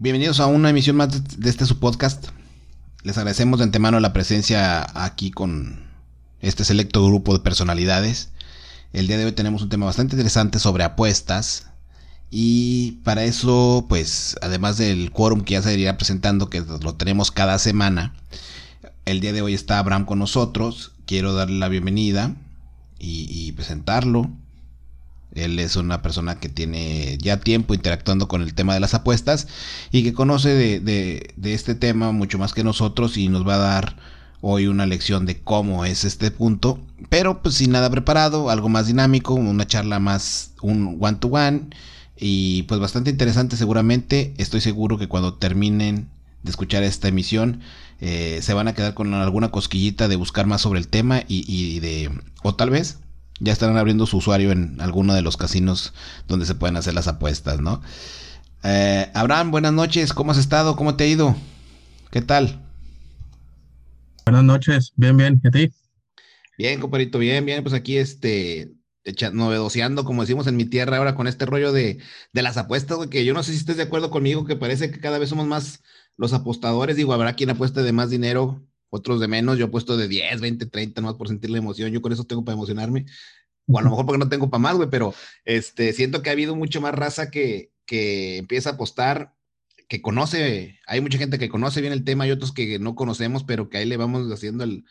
Bienvenidos a una emisión más de este su podcast. Les agradecemos de antemano la presencia aquí con este selecto grupo de personalidades. El día de hoy tenemos un tema bastante interesante sobre apuestas. Y para eso, pues, además del quórum que ya se iría presentando, que lo tenemos cada semana, el día de hoy está Abraham con nosotros. Quiero darle la bienvenida y presentarlo. Él es una persona que tiene ya tiempo interactuando con el tema de las apuestas y que conoce de, este tema mucho más que nosotros y nos va a dar hoy una lección de cómo es este punto, pero pues sin nada preparado, algo más dinámico, una charla más, un one to one y pues bastante interesante seguramente. Estoy seguro que cuando terminen de escuchar esta emisión eh, se van a quedar con alguna cosquillita de buscar más sobre el tema y, y de, o tal vez ya estarán abriendo su usuario en alguno de los casinos donde se pueden hacer las apuestas, ¿no? Eh, Abraham, buenas noches, ¿cómo has estado? ¿Cómo te ha ido? ¿Qué tal? Buenas noches, bien, bien, ¿y a ti? Bien, compadrito, bien, bien, pues aquí este, novedoseando, como decimos en mi tierra ahora con este rollo de, de las apuestas, güey, que yo no sé si estés de acuerdo conmigo, que parece que cada vez somos más los apostadores, digo, habrá quien apueste de más dinero, otros de menos, yo he puesto de 10, 20, 30, más por sentir la emoción, yo con eso tengo para emocionarme, o a lo mejor porque no tengo para más, güey, pero este, siento que ha habido mucho más raza que, que empieza a apostar, que conoce, hay mucha gente que conoce bien el tema y otros que no conocemos, pero que ahí le vamos haciendo el,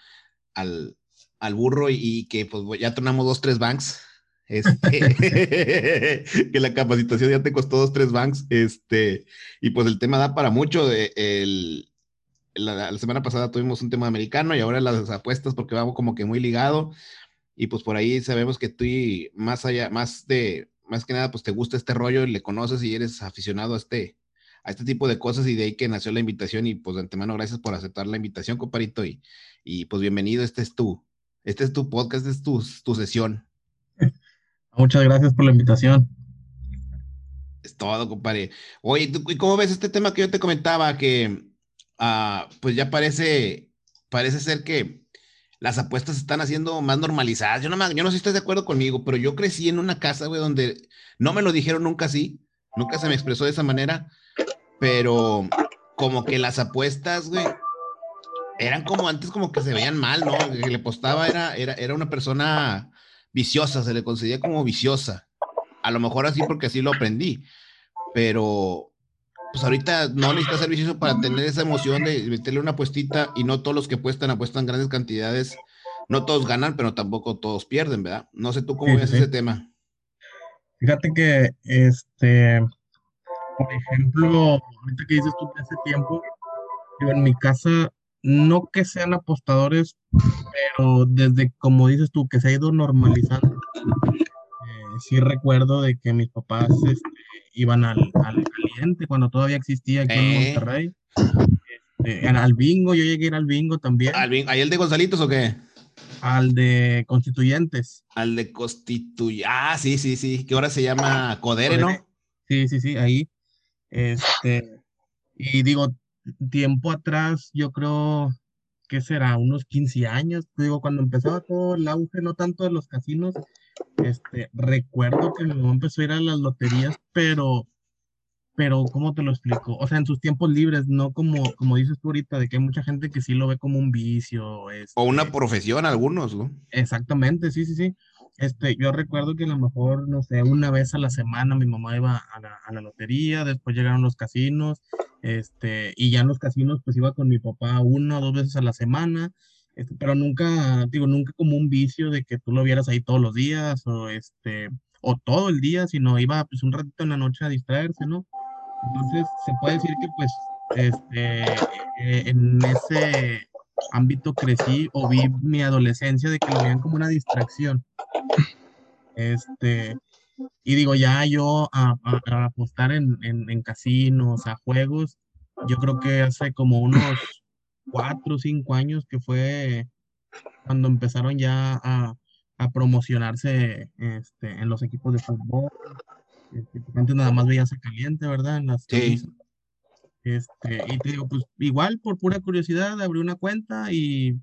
al, al burro y, que pues ya tornamos dos, tres banks. Este, que la capacitación ya te costó dos, tres banks. Este, y pues el tema da para mucho. De, el, la, semana pasada tuvimos un tema americano y ahora las apuestas porque vamos como que muy ligado y pues por ahí sabemos que tú más allá, más de, más que nada pues te gusta este rollo y le conoces y eres aficionado a este, a este tipo de cosas y de ahí que nació la invitación y pues de antemano gracias por aceptar la invitación, comparito y, y pues bienvenido, este es tu, este es tu podcast, este es tu, tu sesión. Muchas gracias por la invitación. Es todo, compadre. Oye, ¿y cómo ves este tema que yo te comentaba? Que Ah, pues ya parece, parece ser que las apuestas se están haciendo más normalizadas. Yo no, yo no sé si estás de acuerdo conmigo, pero yo crecí en una casa, güey, donde no me lo dijeron nunca así, nunca se me expresó de esa manera, pero como que las apuestas, güey, eran como antes como que se veían mal, ¿no? Que le apostaba era, era, era una persona viciosa, se le concedía como viciosa. A lo mejor así porque así lo aprendí, pero pues ahorita no necesita ser vicioso para tener esa emoción de meterle una apuestita y no todos los que apuestan apuestan grandes cantidades. No todos ganan, pero tampoco todos pierden, ¿verdad? No sé tú cómo ves ese tema. Fíjate que, este, por ejemplo, ahorita que dices tú que hace tiempo, yo en mi casa, no que sean apostadores, pero desde, como dices tú, que se ha ido normalizando. Eh, sí recuerdo de que mis papás este, iban al, al, caliente cuando todavía existía aquí en eh. Monterrey. Este, al bingo, yo llegué a ir al bingo también. ¿Al bingo? ¿Ahí el de Gonzalitos o qué? Al de Constituyentes. Al de Constituyentes. Ah, sí, sí, sí. Que ahora se llama Codere, ¿no? Sí, sí, sí, ahí. Este, y digo, tiempo atrás, yo creo que será unos 15 años, digo, cuando empezaba todo el auge, no tanto de los casinos, este, recuerdo que mi mamá empezó a ir a las loterías, pero, pero, ¿cómo te lo explico? O sea, en sus tiempos libres, no como, como dices tú ahorita, de que hay mucha gente que sí lo ve como un vicio. Este, o una profesión, algunos, ¿no? Exactamente, sí, sí, sí. Este, yo recuerdo que a lo mejor, no sé, una vez a la semana mi mamá iba a la, a la lotería, después llegaron los casinos, este, y ya en los casinos pues iba con mi papá una o dos veces a la semana, este, pero nunca, digo, nunca como un vicio de que tú lo vieras ahí todos los días o este, o todo el día, sino iba pues un ratito en la noche a distraerse, ¿no? Entonces se puede decir que pues este, eh, en ese ámbito crecí o vi mi adolescencia de que lo veían como una distracción. Este, y digo, ya yo a, apostar en, en, en, casinos, a juegos, yo creo que hace como unos cuatro o cinco años que fue cuando empezaron ya a, a promocionarse este, en los equipos de fútbol. Este, antes nada más veías a caliente, ¿verdad? En las sí. Este, y te digo, pues igual por pura curiosidad abrí una cuenta y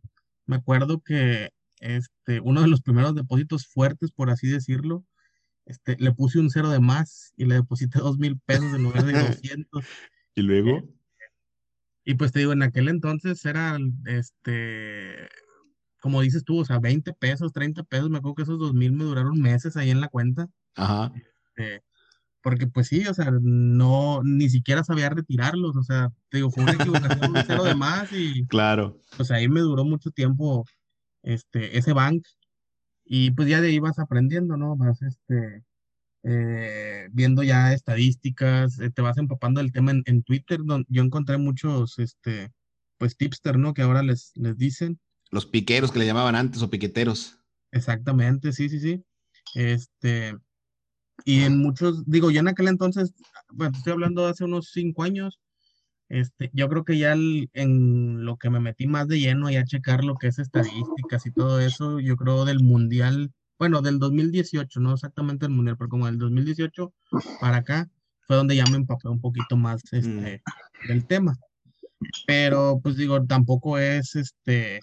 me acuerdo que este, uno de los primeros depósitos fuertes, por así decirlo, este, le puse un cero de más y le deposité dos mil pesos en lugar de 200. ¿Y luego? Y pues te digo, en aquel entonces era, este, como dices tú, o sea, 20 pesos, 30 pesos, me acuerdo que esos 2000 me duraron meses ahí en la cuenta. Ajá. Este, porque pues sí, o sea, no, ni siquiera sabía retirarlos, o sea, te digo, fue una equivocación, un cero de más y Claro. pues ahí me duró mucho tiempo, este, ese bank y pues ya de ahí vas aprendiendo, ¿no? Vas, este, eh, viendo ya estadísticas, eh, te vas empapando el tema en, Twitter, donde yo encontré muchos, este, pues tipster, ¿no? Que ahora les, les dicen. Los piqueros que le llamaban antes o piqueteros. Exactamente, sí, sí, sí. Este, y en muchos, digo, yo en aquel entonces, bueno, estoy hablando de hace unos cinco años, este, yo creo que ya en lo que me metí más de lleno y a checar lo que es estadísticas y todo eso, yo creo del mundial bueno, del 2018, no exactamente el mundial, pero como del 2018 para acá fue donde ya me empapé un poquito más mm. este, del tema. Pero pues digo, tampoco es este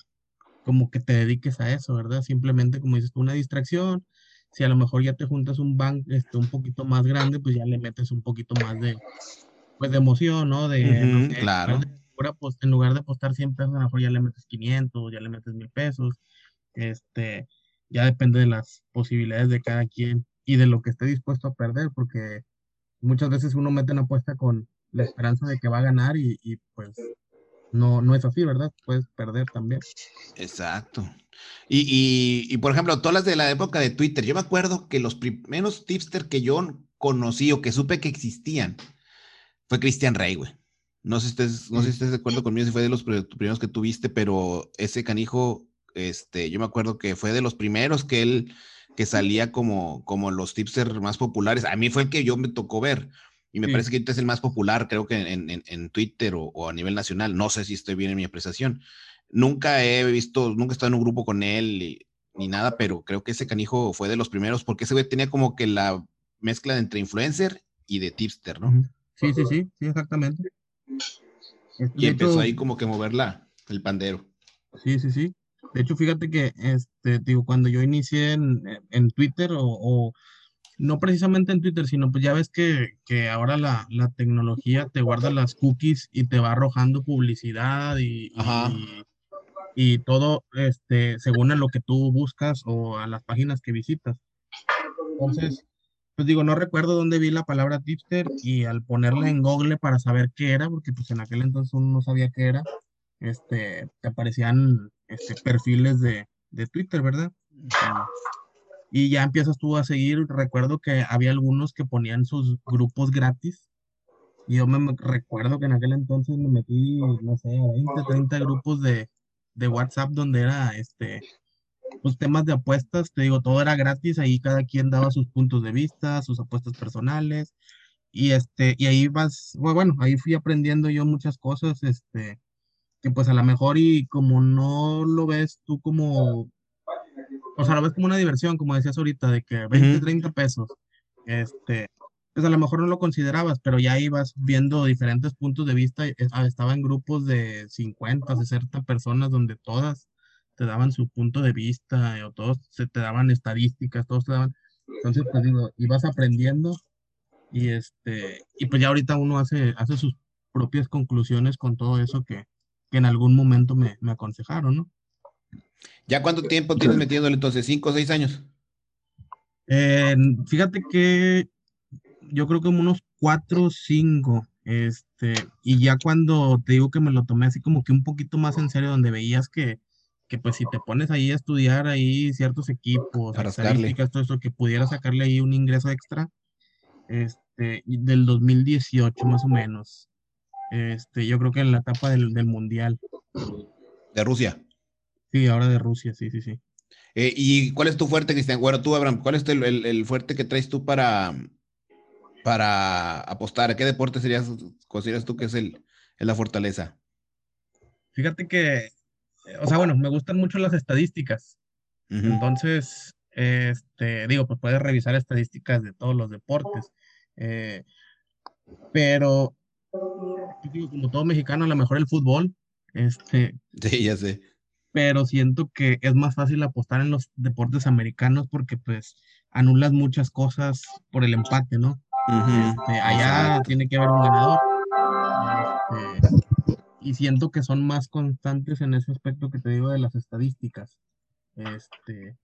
como que te dediques a eso, ¿verdad? Simplemente como dices una distracción. Si a lo mejor ya te juntas un bank este, un poquito más grande, pues ya le metes un poquito más de, pues, de emoción, ¿no? De, claro. pues, en lugar de apostar 100 pesos, a lo mejor ya le metes 500, ya le metes 1000 pesos. Este, ya depende de las posibilidades de cada quien y de lo que esté dispuesto a perder, porque muchas veces uno mete una apuesta con la esperanza de que va a ganar y, pues no, no es así, ¿verdad? Puedes perder también. Exacto. Y, y, por ejemplo, todas las de la época de Twitter, yo me acuerdo que los primeros tipster que yo conocí o que supe que existían fue Christian Rey, güey. No sé si estés, no sé si estés de acuerdo conmigo, si fue de los primeros que tuviste, pero ese canijo este, yo me acuerdo que fue de los primeros que él, que salía como, como los tipsters más populares. A mí fue el que yo me tocó ver. Y me parece que ahorita es el más popular, creo que en, Twitter o, a nivel nacional. No sé si estoy bien en mi apreciación. Nunca he visto, nunca he estado en un grupo con él ni nada, pero creo que ese canijo fue de los primeros porque ese güey tenía como que la mezcla entre influencer y de tipster, ¿no? Sí, sí, sí, sí, exactamente. Y empezó ahí como que mover el pandero. Sí, sí, sí. De hecho, fíjate que, este, digo, cuando yo inicié en, en Twitter o, no precisamente en Twitter, sino pues ya ves que, que ahora la, la, tecnología te guarda las cookies y te va arrojando publicidad y, y, todo, este, según a lo que tú buscas o a las páginas que visitas. Entonces, pues digo, no recuerdo dónde vi la palabra tipster y al ponerla en Google para saber qué era, porque pues en aquel entonces uno no sabía qué era, este, te aparecían este, perfiles de, de Twitter, ¿verdad? Y ya empiezas tú a seguir. Recuerdo que había algunos que ponían sus grupos gratis. Y yo me recuerdo que en aquel entonces me metí, no sé, 20, 30 grupos de, de WhatsApp donde era este pues temas de apuestas, te digo, todo era gratis, ahí cada quien daba sus puntos de vista, sus apuestas personales, y este, y ahí vas, bueno, ahí fui aprendiendo yo muchas cosas, este, que pues a lo mejor y como no lo ves tú como, o sea, lo ves como una diversión, como decías ahorita, de que 20, 30 pesos, este, pues a lo mejor no lo considerabas, pero ya ibas viendo diferentes puntos de vista, eh, ah, estaba en grupos de 50, 60 personas donde todas te daban su punto de vista, eh, o todos se te daban estadísticas, todos te daban, entonces pues digo, ibas aprendiendo y este, y pues ya ahorita uno hace, hace sus propias conclusiones con todo eso que, que en algún momento me, aconsejaron, ¿no? ¿Ya cuánto tiempo tienes metiéndole entonces? ¿Cinco o seis años? Eh, fíjate que yo creo que unos cuatro o cinco, este, y ya cuando te digo que me lo tomé así como que un poquito más en serio, donde veías que, que pues si te pones ahí a estudiar ahí ciertos equipos, estadísticas, todo eso, que pudiera sacarle ahí un ingreso extra, este, del 2018 más o menos. Este, yo creo que en la etapa del, Mundial. ¿De Rusia? Sí, ahora de Rusia, sí, sí, sí. Eh, ¿Y cuál es tu fuerte, Cristian? Bueno, tú, Abraham, ¿cuál es el, fuerte que traes tú para, para apostar? ¿A qué deporte serías, consideras tú que es, el, la fortaleza? Fíjate que, o sea, bueno, me gustan mucho las estadísticas. Entonces, este, digo, pues puedes revisar estadísticas de todos los deportes. Eh, pero como todo mexicano, a lo mejor el fútbol. Este, sí, ya sé. Pero siento que es más fácil apostar en los deportes americanos porque pues anulas muchas cosas por el empate, ¿no? Este, allá tiene que haber un ganador. Este, y siento que son más constantes en ese aspecto que te digo de las estadísticas. Este,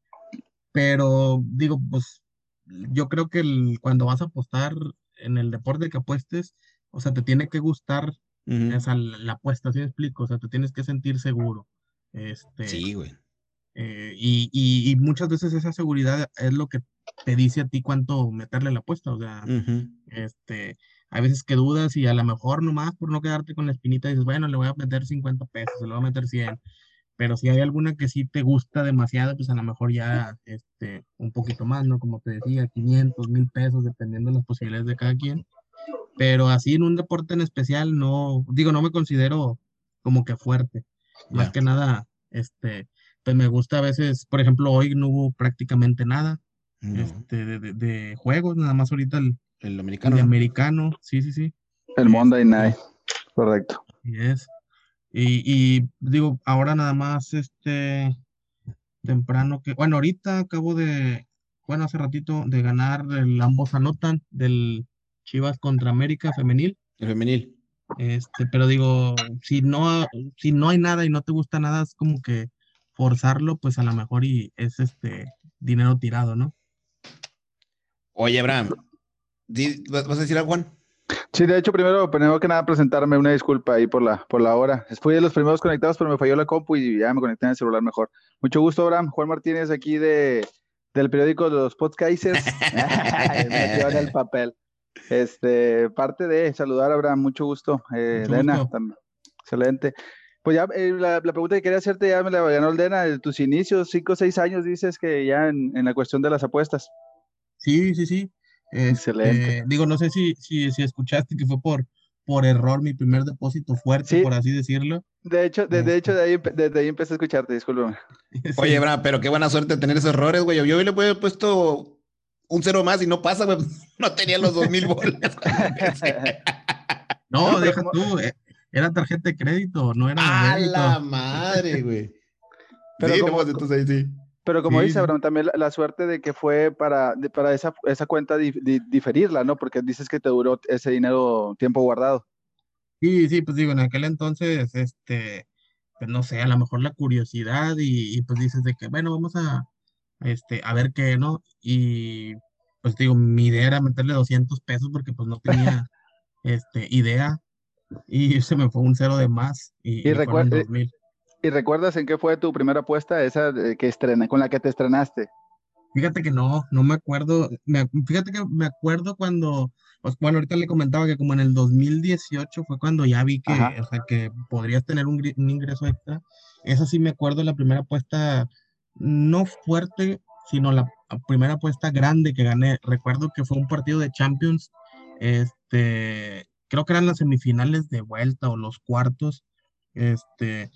pero digo, pues yo creo que cuando vas a apostar en el deporte que apuestes, o sea, te tiene que gustar esa, la, apuesta, ¿sí me explico? O sea, te tienes que sentir seguro. Este, sí, güey. Eh, y, y, muchas veces esa seguridad es lo que te dice a ti cuánto meterle la apuesta. O sea, este, hay veces que dudas y a lo mejor nomás por no quedarte con la espinita dices, bueno, le voy a meter 50 pesos, le voy a meter 100. Pero si hay alguna que sí te gusta demasiado, pues a lo mejor ya este, un poquito más, ¿no? Como te decía, 500, 1000 pesos, dependiendo de las posibilidades de cada quien. Pero así en un deporte en especial, no, digo, no me considero como que fuerte. Más que nada, este, pues me gusta a veces, por ejemplo, hoy no hubo prácticamente nada este, de, juegos, nada más ahorita el, el americano. americano, sí, sí, sí. El Monday Night, correcto. Yes. Y, y digo, ahora nada más este temprano que, bueno, ahorita acabo de, bueno, hace ratito de ganar el ambos anotan del Chivas contra América femenil. El femenil. Este, pero digo, si no, si no hay nada y no te gusta nada, es como que forzarlo, pues a lo mejor y es este dinero tirado, ¿no? Oye, Abraham, ¿vas a decir algo, Juan? Sí, de hecho, primero, primero que nada, presentarme una disculpa ahí por la, por la hora. Fui de los primeros conectados, pero me falló la compu y ya me conecté en el celular mejor. Mucho gusto, Abraham. Juan Martínez, aquí de, del periódico de los Podcasters. me en el papel. Este, parte de saludar, Abraham, mucho gusto. Eh, Elena, excelente. Pues ya eh, la, pregunta que quería hacerte ya me la ganó Elena, de tus inicios, cinco o seis años, dices que ya en, la cuestión de las apuestas. Sí, sí, sí. Excelente. Este, digo, no sé si, si, si, escuchaste que fue por, por error mi primer depósito fuerte, por así decirlo. De hecho, de, hecho de ahí, desde ahí empecé a escucharte, discúlpame. Oye, Bra, pero qué buena suerte tener esos errores, güey. Yo le he puesto un cero más y no pasa, güey. No tenía los dos mil bolas. no, deja tú. Eh, era tarjeta de crédito, no era. ¡A la madre, güey! Pero como, entonces sí. Pero como dice Abraham, también la, suerte de que fue para, para esa, esa cuenta diferirla, ¿no? Porque dices que te duró ese dinero tiempo guardado. Sí, sí, pues digo, en aquel entonces, este, pues no sé, a lo mejor la curiosidad y, y pues dices de que, bueno, vamos a, este, a ver qué, ¿no? Y pues digo, mi idea era meterle 200 pesos porque pues no tenía este, idea y se me fue un cero de más y, y, ¿Y recuerdas en qué fue tu primera apuesta, esa que estrena, con la que te estrenaste? Fíjate que no, no me acuerdo. fíjate que me acuerdo cuando, pues, bueno, ahorita le comentaba que como en el 2018 fue cuando ya vi que, o sea, que podrías tener un, un, ingreso extra. Esa sí me acuerdo, la primera apuesta no fuerte, sino la primera apuesta grande que gané. Recuerdo que fue un partido de Champions, este, creo que eran las semifinales de vuelta o los cuartos, este,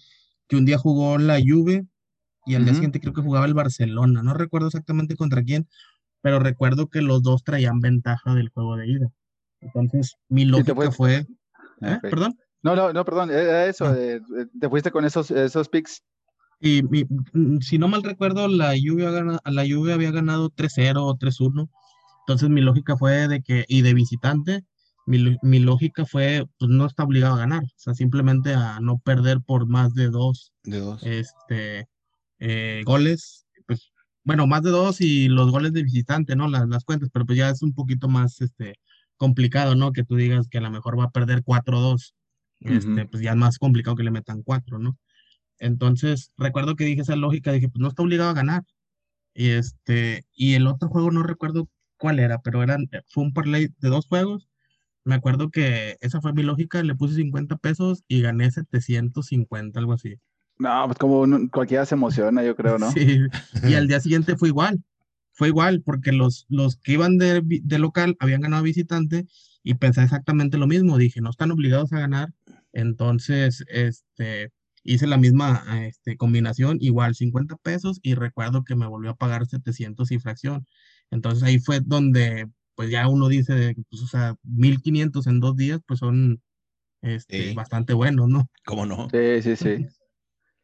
que un día jugó la Juve y al día siguiente creo que jugaba el Barcelona. No recuerdo exactamente contra quién, pero recuerdo que los dos traían ventaja del juego de ida. Entonces, mi lógica fue... ¿eh? ¿Perdón? No, no, no, perdón, era eso, ah. te fuiste con esos, esos picks. Y mm, si no mal recuerdo, la Juve, la Juve había ganado 3-0 o 3-1. Entonces mi lógica fue de que, y de visitante, mi, mi, lógica fue, pues no está obligado a ganar, o sea, simplemente a no perder por más de dos, de dos. Este, eh, goles, pues, bueno, más de dos y los goles de visitante, ¿no? Las, las cuentas, pero pues ya es un poquito más, este, complicado, ¿no? Que tú digas que a lo mejor va a perder 4-2, este, pues ya es más complicado que le metan 4, ¿no? Entonces, recuerdo que dije esa lógica, dije, pues no está obligado a ganar. Y este, y el otro juego no recuerdo cuál era, pero eran, fue un parlay de dos juegos. Me acuerdo que esa fue mi lógica, le puse 50 pesos y gané 750, algo así. No, pues como cualquiera se emociona, yo creo, ¿no? Sí, y al día siguiente fue igual, fue igual, porque los, los que iban de, de local habían ganado visitante y pensé exactamente lo mismo, dije, no están obligados a ganar, entonces, este, hice la misma este, combinación, igual 50 pesos y recuerdo que me volvió a pagar 700 y fracción. Entonces ahí fue donde pues ya uno dice, pues o sea, 1500 en dos días pues son este, bastante buenos, ¿no? ¿Cómo no? Sí, sí, sí.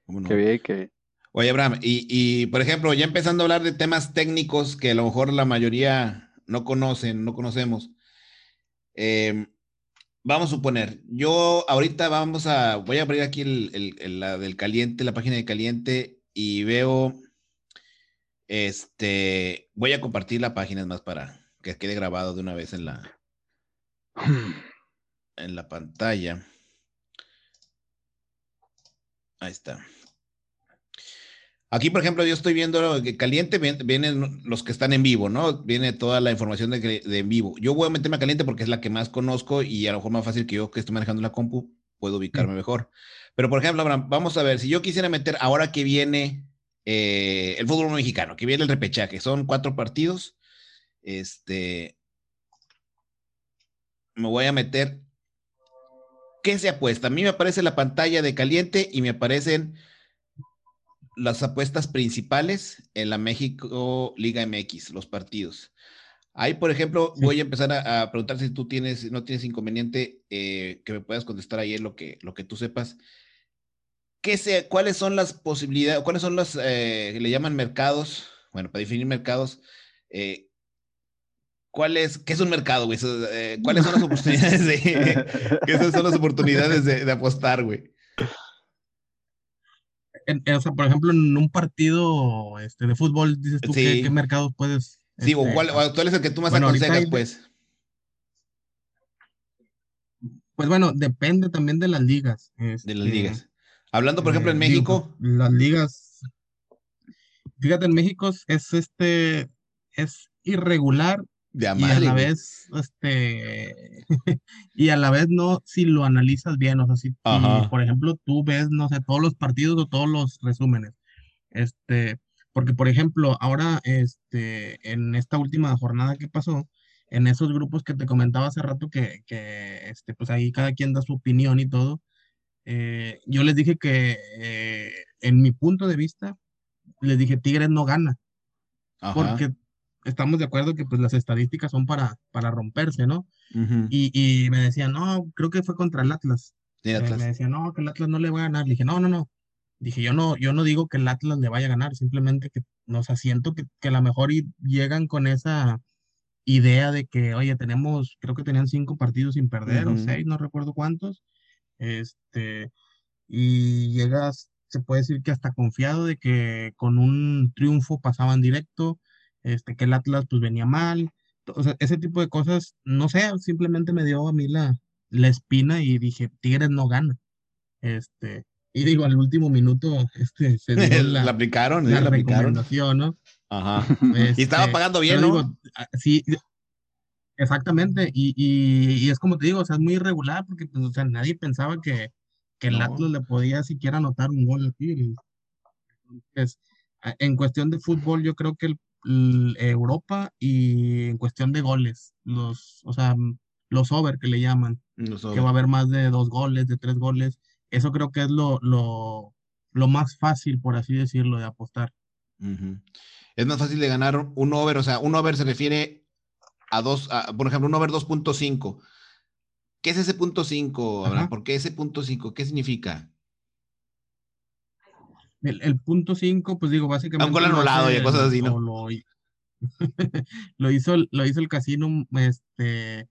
¿Cómo no? Qué bien, que... Oye, Abraham, y, y por ejemplo, ya empezando a hablar de temas técnicos que a lo mejor la mayoría no conocen, no conocemos. Eh, vamos a suponer, yo ahorita vamos a, voy a abrir aquí el, la del caliente, la página de caliente y veo, este, voy a compartir la página más para que quede grabado de una vez en la, en la pantalla. Ahí está. Aquí, por ejemplo, yo estoy viendo que caliente vienen los que están en vivo, ¿no? Viene toda la información de, en vivo. Yo voy a meterme a caliente porque es la que más conozco y a lo mejor más fácil que yo que estoy manejando la compu puedo ubicarme mejor. Pero, por ejemplo, vamos a ver, si yo quisiera meter ahora que viene eh, el fútbol mexicano, que viene el repechaje, son cuatro partidos, este, me voy a meter, ¿qué se apuesta? A mí me aparece la pantalla de caliente y me aparecen las apuestas principales en la México Liga MX, los partidos. Ahí, por ejemplo, voy a empezar a, preguntar si tú tienes, no tienes inconveniente eh, que me puedas contestar ahí lo que, lo que tú sepas. ¿Qué sea, ¿Cuáles son las posibilidades, cuáles son las, eh, que le llaman mercados? Bueno, para definir mercados, eh, ¿cuál es, ¿qué es un mercado, güey? ¿Cuáles son las oportunidades de, ¿qué son las oportunidades de, de apostar, güey? O sea, por ejemplo, en un partido este, de fútbol, dices tú, ¿qué, mercado puedes? Sí, o, este, cuál, es el que tú más aconsejas, pues? Pues bueno, depende también de las ligas. de las este, ligas. Hablando, por ejemplo, en eh, México. las ligas. Fíjate, en México es este, es irregular y a la vez, este, y a la vez no, si lo analizas bien, o sea, si, por ejemplo tú ves, no sé, todos los partidos o todos los resúmenes, este, porque por ejemplo, ahora, este, en esta última jornada que pasó, en esos grupos que te comentaba hace rato que, que este, pues ahí cada quien da su opinión y todo, eh, yo les dije que eh, en mi punto de vista, les dije, Tigres no gana, porque estamos de acuerdo que pues las estadísticas son para, para romperse, ¿no? y, y, me decían, no, creo que fue contra el Atlas. Eh, me decían, no, que el Atlas no le va a ganar. Le dije, no, no, no. Dije, yo no, yo no digo que el Atlas le vaya a ganar, simplemente que nos asiento que, que a lo mejor llegan con esa idea de que, oye, tenemos, creo que tenían cinco partidos sin perder, o seis, no recuerdo cuántos. Este, y llegas, se puede decir que hasta confiado de que con un triunfo pasaban directo este, que el Atlas pues venía mal, o sea, ese tipo de cosas, no sé, simplemente me dio a mí la, la espina y dije, Tigres no gana. Este, y digo, al último minuto, este, se dio la, aplicaron, la, recomendación, ¿no? Ajá. y estaba este, pagando bien, ¿no? Ah, sí, exactamente, y, y, es como te digo, o sea, es muy irregular porque, pues, o sea, nadie pensaba que, que el Atlas le podía siquiera anotar un gol a Tigres. Entonces, en cuestión de fútbol, yo creo que el Europa y en cuestión de goles, los, o sea, los over que le llaman, que va a haber más de dos goles, de tres goles, eso creo que es lo, lo, lo más fácil, por así decirlo, de apostar. Es más fácil de ganar un over, o sea, un over se refiere a dos, por ejemplo, un over 2.5. ¿Qué es ese punto 5, ¿Por qué ese punto 5? ¿Qué significa? El, punto 5, pues digo, básicamente. Un gol anulado y cosas así, ¿no? Lo, hizo, lo hizo el casino, este,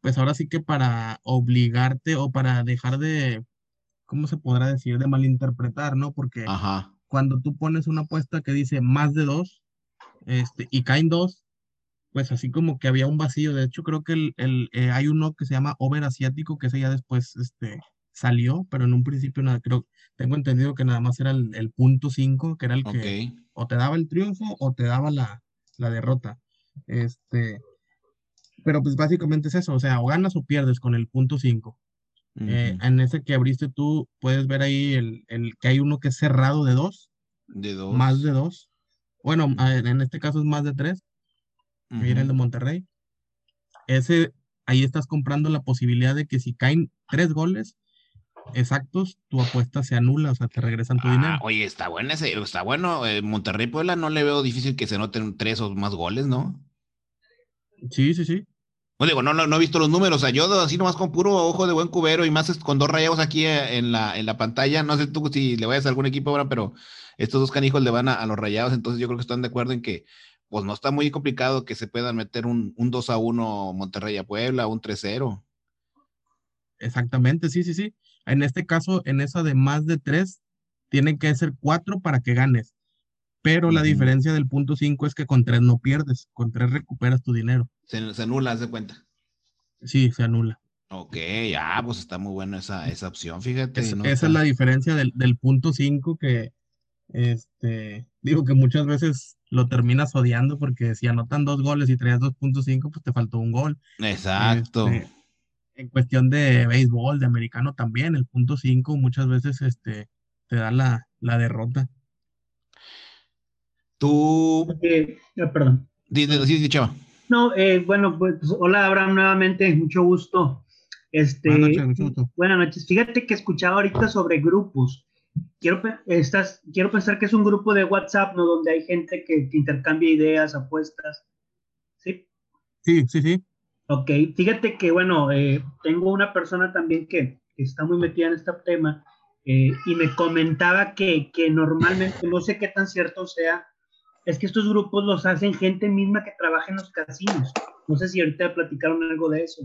pues ahora sí que para obligarte o para dejar de, ¿cómo se podrá decir? De malinterpretar, ¿no? Porque cuando tú pones una apuesta que dice más de dos, este, y caen dos, pues así como que había un vacío. De hecho, creo que el, el eh, hay uno que se llama over asiático, que ese ya después, este, salió, pero en un principio nada, creo, tengo entendido que nada más era el, punto 5, que era el que o te daba el triunfo o te daba la, derrota. Este, pero pues básicamente es eso, o sea, o ganas o pierdes con el punto 5. Eh, en ese que abriste tú, puedes ver ahí el, que hay uno que es cerrado de dos. De dos. Más de dos. Bueno, en este caso es más de tres. Mira el de Monterrey. Ese, ahí estás comprando la posibilidad de que si caen tres goles, exactos, tu apuesta se anula, o sea, te regresan tu dinero. Ah, oye, está bueno ese, está bueno. Eh, Monterrey Puebla no le veo difícil que se noten tres o más goles, ¿no? Sí, sí, sí. No digo, no, no, he visto los números, o sea, yo así nomás con puro ojo de buen cubero y más con dos rayados aquí eh, en la, en la pantalla, no sé tú si le vayas a algún equipo ahora, pero estos dos canijos le van a, los rayados, entonces yo creo que están de acuerdo en que pues no está muy complicado que se puedan meter un, un 2 a 1 Monterrey a Puebla, un 3-0. Exactamente, sí, sí, sí. En este caso, en esa de más de tres, tienen que ser cuatro para que ganes. Pero la diferencia del punto cinco es que con tres no pierdes, con tres recuperas tu dinero. Se, se anula, haz de cuenta. Sí, se anula. Ok, ah, pues está muy buena esa, esa opción, fíjate. Es- no esa es la diferencia del, del punto 5 que, este, digo que muchas veces lo terminas odiando porque si anotan dos goles y traías 2.5, pues te faltó un gol. Exacto. Este, en cuestión de béisbol, de americano también, el punto 5 muchas veces, este, te da la, la derrota. Tú, Eh, ah, perdón. di, di, di, di, Chava. No, eh, bueno, pues hola Abraham nuevamente, mucho gusto. Este, Buenas noches, mucho gusto. buenas noches. Fíjate que escuchaba ahorita sobre grupos. Quiero, estás, quiero pensar que es un grupo de WhatsApp, ¿no? Donde hay gente que, que intercambia ideas, apuestas. ¿Sí? Sí, sí, sí. Ok, fíjate que, bueno, eh, tengo una persona también que, está muy metida en este tema eh, y me comentaba que, que normalmente, no sé qué tan cierto sea, es que estos grupos los hacen gente misma que trabaja en los casinos. No sé si ahorita platicaron algo de eso.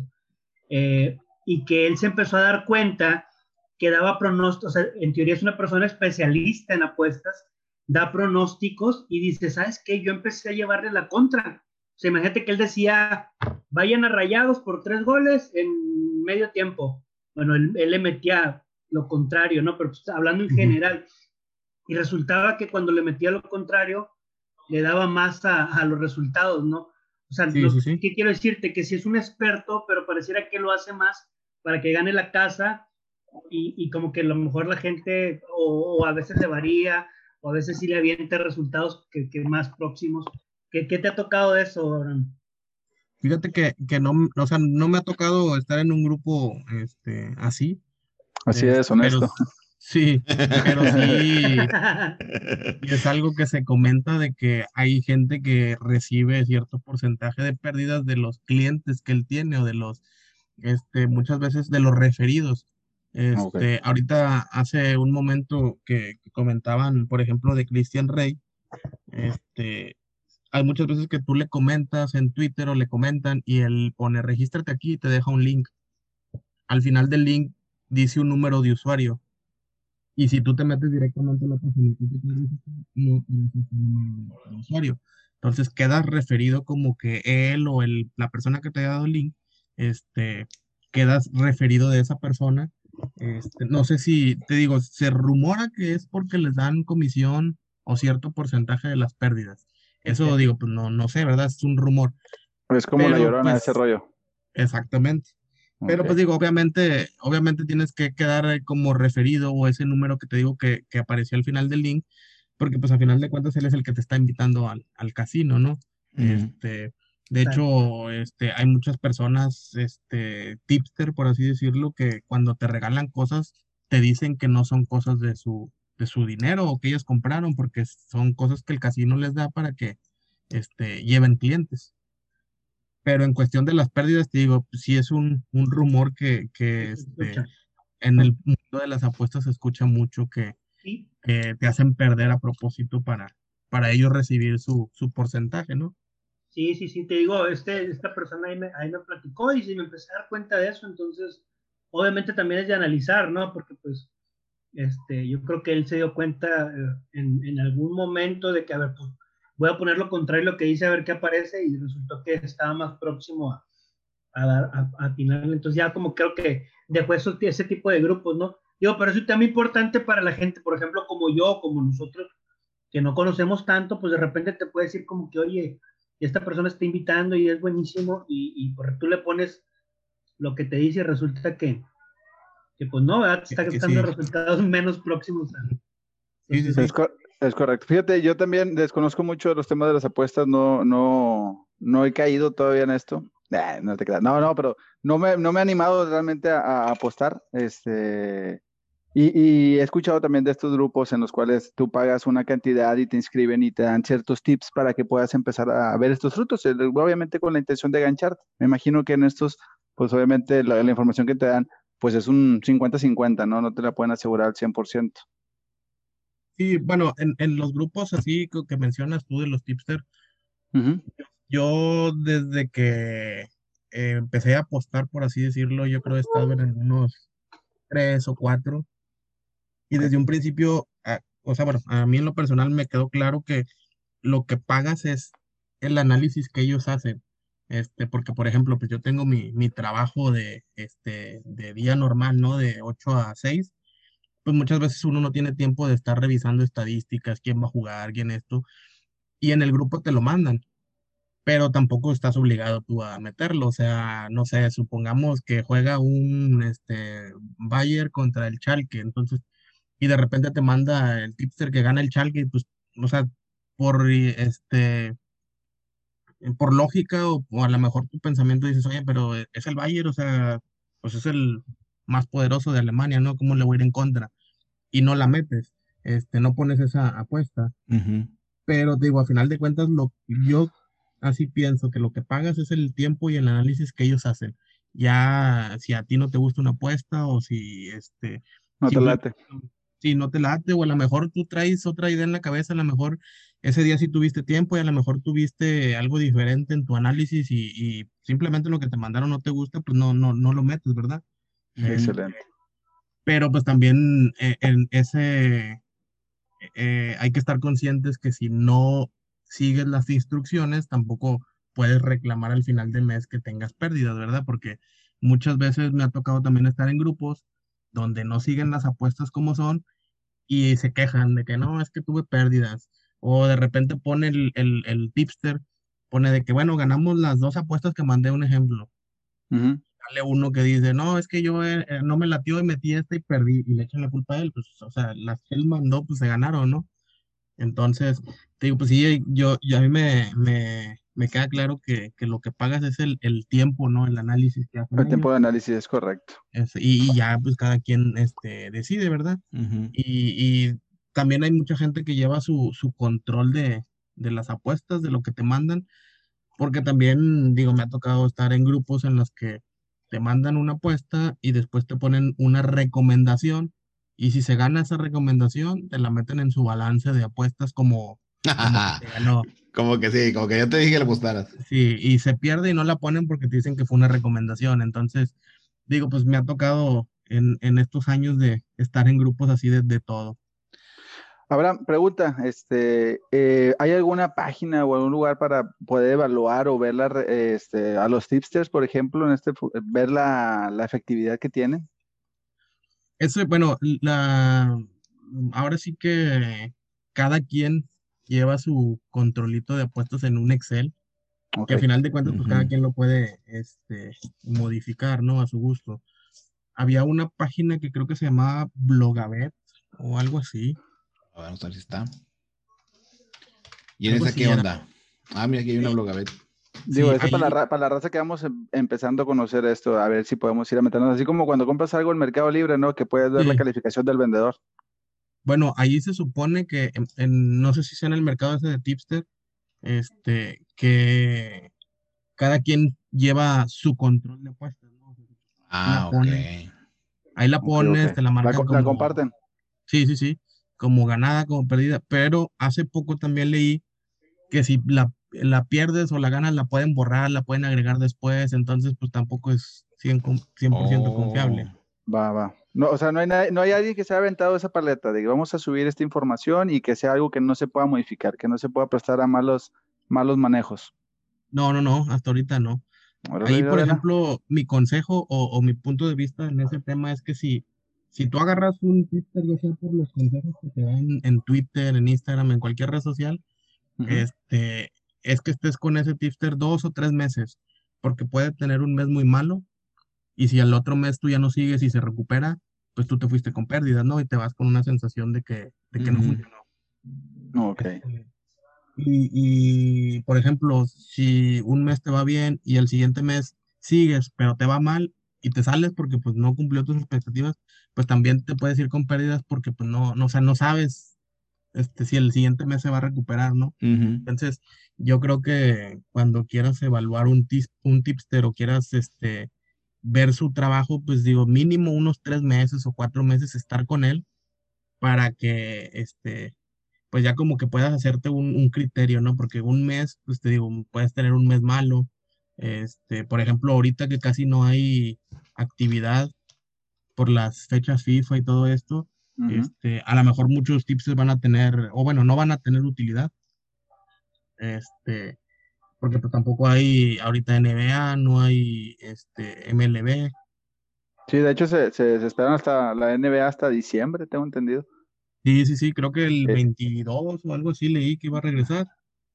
Eh, y que él se empezó a dar cuenta que daba pronósticos, o sea, en teoría es una persona especialista en apuestas, da pronósticos y dice, ¿sabes qué? Yo empecé a llevarle la contra. O sea, imagínate que él decía, vayan a rayados por tres goles en medio tiempo. Bueno, él, él le metía lo contrario, ¿no? Pero pues, hablando en general. Y resultaba que cuando le metía lo contrario, le daba más a, a los resultados, ¿no? O sea, Sí, lo- sí, sí. ¿qué quiero decirte? Que si es un experto, pero pareciera que lo hace más para que gane la casa y, y como que a lo mejor la gente o, o a veces le varía o a veces sí le avienta resultados que, que más próximos. ¿Qué, ¿Qué te ha tocado de eso, Abraham? Fíjate que, que no, o sea, no me ha tocado estar en un grupo, este, así. Así este, es, honesto. pero- sí, pero sí, Y es algo que se comenta de que hay gente que recibe cierto porcentaje de pérdidas de los clientes que él tiene o de los, este, muchas veces de los referidos. Este, ahorita hace un momento que, que comentaban, por ejemplo, de Christian Rey, este, hay muchas veces que tú le comentas en Twitter o le comentan y él pone regístrate aquí y te deja un link. Al final del link dice un número de usuario. Y si tú te metes directamente a la página no ese número de usuario. Entonces quedas referido como que él o el, la persona que te ha dado el link, este, quedas referido de esa persona. Este, no sé si, te digo, se rumora que es porque les dan comisión o cierto porcentaje de las pérdidas. Eso digo, pues no, no sé, ¿verdad? Es un rumor. Es como la llorona, pues, ese rollo. Exactamente. Pero pues digo, obviamente, obviamente tienes que quedar eh, como referido o ese número que te digo que, que apareció al final del link, porque pues al final de cuentas él es el que te está invitando al, al casino, ¿no? Este, de Claro. hecho, este, hay muchas personas, este, tipster, por así decirlo, que cuando te regalan cosas, te dicen que no son cosas de su, de su dinero o que ellos compraron, porque son cosas que el casino les da para que, este, lleven clientes. Pero en cuestión de las pérdidas, te digo, pues, sí es un, un rumor que, que este, en el mundo de las apuestas se escucha mucho que, Sí, que te hacen perder a propósito para, para ellos recibir su, su porcentaje, ¿no? Sí, sí, sí, te digo, este, esta persona ahí me, ahí me platicó y sí me empecé a dar cuenta de eso, entonces, obviamente también es de analizar, ¿no? Porque pues, este, yo creo que él se dio cuenta eh, en, algún momento de que, a ver, pues, voy a poner lo contrario a lo que dice, a ver qué aparece, y resultó que estaba más próximo a, a, dar- a, entonces ya como creo que dejó eso, ese tipo de grupos, ¿no? Digo, pero eso es también importante para la gente, por ejemplo, como yo, como nosotros, que no conocemos tanto, pues de repente te puede decir como que, oye, esta persona está invitando y es buenísimo y, y tú le pones lo que te dice y resulta que, que pues no, ¿verdad? Te está sí. resultados menos próximos a... Sí, sí, sí. Es, cor- es correcto. Fíjate, yo también desconozco mucho de los temas de las apuestas, no, no, no he caído todavía en esto. Nah, no te creas. No, no, pero no me, no me he animado realmente a, a apostar. Este, y, y he escuchado también de estos grupos en los cuales tú pagas una cantidad y te inscriben y te dan ciertos tips para que puedas empezar a ver estos frutos, obviamente con la intención de gancharte. Me imagino que en estos, pues obviamente la, la información que te dan, pues es un 50-50, ¿no? No te la pueden asegurar al 100%. Sí, bueno, en, en los grupos así que, que mencionas tú de los tipster, Ujú. yo desde que eh, empecé a apostar, por así decirlo, yo creo que estaba en algunos tres o cuatro. Y desde un principio, ah, o sea, bueno, a mí en lo personal me quedó claro que lo que pagas es el análisis que ellos hacen. Este, porque, por ejemplo, pues yo tengo mi, mi trabajo de, este, de día normal, ¿no? De 8 a 6. Pues muchas veces uno no tiene tiempo de estar revisando estadísticas, quién va a jugar, quién esto. Y en el grupo te lo mandan pero tampoco estás obligado tú a meterlo. O sea, no sé, supongamos que juega un este, Bayer contra el Chalke, entonces, y de repente te manda el tipster que gana el Chalke, pues, o sea, por este, por lógica o, a lo mejor tu pensamiento dices, oye, pero es el Bayer, o sea, pues es el más poderoso de Alemania, ¿no? ¿Cómo le voy a ir en contra? Y no la metes, este, no pones esa apuesta. Pero digo, a final de cuentas, lo, yo así pienso que lo que pagas es el tiempo y el análisis que ellos hacen. Ya si a ti no te gusta una apuesta o si este... No te late. Si no te late o a lo mejor tú traes otra idea en la cabeza, a lo mejor ese día sí tuviste tiempo y a lo mejor tuviste algo diferente en tu análisis y, simplemente lo que te mandaron no te gusta, pues no, no, no lo metes, ¿verdad? Excelente. pero pues también eh, en ese... Eh, hay que estar conscientes que si no sigues las instrucciones, tampoco puedes reclamar al final del mes que tengas pérdidas, ¿verdad? Porque muchas veces me ha tocado también estar en grupos donde no siguen las apuestas como son y se quejan de que no, es que tuve pérdidas. O de repente pone el, el, tipster, pone de que, bueno, ganamos las dos apuestas que mandé un ejemplo. Sale uno que dice, no, es que yo eh, eh, no me latió y metí esta y perdí, y le echan la culpa a él. Pues, o sea, las que él mandó, pues se ganaron, ¿no? Entonces, te digo, pues sí, yo, yo a mí me, me, me queda claro que, que, lo que pagas es el, el, tiempo, ¿no? El análisis que hacen. El tiempo de análisis es correcto. y, y, ya, pues cada quien este, decide, ¿verdad? y, y, también hay mucha gente que lleva su, su control de, de, las apuestas, de lo que te mandan, porque también, digo, me ha tocado estar en grupos en los que te mandan una apuesta y después te ponen una recomendación y si se gana esa recomendación, te la meten en su balance de apuestas como, como que sí, como que yo te dije que le apostaras. Sí, y se pierde y no la ponen porque te dicen que fue una recomendación. Entonces, digo, pues me ha tocado en, en estos años de estar en grupos así de, de todo. Abraham, pregunta, este, eh, ¿hay alguna página o algún lugar para poder evaluar o ver este, a los tipsters, por ejemplo, en este, ver la, la efectividad que tienen? Eso, bueno, la, ahora sí que cada quien lleva su controlito de apuestas en un Excel, que al final de cuentas, pues cada quien lo puede este, modificar, ¿no? A su gusto. Había una página que creo que se llamaba Blogabet o algo así. Vamos a ver si está. ¿Y en esa qué onda? Ah, mira, aquí hay una Blogabet. Digo, es para, la, para, la, raza que vamos em, empezando a conocer esto, a ver si podemos ir a meternos, así como cuando compras algo en Mercado Libre, ¿no? Que puedes ver la calificación del vendedor. Bueno, ahí se supone que, en, no sé si sea en el mercado ese de tipster, este, que cada quien lleva su control de apuestas, ¿no? Ah, ok. Ahí la pones, te la marcan la, la comparten. Sí, sí, sí, como ganada, como perdida, pero hace poco también leí que si la la pierdes o la ganas, la pueden borrar, la pueden agregar después, entonces pues tampoco es 100%, confiable. Va, va. No, o sea, no hay, nadie, no hay alguien que se haya aventado esa paleta de que vamos a subir esta información y que sea algo que no se pueda modificar, que no se pueda prestar a malos, malos manejos. No, no, no, hasta ahorita no. Ahí, por ejemplo, mi consejo o, mi punto de vista en ese tema es que si, si tú agarras un Twitter, ya sea por los consejos que te dan en Twitter, en Instagram, en cualquier red social, este, es que estés con ese tipster dos o tres meses, porque puede tener un mes muy malo y si al otro mes tú ya no sigues y se recupera, pues tú te fuiste con pérdidas, ¿no? Y te vas con una sensación de que, de que no funcionó. Ok. Este, y, y, por ejemplo, si un mes te va bien y el siguiente mes sigues, pero te va mal y te sales porque pues no cumplió tus expectativas, pues también te puedes ir con pérdidas porque pues no, no, o sea, no sabes este, si el siguiente mes se va a recuperar, ¿no? Entonces, yo creo que cuando quieras evaluar un, un tipster o quieras este, ver su trabajo, pues digo, mínimo unos tres meses o cuatro meses estar con él para que, este, pues ya como que puedas hacerte un, criterio, ¿no? Porque un mes, pues te digo, puedes tener un mes malo, Este, por ejemplo, ahorita que casi no hay actividad por las fechas FIFA y todo esto, este, a lo mejor muchos tips van a tener, o bueno, no van a tener utilidad. Este, porque pues, tampoco hay ahorita NBA, no hay este MLB. Sí, de hecho se, se, esperan hasta la NBA hasta diciembre, tengo entendido. Sí, sí, sí, creo que el 22 o algo así leí que iba a regresar.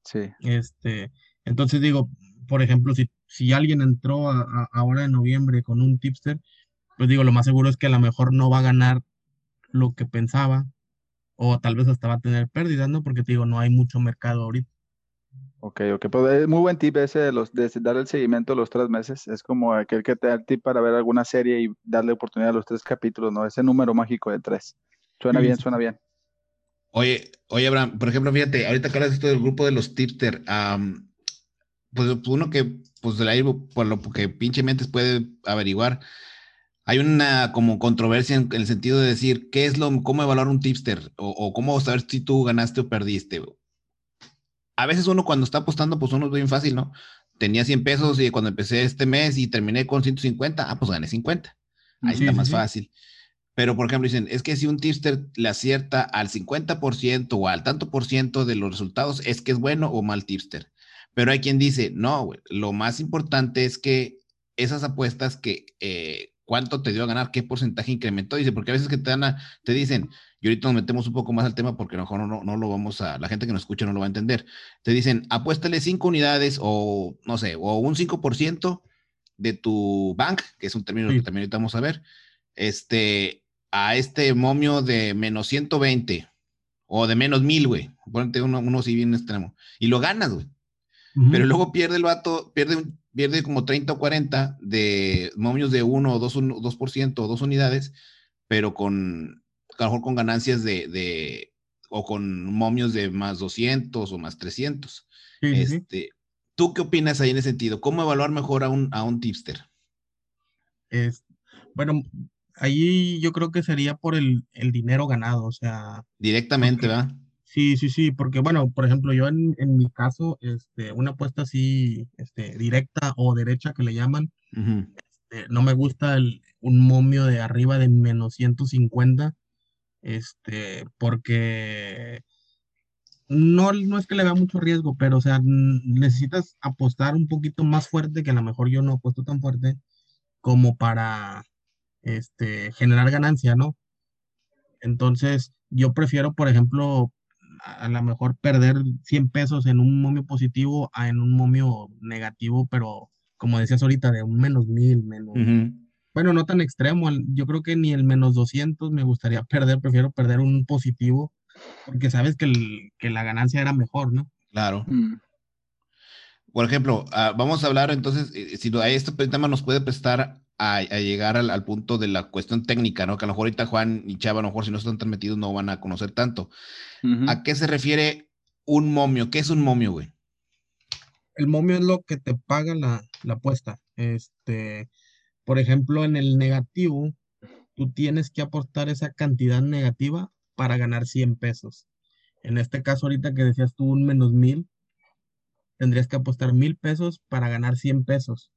Sí. Este, entonces digo, por ejemplo, si, si alguien entró a, ahora en noviembre con un tipster, pues digo, lo más seguro es que a lo mejor no va a ganar lo que pensaba, o tal vez hasta va a tener pérdidas, ¿no? Porque te digo, no hay mucho mercado ahorita. Ok, ok, pues es muy buen tip ese de, los, de dar el seguimiento los tres meses. Es como aquel que te da el tip para ver alguna serie y darle oportunidad a los tres capítulos, ¿no? Ese número mágico de tres. Suena bien, suena bien. Oye, oye, Abraham, por ejemplo, fíjate, ahorita que hablas esto del grupo de los tipster, pues uno que, pues de la por lo que pinche mentes puede averiguar, hay una como controversia en, el sentido de decir, ¿qué es lo, cómo evaluar un tipster? O, o cómo saber si tú ganaste o perdiste a veces uno cuando está apostando, pues uno es bien fácil, ¿no? Tenía 100 pesos y cuando empecé este mes y terminé con 150, ah, pues gané 50. Ahí está más fácil. Pero, por ejemplo, dicen, es que si un tipster le acierta al 50% o al tanto por ciento de los resultados, es que es bueno o mal tipster. Pero hay quien dice, no, lo más importante es que esas apuestas que eh, cuánto te dio a ganar, qué porcentaje incrementó, dice, porque a veces que te, dan te dicen, y ahorita nos metemos un poco más al tema porque a lo mejor no, no, lo vamos a, la gente que nos escucha no lo va a entender. Te dicen, apuéstale cinco unidades o no sé, o un 5% de tu bank, que es un término que también ahorita vamos a ver, este, a este momio de menos 120 o de menos 1000, güey. Ponte uno, uno si bien extremo. Y lo ganas, güey. Pero luego pierde el vato, pierde, pierde como 30 o 40 de momios de 1 o 2, 2% o 2 unidades, pero con a lo mejor con ganancias de, o con momios de más 200 o más 300. este, ¿Tú qué opinas ahí en ese sentido? ¿Cómo evaluar mejor a un, a un tipster? Es, bueno, ahí yo creo que sería por el, dinero ganado, o sea. Directamente, ¿verdad? Sí, sí, sí, porque bueno, por ejemplo, yo en, mi caso, este, una apuesta así, este, directa o derecha que le llaman, este, no me gusta el, un momio de arriba de menos 150 este, porque no, no es que le vea mucho riesgo, pero o sea, necesitas apostar un poquito más fuerte, que a lo mejor yo no apuesto tan fuerte, como para este, generar ganancia, ¿no? Entonces, yo prefiero, por ejemplo, a, lo mejor perder 100 pesos en un momio positivo a en un momio negativo, pero como decías ahorita, de un menos mil, menos, bueno, no tan extremo, yo creo que ni el menos 200 me gustaría perder, prefiero perder un positivo, porque sabes que, la ganancia era mejor, ¿no? Claro. Mm. Por ejemplo, ah, vamos a hablar entonces, eh, si este tema nos puede prestar a, llegar al, punto de la cuestión técnica, ¿no? Que a lo mejor ahorita Juan y Chava, a lo mejor si no están tan metidos no van a conocer tanto. ¿A qué se refiere un momio? ¿Qué es un momio, güey? El momio es lo que te paga la, la apuesta. Este, por ejemplo, en el negativo, tú tienes que aportar esa cantidad negativa para ganar 100 pesos. En este caso, ahorita que decías tú un menos mil, tendrías que apostar mil pesos para ganar 100 pesos.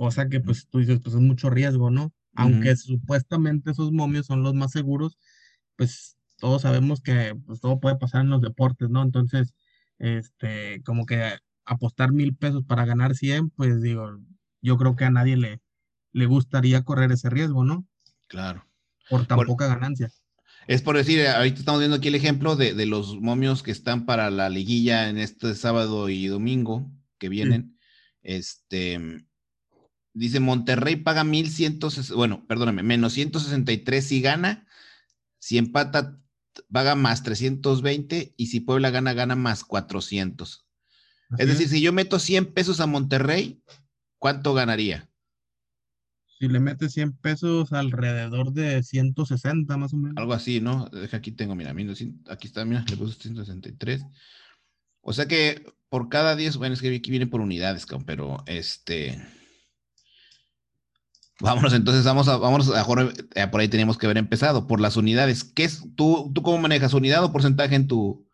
Cosa que pues tú dices, pues es mucho riesgo, ¿no? Aunque supuestamente esos momios son los más seguros, pues todos sabemos que pues, todo puede pasar en los deportes, ¿no? Entonces, este, como que apostar mil pesos para ganar 100, pues digo, yo creo que a nadie le, le gustaría correr ese riesgo, ¿no? Claro. Por tan poca ganancia. Es por decir, ahorita estamos viendo aquí el ejemplo de, los momios que están para la liguilla en este sábado y domingo que vienen. Este dice Monterrey paga 1100, bueno, perdóname, menos 163 si gana, si empata paga más 320 y si Puebla gana, gana más 400. es decir, si yo meto 100 pesos a Monterrey, ¿cuánto ganaría? si le metes 100 pesos, alrededor de 160 más o menos. Algo así, ¿no? Deja aquí tengo, mira, aquí está, mira, le puse 163. O sea que por cada 10, bueno, es que aquí viene por unidades, pero este. Vámonos, entonces vamos a, vámonos a, eh, por ahí teníamos que haber empezado, por las unidades. ¿Qué es, tú, tú cómo manejas unidad o porcentaje en tu,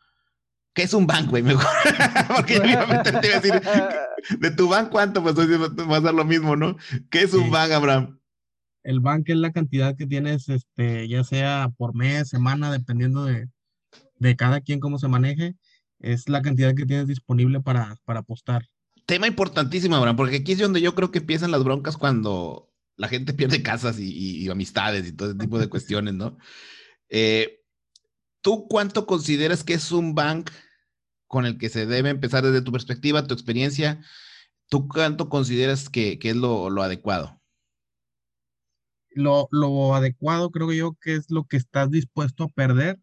¿qué es un banco, güey? Mejor. Porque yo iba a te iba a decir, de tu banco, ¿cuánto? Pues va a ser lo mismo, ¿no? ¿Qué es un banco, Abraham? El banco es la cantidad que tienes, este, ya sea por mes, semana, dependiendo de, de cada quien cómo se maneje, es la cantidad que tienes disponible para, para apostar. Tema importantísimo, Abraham, porque aquí es donde yo creo que empiezan las broncas cuando la gente pierde casas y, amistades y todo ese tipo de cuestiones, ¿no? Eh, ¿Tú cuánto consideras que es un bank con el que se debe empezar desde tu perspectiva, tu experiencia? ¿Tú cuánto consideras que, es lo, adecuado? Lo, lo, adecuado creo yo que es lo que estás dispuesto a perder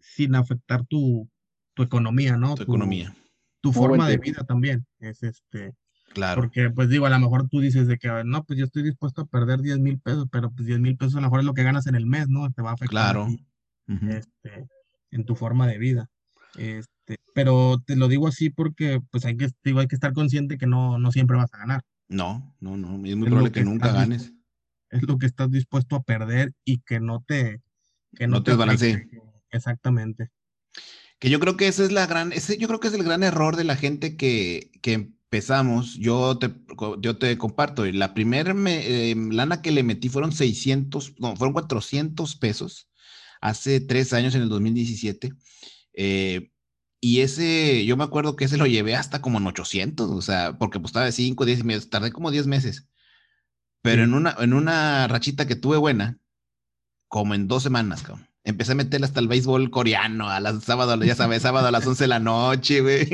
sin afectar tu, economía, ¿no? Tu, economía. Tu forma de vida también. Es este. Claro. Porque, pues digo, a lo mejor tú dices de que, no, pues yo estoy dispuesto a perder 10 mil pesos, pero pues 10 mil pesos a lo mejor es lo que ganas en el mes, ¿no? Te va a afectar. Claro. este, en tu forma de vida. Este, pero te lo digo así porque, pues hay que, digo, hay que estar consciente que no, no siempre vas a ganar. No, no, no. Es muy probable que, nunca ganes. es lo que estás dispuesto a perder y que no te, que no, te, te Exactamente. Que yo creo que ese es la gran, ese yo creo que es el gran error de la gente que, que empezamos. Yo te, yo te comparto, la primera em, lana que le metí fueron 600, no, fueron 400 pesos hace tres años, en el 2017. Eh, y ese, yo me acuerdo que ese lo llevé hasta como en 800, o sea, porque pues estaba de 5, 10 meses, tardé como 10 meses. Pero en, una, en una rachita que tuve buena, como en dos semanas, cabrón empecé a meterle hasta el béisbol coreano, a las sábado, ya sabes, sábado a las 11 de la noche, güey.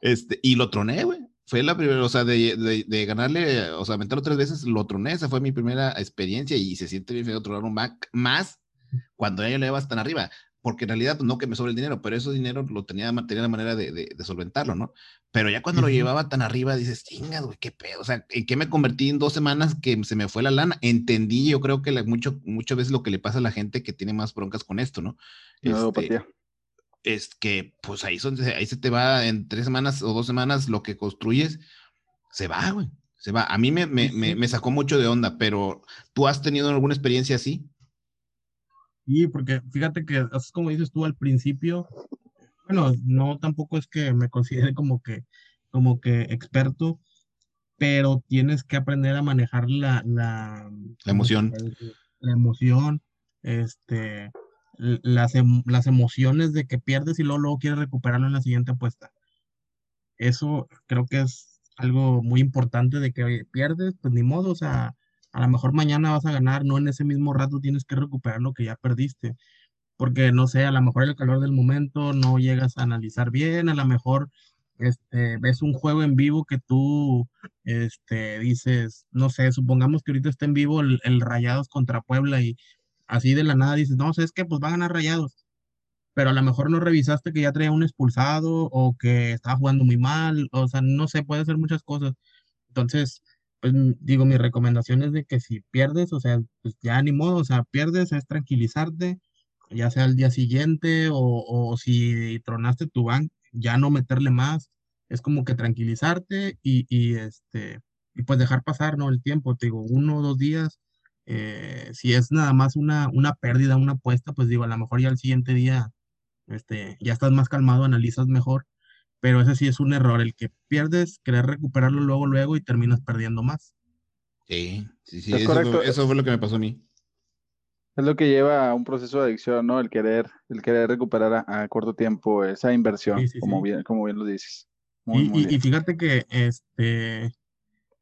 Este, y lo troné, güey. Fue la primera, o sea, de, de, ganarle, o sea, meterlo tres veces, lo troné. Esa fue mi primera experiencia y se siente bien feo tronar un Mac más cuando ya le vas tan arriba porque en realidad pues, no que me sobre el dinero, pero ese dinero lo tenía, tenía la manera de, de, solventarlo, ¿no? Pero ya cuando lo llevaba tan arriba, dices, chinga, güey, qué pedo, o sea, ¿en qué me convertí en dos semanas que se me fue la lana? Entendí, yo creo que mucho, muchas veces lo que le pasa a la gente que tiene más broncas con esto, ¿no? Este, es que, pues ahí, son, ahí se te va en tres semanas o dos semanas lo que construyes, se va, güey, se va. A mí me, me, me, me sacó mucho de onda, pero ¿tú has tenido alguna experiencia así? Sí, porque fíjate que es como dices tú al principio, bueno, no tampoco es que me considere como que, como que experto, pero tienes que aprender a manejar la, la, emoción. La emoción, este, las, em, las emociones de que pierdes y luego, luego quieres recuperarlo en la siguiente apuesta. Eso creo que es algo muy importante de que pierdes, pues ni modo, o sea, a lo mejor mañana vas a ganar, no en ese mismo rato tienes que recuperar lo que ya perdiste, porque no sé, a lo mejor el calor del momento no llegas a analizar bien, a lo mejor este, ves un juego en vivo que tú este, dices, no sé, supongamos que ahorita está en vivo el, Rayados contra Puebla y así de la nada dices, no, es que pues van a ganar Rayados, pero a lo mejor no revisaste que ya traía un expulsado o que estaba jugando muy mal, o sea, no sé, puede ser muchas cosas. Entonces, pues digo, mi recomendación es de que si pierdes, o sea, pues ya ni modo, o sea, pierdes es tranquilizarte, ya sea al día siguiente o, si tronaste tu bank, ya no meterle más, es como que tranquilizarte y, este, y pues dejar pasar, ¿no? El tiempo, te digo, uno o dos días, eh, si es nada más una, una pérdida, una apuesta, pues digo, a lo mejor ya al siguiente día, este, ya estás más calmado, analizas mejor pero ese sí es un error, el que pierdes, querer recuperarlo luego, luego y terminas perdiendo más. Sí, sí, sí, eso, Fue, eso fue lo que me pasó a mí. Es lo que lleva a un proceso de adicción, ¿no? El querer, el querer recuperar a, corto tiempo esa inversión, como, Bien, como bien lo dices. y, fíjate que, este,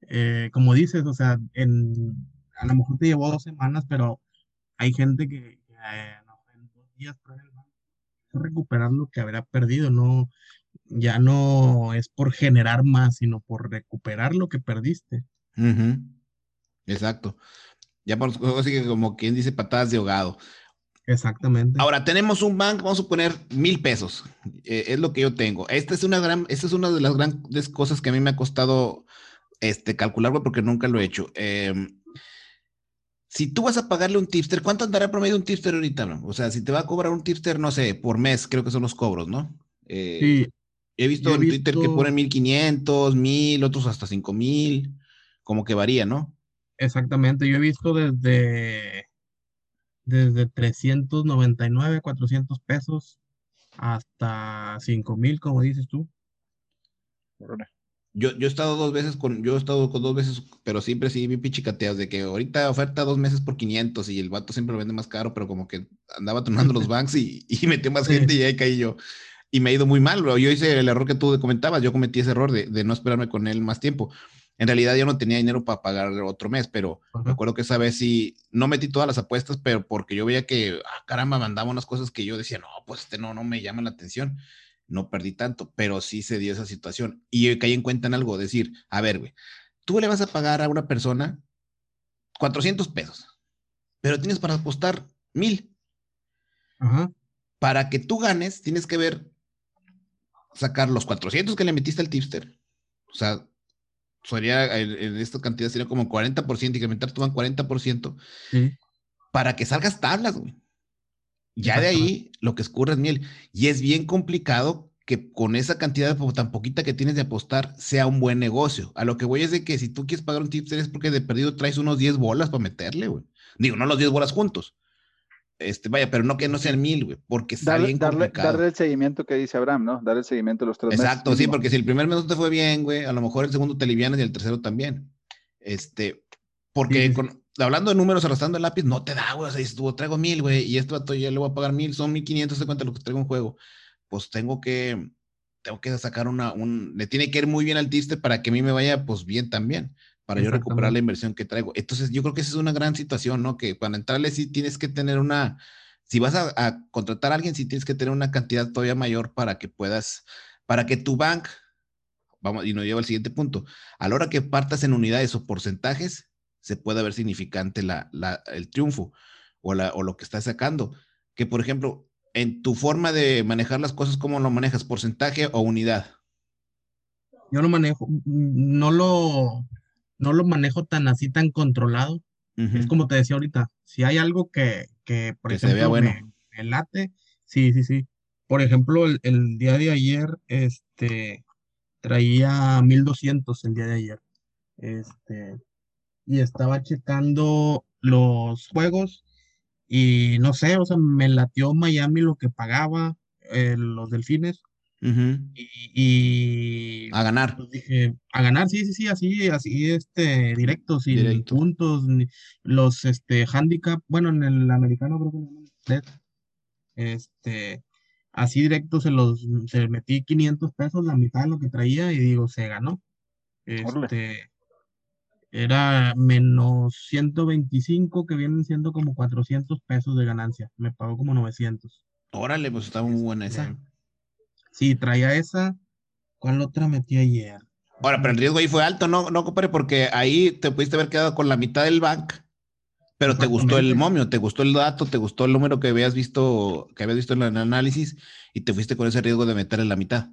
eh, como dices, o sea, en, a lo mejor te llevó dos semanas, pero hay gente que, eh, en dos días recuperar lo que habrá perdido, no, ya no es por generar más, sino por recuperar lo que perdiste. Exacto. Ya por así que como quien dice patadas de ahogado. Exactamente. Ahora tenemos un banco, vamos a poner mil pesos. Eh, es lo que yo tengo. Esta es una gran, esta es una de las grandes cosas que a mí me ha costado este, calcular, porque nunca lo he hecho. Em, si tú vas a pagarle un tipster, ¿cuánto andará promedio un tipster ahorita? O sea, si te va a cobrar un tipster, no sé, por mes, creo que son los cobros, ¿no? Eh, sí, He visto en Twitter que ponen 1500, 1000, otros hasta 5000, como que varía, ¿no? Exactamente, yo he visto desde, desde 399, 400 pesos hasta cinco mil, como dices tú. Yo, yo he estado dos veces con, yo he estado con dos veces, pero siempre sí, bien pichicateas, de que ahorita oferta dos meses por 500 y el vato siempre lo vende más caro, pero como que andaba tronando los banks y, y metió más gente y ahí caí yo. Y me ha ido muy mal, bro. Yo hice el error que tú comentabas, yo cometí ese error de, de no esperarme con él más tiempo. En realidad yo no tenía dinero para pagar otro mes, pero me acuerdo que esa vez sí, no metí todas las apuestas, pero porque yo veía que, ah, caramba, mandaba unas cosas que yo decía, no, pues este no, no me llama la atención. No perdí tanto, pero sí se dio esa situación. Y caí en cuenta en algo, decir, a ver, güey, tú le vas a pagar a una persona 400 pesos, pero tienes para apostar mil. Ajá. Para que tú ganes, tienes que ver, sacar los 400 que le metiste al tipster. O sea, sería, en, en esta cantidad sería como 40%, incrementar tu van 40%, Sí. para que salgas tablas, güey. Ya de ahí lo que escurre es miel. Y es bien complicado que con esa cantidad de, tan poquita que tienes de apostar sea un buen negocio. A lo que voy es de que si tú quieres pagar un tipster es porque de perdido traes unos 10 bolas para meterle, güey. Digo, no los 10 bolas juntos. Este, vaya, pero no que no sean mil, güey, porque está Darle, bien darle, complicado. darle el seguimiento que dice Abraham, ¿no? Darle el seguimiento a los tres meses. Exacto, sí, porque si el primer mes no te fue bien, güey, a lo mejor el segundo te livianas y el tercero también. Este, porque sí. con- hablando de números, arrastrando el lápiz, no te da, güey. O sea, dices tú, traigo mil, güey, y esto vato ya le voy a pagar mil, son mil quinientos de cuenta lo que traigo en juego. Pues tengo que, tengo que sacar una, un, le tiene que ir muy bien al tiste para que a mí me vaya, pues bien también, para yo recuperar la inversión que traigo. Entonces, yo creo que esa es una gran situación, ¿no? Que para entrarle sí tienes que tener una, si vas a, a contratar a alguien, sí tienes que tener una cantidad todavía mayor para que puedas, para que tu bank, vamos, y nos lleva al siguiente punto, a la hora que partas en unidades o porcentajes, se pueda ver significante la, la- el triunfo o, la, o lo que estás sacando. Que, por ejemplo, en tu forma de manejar las cosas, ¿cómo lo manejas? ¿Porcentaje o unidad? Yo lo manejo, no lo, no lo manejo tan así, tan controlado. Es como te decía ahorita, si hay algo que, que por Que se vea ejemplo, bueno. me, me late, sí, sí, sí. Por ejemplo, el, el día de ayer, este, traía 1200 el día de ayer. Este, y estaba checando los juegos y no sé, o sea, me latió Miami lo que pagaba, eh, los Delfines, y, y A ganar. pues dije, a ganar, sí, sí, sí, así, así, este, directo, sin Directo. puntos, ni- los, este, handicap, bueno, en el americano creo que este, así directo se los, se metí 500 pesos, la mitad de lo que traía, y digo, se ganó, este, era menos 125, que vienen siendo como 400 pesos de ganancia, me pagó como 900. Órale, pues está muy buena esa. Este, Sí, traía esa, ¿cuál otra metí ayer? Ahora, pero el riesgo ahí fue alto, ¿no, no, compadre? Porque ahí te pudiste haber quedado con la mitad del bank, pero te gustó el momio, te gustó el dato, te gustó el número que habías visto, que habías visto en el análisis y te fuiste con ese riesgo de meter en la mitad.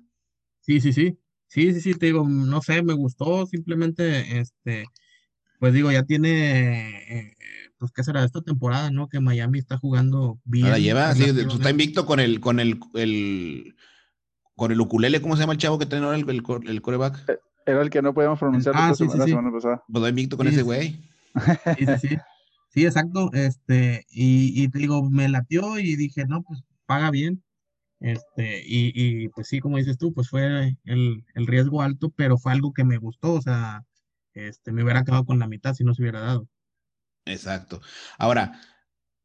Sí, sí, sí. Sí, sí, sí, te digo, no sé, me gustó, simplemente, este, pues digo, ya tiene, eh, pues, ¿qué será? Esta temporada, ¿no? Que Miami está jugando bien. Ahora lleva, sí, tú está relativamente. invicto con el, con el, el, con el ukulele, ¿cómo se llama el chavo que tiene ahora el, el, core- el coreback? Era el que no podíamos pronunciar Ah, la sí, sí, semana, la sí. semana pasada. Pues va invicto con Sí, ese sí. güey. Sí, sí, sí. Sí, exacto. Este, y, y te digo, me latió y dije, no, pues paga bien. Este, y, y pues sí, como dices tú, pues fue el, el riesgo alto, pero fue algo que me gustó. O sea, este, me hubiera quedado con la mitad si no se hubiera dado. Exacto. Ahora,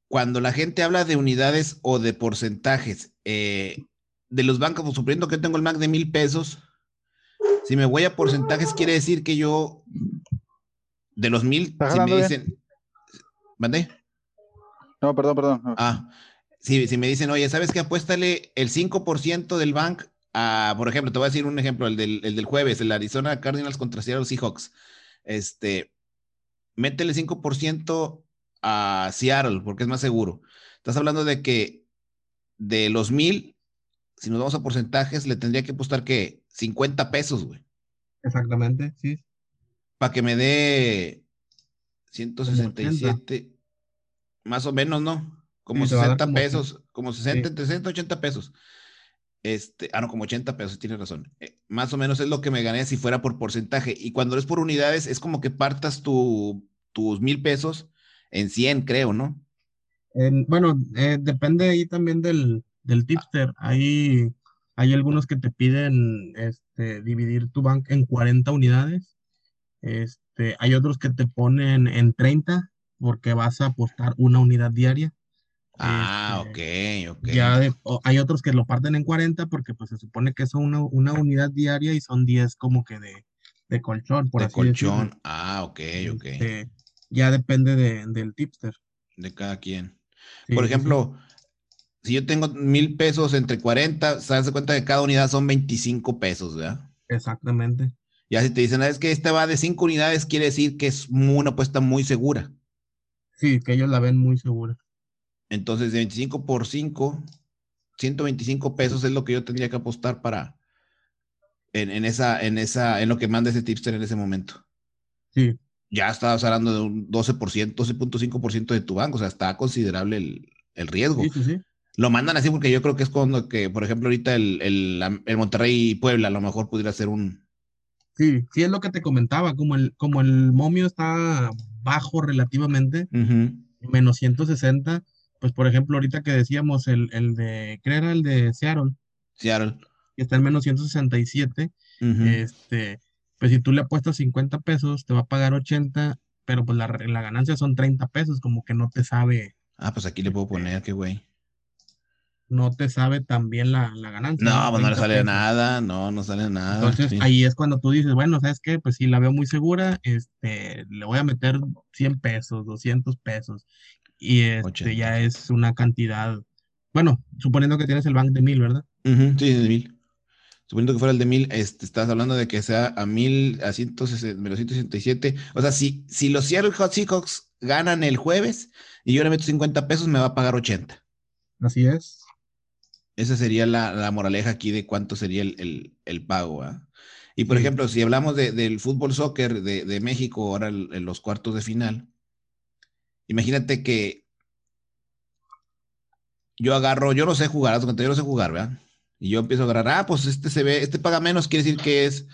cuando la gente habla de unidades o de porcentajes, eh, de los bancos, pues, suponiendo que tengo el MAC de mil pesos, si me voy a porcentajes, quiere decir que yo, de los mil, ¿Está si me jalando bien? dicen, ¿mandé? No, perdón, perdón. no. Ah, si, si me dicen, oye, ¿sabes qué? Apuéstale el 5% del bank a, por ejemplo, te voy a decir un ejemplo, el del, el del jueves, el Arizona Cardinals contra Seattle Seahawks. Este, métele 5% a Seattle, porque es más seguro. Estás hablando de que de los mil, si nos vamos a porcentajes, le tendría que apostar que 50 pesos, güey, Exactamente, sí. para que me dé 167, más o menos, ¿no? Como Sí, te va a dar 60 como pesos, como 60, Sí. entre 60 y 80 pesos. Este, ah, no, como 80 pesos, tienes razón. Eh, más o menos es lo que me gané si fuera por porcentaje. Y cuando es por unidades, es como que partas tu, tus mil pesos en 100, creo, ¿no? En- bueno, eh, depende ahí también del, del tipster. Hay, hay algunos que te piden este, dividir tu bank en 40 unidades. Este, hay otros que te ponen en 30 porque vas a apostar una unidad diaria. Ah, Este, ok, ok. ya de- hay otros que lo parten en 40 porque pues se supone que son una, una unidad diaria y son 10 como que de, de colchón, por De así decirlo. colchón. Ah, ok, ok. Este, ya depende de- del tipster. De cada quien. Sí, Por sí. ejemplo, si yo tengo mil pesos entre 40, se das cuenta que cada unidad son 25 pesos, ¿verdad? Exactamente. Ya si te dicen, "Ah, es que esta va de 5 unidades, quiere decir que es una apuesta muy segura. Sí, que ellos la ven muy segura. Entonces, de 25 por 5, 125 pesos es lo que yo tendría que apostar para en, en esa, en esa, en lo que manda ese tipster en ese momento. Sí, Ya estabas hablando de un 12%, 12.5% de tu banco, o sea, está considerable el, el riesgo. sí, sí, sí. Lo mandan así porque yo creo que es cuando que, por ejemplo, ahorita el, el, el Monterrey y Puebla a lo mejor pudiera ser un... Sí, sí es lo que te comentaba, como el, como el momio está bajo relativamente, Ujú, menos 160, pues por ejemplo ahorita que decíamos el, el de, ¿qué era el de Seattle? Seattle. Que está en menos 167, Ujú. este, pues si tú le apuestas 50 pesos, te va a pagar 80, pero pues la, la ganancia son 30 pesos, como que no te sabe, Ah, pues aquí le puedo este, poner, qué güey. no te sabe tan bien la, la ganancia, No, pues no le 30 sale pesos. nada, no, no sale nada. Entonces sí. ahí es cuando tú dices, bueno, ¿sabes qué? Pues si la veo muy segura, este, le voy a meter 100 pesos, 200 pesos. Y este 80. ya es una cantidad, bueno, suponiendo que tienes el bank de mil, ¿verdad? Ujú, sí, de mil. Suponiendo que fuera el de mil, este, estás hablando de que sea a mil, a 160, menos 167. O sea, si, si los Seattle Hot Seahawks ganan el jueves y yo le meto 50 pesos, me va a pagar 80. Así es. Esa sería la, la moraleja aquí de cuánto sería el, el, el pago. ¿ah? Y por Sí. ejemplo, si hablamos de- del fútbol soccer de, de México, ahora en los cuartos de final, imagínate que yo agarro, yo no sé jugar, yo no sé jugar, ¿verdad? Y yo empiezo a agarrar, ah, pues este se ve, este paga menos, quiere decir que es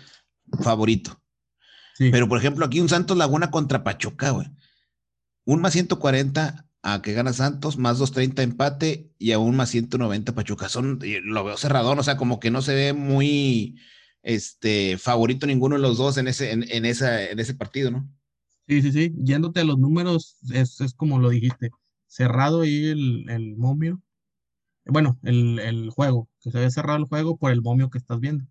favorito. Sí, Pero por ejemplo, aquí un Santos Laguna contra Pachuca, güey. Un más 140 a que gana Santos, más 230 empate y aún más 190 Pachuca. Son, lo veo cerradón, o sea, como que no se ve muy este favorito ninguno de los dos en ese, en, en esa, en ese partido, ¿no? Sí, sí, sí. Yéndote a los números, es, es como lo dijiste, cerrado ahí el, el momio. Bueno, el, el juego, que se ve cerrado el juego por el momio que estás viendo.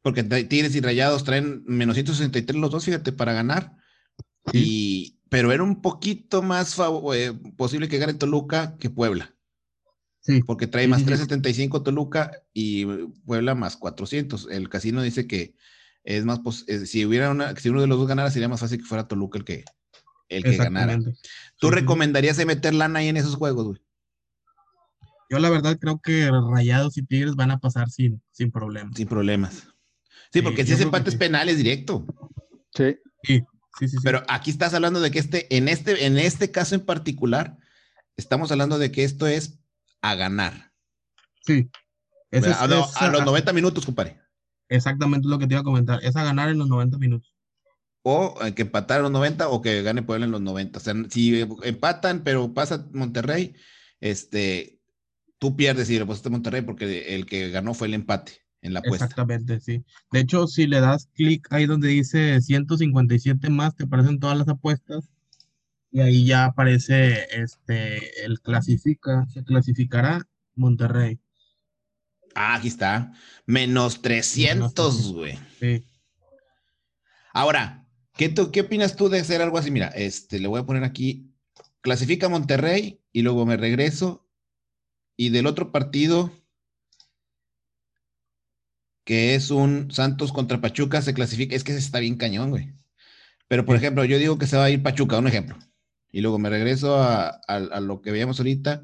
Porque Tigres y Rayados traen menos 163 los dos, fíjate, para ganar. Sí. Y, pero era un poquito más eh, posible que gane Toluca que Puebla. Sí, porque trae más sí, sí. 375 Toluca y Puebla más 400. El casino dice que es más, pos- eh, si hubiera una, si uno de los dos ganara, sería más fácil que fuera Toluca el que, el que ganara. ¿Tú Sí, recomendarías meter lana ahí en esos juegos, güey? Yo la verdad creo que Rayados y Tigres van a pasar sin, sin problemas. Sin problemas. Sí, Sí, porque si ese empate es sí. penal, es directo. Sí. Sí, sí, sí, sí. Pero aquí estás hablando de que este, en este, en este caso en particular, estamos hablando de que esto es a ganar. Sí. A, es a los a- 90 minutos, compadre. Exactamente lo que te iba a comentar. Es a ganar en los 90 minutos. O eh, que empatar en los 90 o que gane Puebla en los 90. O sea, si empatan, pero pasa Monterrey, este, tú pierdes y le a Monterrey porque el que ganó fue el empate en la apuesta. Exactamente, sí. De hecho, si le das clic ahí donde dice 157 más, te aparecen todas las apuestas. Y ahí ya aparece este el clasifica, se clasificará Monterrey. Ah, aquí está. Menos 300, 300. güey. Sí. Ahora, ¿qué, tú- ¿qué opinas tú de hacer algo así? Mira, este, le voy a poner aquí, clasifica Monterrey y luego me regreso y del otro partido, que es un Santos contra Pachuca, se clasifica, es que ese está bien cañón, güey. Pero, por ejemplo, yo digo que se va a ir Pachuca, un ejemplo. Y luego me regreso a, a- a lo que veíamos ahorita.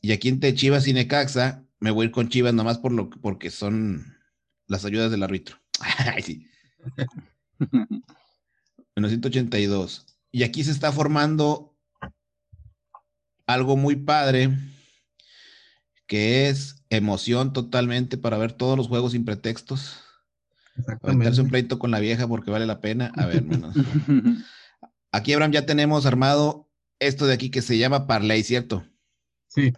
Y aquí entre Chivas y Necaxa, me voy a ir con Chivas nomás por lo, porque son las ayudas del árbitro. Ay, sí. Menos 182. Y aquí se está formando algo muy padre, que es emoción totalmente para ver todos los juegos sin pretextos. Aventarse un pleito con la vieja porque vale la pena. A ver, menos. Aquí, Abraham, ya tenemos armado esto de aquí que se llama Parley, ¿cierto? Sí,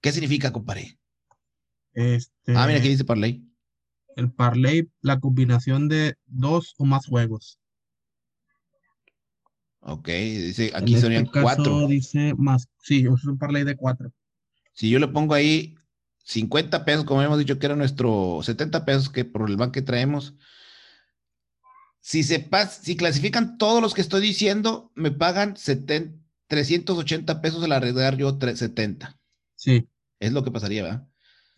¿Qué significa, compadre? Este, Ah, mira, aquí dice parlay. el parlay, la combinación de dos o más juegos. Ok, dice, aquí en serían este cuatro. dice más, sí, es un parlay de cuatro. Si yo le pongo ahí 50 pesos, como hemos dicho que era nuestro 70 pesos que por el banco que traemos, si se pas, si clasifican todos los que estoy diciendo, me pagan 70 380 pesos al arreglar yo tre- 70. Sí, Es lo que pasaría, ¿verdad?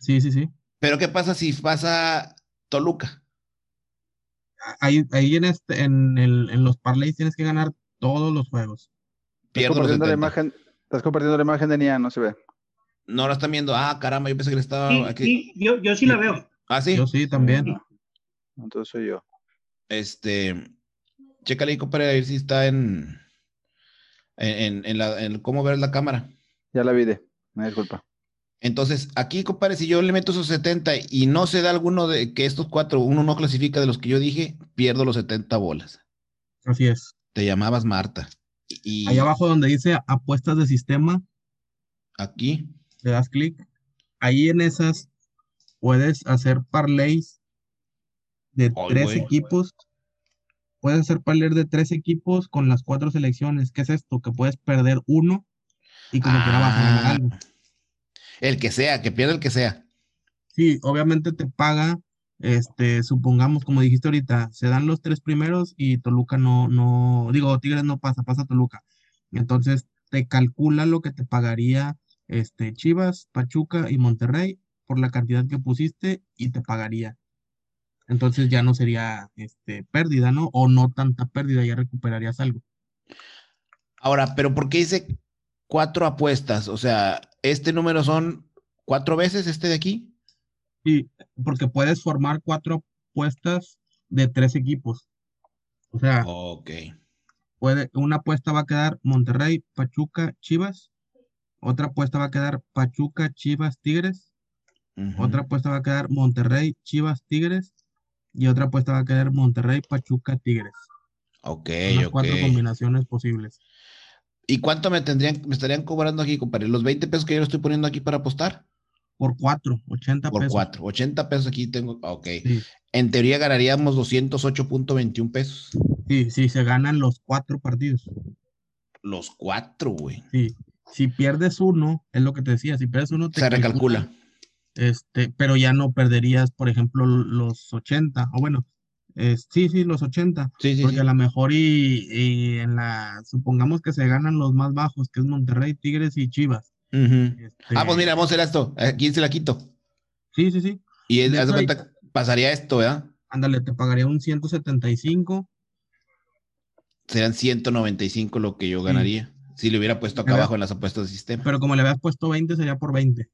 Sí, sí, sí. Pero ¿qué pasa si pasa Toluca? Ahí, ahí en este, en el, en los parlays tienes que ganar todos los juegos. Estás Pierdo los compartiendo, la 70. imagen, estás compartiendo la imagen de Nia, no se ve. No la están viendo. Ah, caramba, yo pensé que le estaba Sí, aquí. sí, yo, yo sí la veo. Ah, sí. Yo sí, también. Entonces soy yo. Este, chécale ahí, compadre, a ver si está en, en, en, en la, en cómo ver la cámara. Ya la vi de. Me disculpa. Entonces, aquí, compadre, si yo le meto esos 70 y no se da alguno de que estos cuatro, uno no clasifica de los que yo dije, pierdo los 70 bolas. Así es. Te llamabas Marta. Y, Ahí abajo donde dice apuestas de sistema, aquí, le das clic. Ahí en esas puedes hacer parlays de tres equipos. Puedes hacer parlay de tres equipos con las cuatro selecciones. ¿Qué es esto? Que puedes perder uno y como quiera vas a ganar Ah. algo. El que sea, que pierda el que sea. Sí, obviamente te paga, este, supongamos, como dijiste ahorita, se dan los tres primeros y Toluca no, no, digo, Tigres no pasa, pasa Toluca. Entonces te calcula lo que te pagaría este Chivas, Pachuca y Monterrey por la cantidad que pusiste y te pagaría. Entonces ya no sería este pérdida, ¿no? O no tanta pérdida, ya recuperarías algo. Ahora, pero ¿por qué dice cuatro apuestas? O sea, este número son cuatro veces este de aquí. Sí, porque puedes formar cuatro apuestas de tres equipos. O sea, Ok. puede, una apuesta va a quedar Monterrey, Pachuca, Chivas. Otra apuesta va a quedar Pachuca, Chivas, Tigres. Otra apuesta va a quedar Monterrey, Chivas, Tigres. Y otra apuesta va a quedar Monterrey, Pachuca, Tigres. Ok, Son las ok. cuatro combinaciones posibles. ¿Y cuánto me tendrían, me estarían cobrando aquí, compadre? ¿Los 20 pesos que yo le estoy poniendo aquí para apostar? Por cuatro, 80 Por pesos. cuatro. 80 pesos aquí tengo. Ok. Sí, En teoría ganaríamos 208.21 pesos. sí, sí, se ganan los cuatro partidos. Los cuatro, güey. Sí. Si pierdes uno, es lo que te decía, si pierdes uno, te Se calcula, recalcula. Este, pero ya no perderías, por ejemplo, los 80, o bueno, eh, sí, sí, los 80. Sí, sí, Porque sí. a lo mejor y, y en la, supongamos que se ganan los más bajos, que es Monterrey, Tigres y Chivas. Este, Ah, pues mira, vamos a hacer esto. Aquí se la quito. Sí, sí, sí. Y es- haz hecho, ahí- cuenta, pasaría esto, ¿verdad? Ándale, te pagaría un 175. Serán 195 lo que yo ganaría. Si le hubiera puesto acá abajo en las apuestas de sistema. Pero como le habías puesto 20, sería por 20.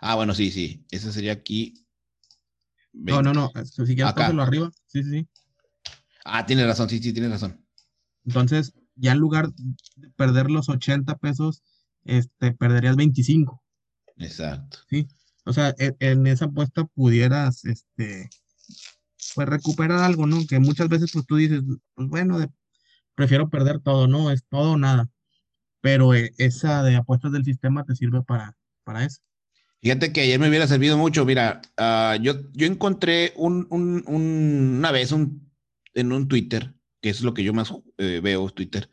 Ah, bueno, sí, sí. Ese sería aquí. No, no, 20. no. Si quieres, Acá. arriba. Sí, sí, sí. Ah, tienes razón, sí, sí, tienes razón. Entonces, ya en lugar de perder los 80 pesos, este, perderías 25. Exacto. O sea, e- en, esa apuesta pudieras, este, pues recuperar algo, ¿no? Que muchas veces, pues tú dices, pues bueno, de- prefiero perder todo, ¿no? Es todo o nada. Pero eh, esa de apuestas del sistema te sirve para, para eso. Fíjate que ayer me hubiera servido mucho. Mira, ah, yo, yo encontré un, un- un- una vez un, en un Twitter, que es lo que yo más eh, veo, Twitter.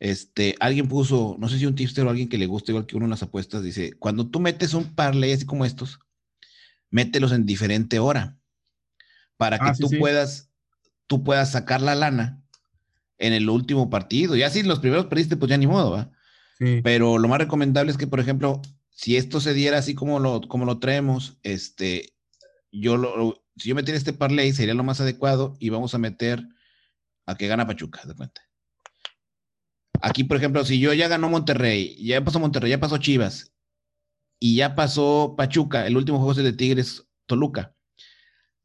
Este, alguien puso, no sé si un tipster o alguien que le guste igual que uno en las apuestas, dice, cuando tú metes un parlay así como estos, mételos en diferente hora para que Ah, sí, tú sí. puedas, tú puedas sacar la lana en el último partido. Ya si los primeros perdiste, pues ya ni modo, ¿va? Sí, Pero lo más recomendable es que, por ejemplo, si esto se diera así como lo, como lo traemos, este, yo lo, si yo metiera este parlay sería lo más adecuado y vamos a meter a que gana Pachuca, de cuenta. Aquí, por ejemplo, si yo ya ganó Monterrey, ya pasó Monterrey, ya pasó Chivas y ya pasó Pachuca, el último juego es el de Tigres Toluca.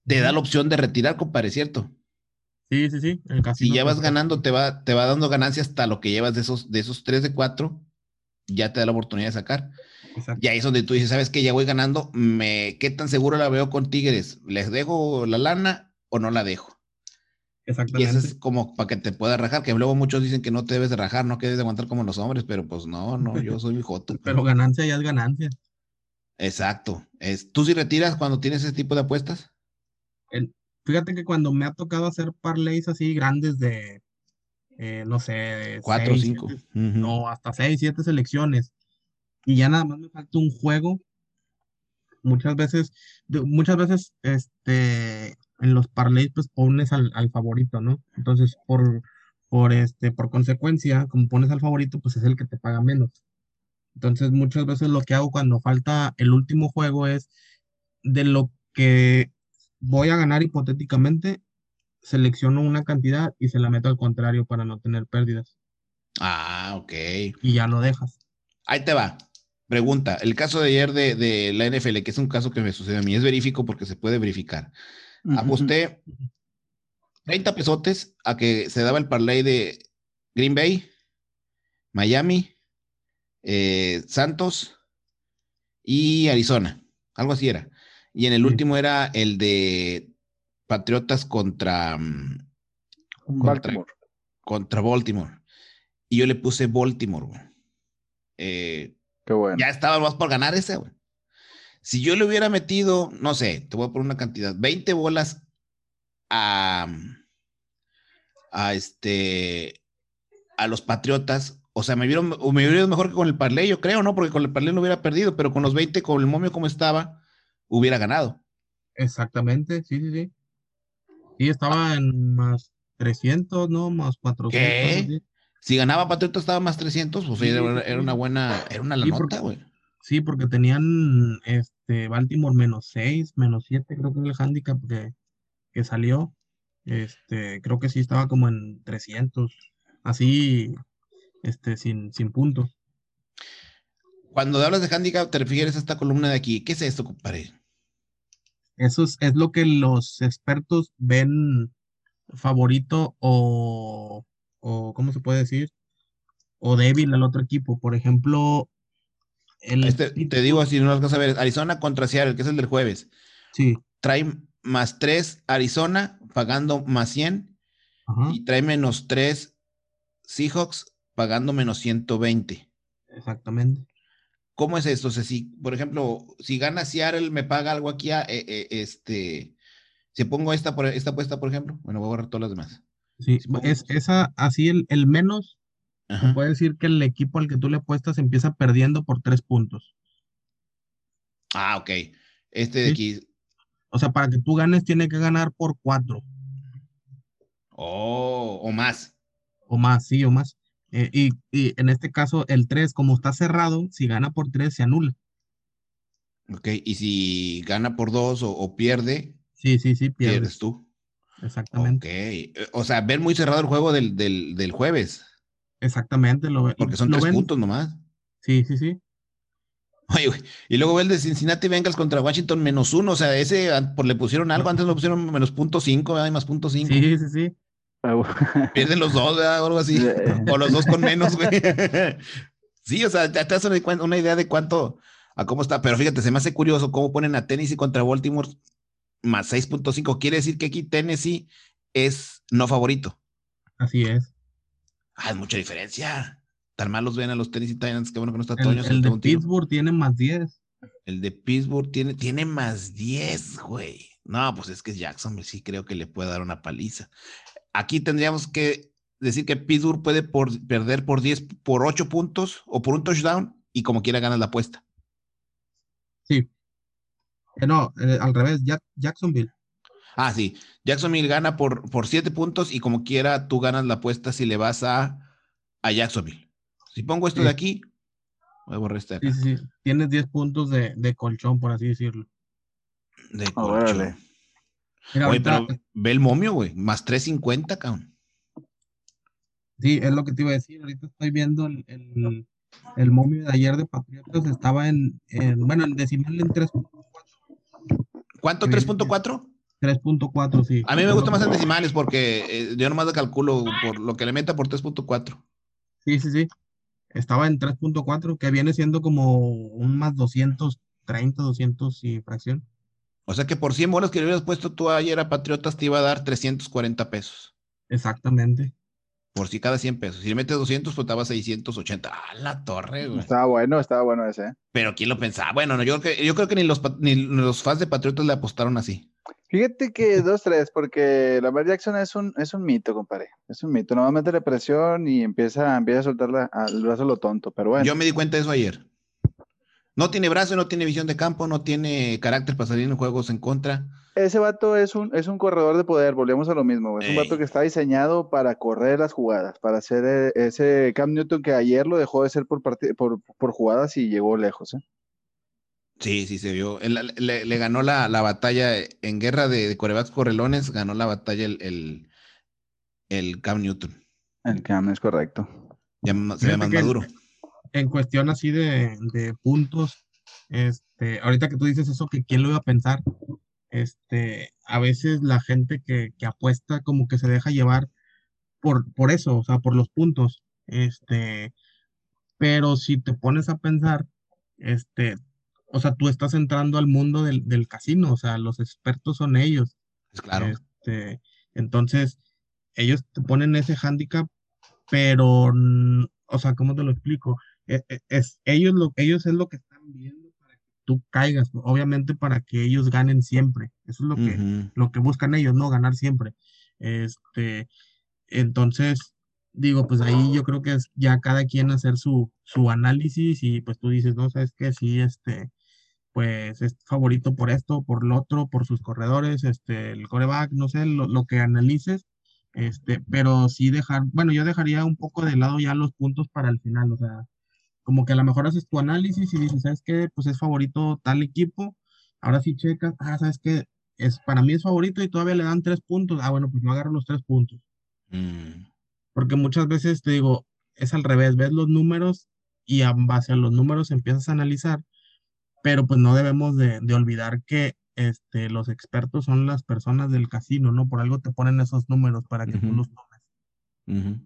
Te da la opción de retirar, compadre, ¿cierto? sí, sí, sí. El Si ya vas te- ganando, te va, te va dando ganancias hasta lo que llevas de esos, de esos tres de cuatro, ya te da la oportunidad de sacar. Exacto. Y ahí es donde tú dices, ¿sabes qué? Ya voy ganando, me, ¿qué tan seguro la veo con Tigres? ¿Les dejo la lana o no la dejo? Y Exactamente. eso es como para que te puedas rajar, que luego muchos dicen que no te debes de rajar, no que debes de aguantar como los hombres, pero pues no, no, yo soy mi joto. Pero ganancia ya es ganancia. Exacto. Es, ¿Tú sí retiras cuando tienes ese tipo de apuestas? fíjate que cuando me ha tocado hacer parlays así grandes de, eh, no sé, cuatro o cinco. No, hasta seis, siete selecciones. Y ya nada más me falta un juego. Muchas veces, muchas veces, este, en los parlays, pues pones al, al favorito, ¿no? Entonces, por, por este, por consecuencia, como pones al favorito, pues es el que te paga menos. Entonces, muchas veces lo que hago cuando falta el último juego es de lo que voy a ganar hipotéticamente, selecciono una cantidad y se la meto al contrario para no tener pérdidas. Ah, ok. Y ya lo dejas. Ahí te va. Pregunta, el caso de ayer de, la NFL, que es un caso que me sucede a mí, es verífico porque se puede verificar. Aposté 30 pesotes a que se daba el parlay de Green Bay, Miami, eh, Santos y Arizona. Algo así era. Y en el último era el de Patriotas contra, mm, Baltimore. contra Baltimore. Y yo le puse Baltimore, eh, Qué bueno. Ya estaba más por ganar ese, güey. Si yo le hubiera metido, no sé, te voy a poner una cantidad, 20 bolas a, a este, a los Patriotas, o sea, me vieron, me vieron mejor que con el parlay, yo creo, ¿no? Porque con el parlay no hubiera perdido, pero con los 20, con el momio como estaba, hubiera ganado. Exactamente, sí, sí, sí. Y estaba en más 300, ¿no? Más 400. ¿Qué? Si ganaba Patriota estaba más 300, pues era, una buena, era una la nota, güey. Sí, porque tenían este Baltimore menos 6, menos 7, creo que es el handicap que, que salió. Este, creo que sí estaba como en 300, así, este, sin, sin puntos. Cuando hablas de handicap, te refieres a esta columna de aquí. ¿Qué es esto, compadre? Eso es, lo que los expertos ven favorito o, o, ¿cómo se puede decir? O débil al otro equipo. Por ejemplo, el este, te digo así, no vas a ver, Arizona contra Seattle, que es el del jueves. Sí. Trae más 3 Arizona, pagando más 100. Y trae menos 3 Seahawks, pagando menos 120. Exactamente. ¿Cómo es esto? O sea, si, por ejemplo, si gana Seattle, me paga algo aquí, a, eh, eh, este, si pongo esta, por, esta apuesta, por ejemplo, bueno, voy a borrar todas las demás. Sí, es esa, así el, el menos, puede decir que el equipo al que tú le apuestas empieza perdiendo por tres puntos. Ah, ok. Este de aquí. O sea, para que tú ganes, tiene que ganar por cuatro. Oh, o más. O más, sí, o más. Eh, y, en este caso, el 3, como está cerrado, si gana por 3, se anula. Ok, y si gana por 2 o, pierde, sí, sí, sí, pierdes. tú. Exactamente. Ok, eh, o sea, ver muy cerrado el juego del, del, jueves. Exactamente, lo Porque son tres puntos nomás. Sí, sí, sí. Oye, y luego ve el de Cincinnati Bengals contra Washington menos uno, o sea, ese por, le pusieron algo, antes lo pusieron menos punto cinco, hay más punto cinco. Sí, sí, sí. Pierden los dos, o algo así. o los dos con menos, güey. sí, o sea, te das una, idea de cuánto, a cómo está. Pero fíjate, se me hace curioso cómo ponen a Tennessee contra Baltimore más 6.5. Quiere decir que aquí Tennessee es no favorito. Así es. Ah, es mucha diferencia. Tan mal los ven a los Tennessee Titans, que bueno que no está Toño. El, el de Pittsburgh tiene más 10. El de Pittsburgh tiene, tiene más 10, güey. No, pues es que Jackson sí creo que le puede dar una paliza. Aquí tendríamos que decir que Pittsburgh puede perder por 10, por 8 puntos o por un touchdown y como quiera ganas la apuesta. Sí. Eh, no, eh, al revés, Jacksonville. Ah, sí. Jacksonville gana por, por 7 puntos y como quiera tú ganas la apuesta si le vas a, a Jacksonville. Si pongo esto de aquí, voy a borrar este acá. Sí, sí, sí. Tienes 10 puntos de, de, colchón, por así decirlo. De colchón. Oye, pero ve el momio, güey, más 350, cabrón. Sí, es lo que te iba a decir. Ahorita estoy viendo el, el, momio de ayer de Patriotas, estaba en, bueno, en decimal en 3.4. ¿Cuánto? ¿3.4? 3.4, sí. A mí me gusta más en decimales porque eh, yo nomás lo calculo por lo que le meta por 3.4. Sí, sí, sí. Estaba en 3.4, que viene siendo como un más 230, 200 y fracción. O sea que por 100 bolas que le hubieras puesto tú ayer a Patriotas te iba a dar 340 pesos. Exactamente. Por si cada 100 pesos. Si le metes 200, pues estaba 680. ¡Ah, la torre, güey! Estaba bueno, estaba bueno ese. ¿eh? Pero ¿quién lo pensaba? Bueno, no, yo, creo que, yo creo que ni los, ni los fans de Patriotas le apostaron así. Fíjate que dos, tres, porque Lamar Jackson es un, es un mito, compadre. Es un mito. No va a meterle presión y empieza, empieza a soltar el brazo lo tonto, pero bueno. Yo me di cuenta de eso ayer. No tiene brazo, no tiene visión de campo, no tiene carácter para salir en juegos en contra. Ese vato es un, es un corredor de poder, volvemos a lo mismo. Es un vato que está diseñado para correr las jugadas, para hacer eh, ese Cam Newton que ayer lo dejó de ser por, por, por jugadas y llegó lejos. ¿eh? Sí, sí se vio. Le, ganó la, batalla en guerra de, de corebacks correlones, ganó la batalla el, el, Cam Newton. El Cam es correcto. Ya se ve más maduro. En cuestión así de, de puntos, este, ahorita que tú dices eso, que quién lo iba a pensar, este, a veces la gente que, que, apuesta como que se deja llevar por, por eso, o sea, por los puntos, este, pero si te pones a pensar, este, o sea, tú estás entrando al mundo del, del casino, o sea, los expertos son ellos. Es claro. Este, entonces, ellos te ponen ese handicap, pero, o sea, ¿cómo te lo explico? E, e, es, ellos, lo, ellos es lo que están viendo tú caigas, obviamente para que ellos ganen siempre. Eso es lo que, lo que buscan ellos, ¿no? Ganar siempre. Este, entonces, digo, pues ahí yo creo que es ya cada quien hacer su, su análisis y pues tú dices, no, sabes que sí, este, pues es favorito por esto, por lo otro, por sus corredores, este, el coreback, no sé, lo, que analices, este, pero sí dejar, bueno, yo dejaría un poco de lado ya los puntos para el final, o sea, como que a lo mejor haces tu análisis y dices, ¿sabes qué? Pues es favorito tal equipo, ahora sí checas, ah, ¿sabes qué? Es, para mí es favorito y todavía le dan tres puntos, ah, bueno, pues yo agarro los tres puntos. Mm. Porque muchas veces te digo, es al revés, ves los números y en base a los números empiezas a analizar pero pues no debemos de, olvidar que este, los expertos son las personas del casino, ¿no? Por algo te ponen esos números para que tú los tomes.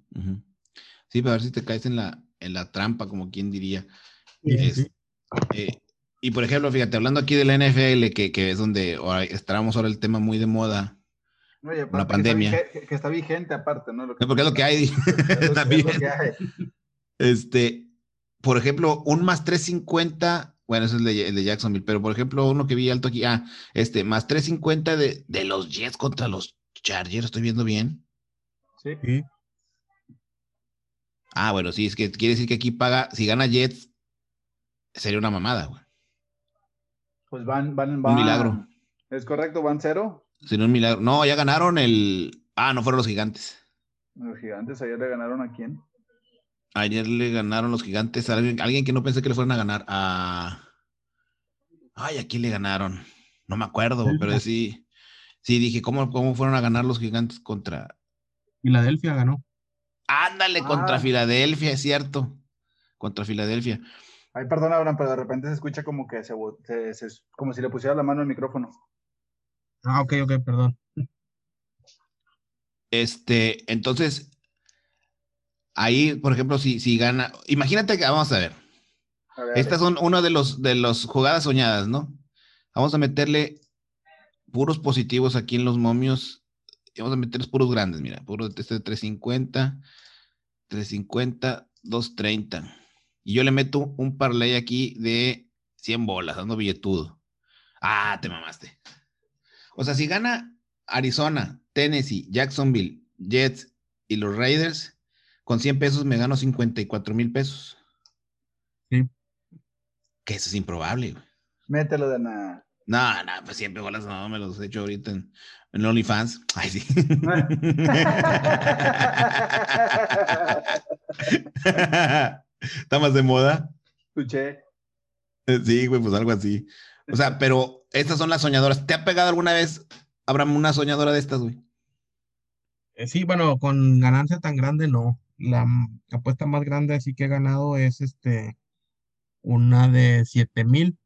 Sí, para ver si te caes en la, en la trampa, como quien diría. Eh, y por ejemplo, fíjate, hablando aquí de la NFL, que, que es donde ahora, estábamos ahora el tema muy de moda, la pandemia. Que está, vigente, aparte, ¿no? porque es lo que hay. También. Este, por ejemplo, un más 350 bueno, ese es el de, Jacksonville, pero por ejemplo, uno que vi alto aquí, ah, este, más 350 de, de los Jets contra los Chargers, ¿estoy viendo bien? Sí. Ah, bueno, sí, es que quiere decir que aquí paga, si gana Jets, sería una mamada, güey. Pues van, van, van. Un milagro. Es correcto, van cero. Sería un milagro. No, ya ganaron el. Ah, no fueron los gigantes. Los gigantes ayer le ganaron a quién? Ayer le ganaron los gigantes a alguien, que no pensé que le fueran a ganar. A... Ay, ¿a quién le ganaron? No me acuerdo, pero sí. Sí, dije, ¿cómo, ¿cómo fueron a ganar los gigantes contra. Filadelfia ganó. Ándale, contra ah. Filadelfia, es cierto. Contra Filadelfia. Ay, perdón, Abraham, pero de repente se escucha como que se, como si le pusiera la mano al micrófono. Ah, ok, ok, perdón. Este, entonces, ahí, por ejemplo, si, si gana, imagínate que, vamos a ver, estas son una de los de las jugadas soñadas, ¿no? Vamos a meterle puros positivos aquí en los momios. Vamos a meterles puros grandes, mira, puros de este 350, 350, 230. Y yo le meto un parlay aquí de 100 bolas, dando billetudo. Ah, te mamaste. O sea, si gana Arizona, Tennessee, Jacksonville, Jets y los Raiders, con 100 pesos me gano 54 mil pesos. Sí. Que eso es improbable, güey. Mételo de nada. No, no, pues siempre bolas no, me los he hecho ahorita en, en OnlyFans. Ay, sí. ¿Está más de moda? Escuché. Sí, güey, pues algo así. O sea, pero estas son las soñadoras. ¿Te ha pegado alguna vez, Abraham, una soñadora de estas, güey? Eh, sí, bueno, con ganancia tan grande no la apuesta más grande así que he ganado es este una de 7 mil.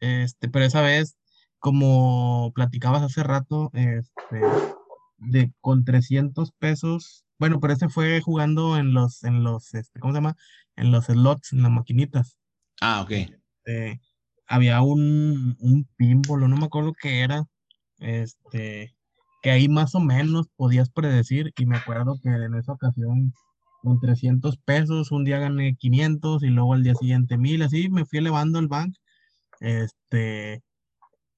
Este, pero esa vez, como platicabas hace rato, este, de con 300 pesos, bueno, pero ese fue jugando en los, en los, este, ¿cómo se llama? En los slots, en las maquinitas. Ah, ok. Este, había un, un pinball, no me acuerdo qué era, este, que ahí más o menos podías predecir y me acuerdo que en esa ocasión con 300 pesos, un día gané 500 y luego al día siguiente 1000, así me fui elevando el bank. Este,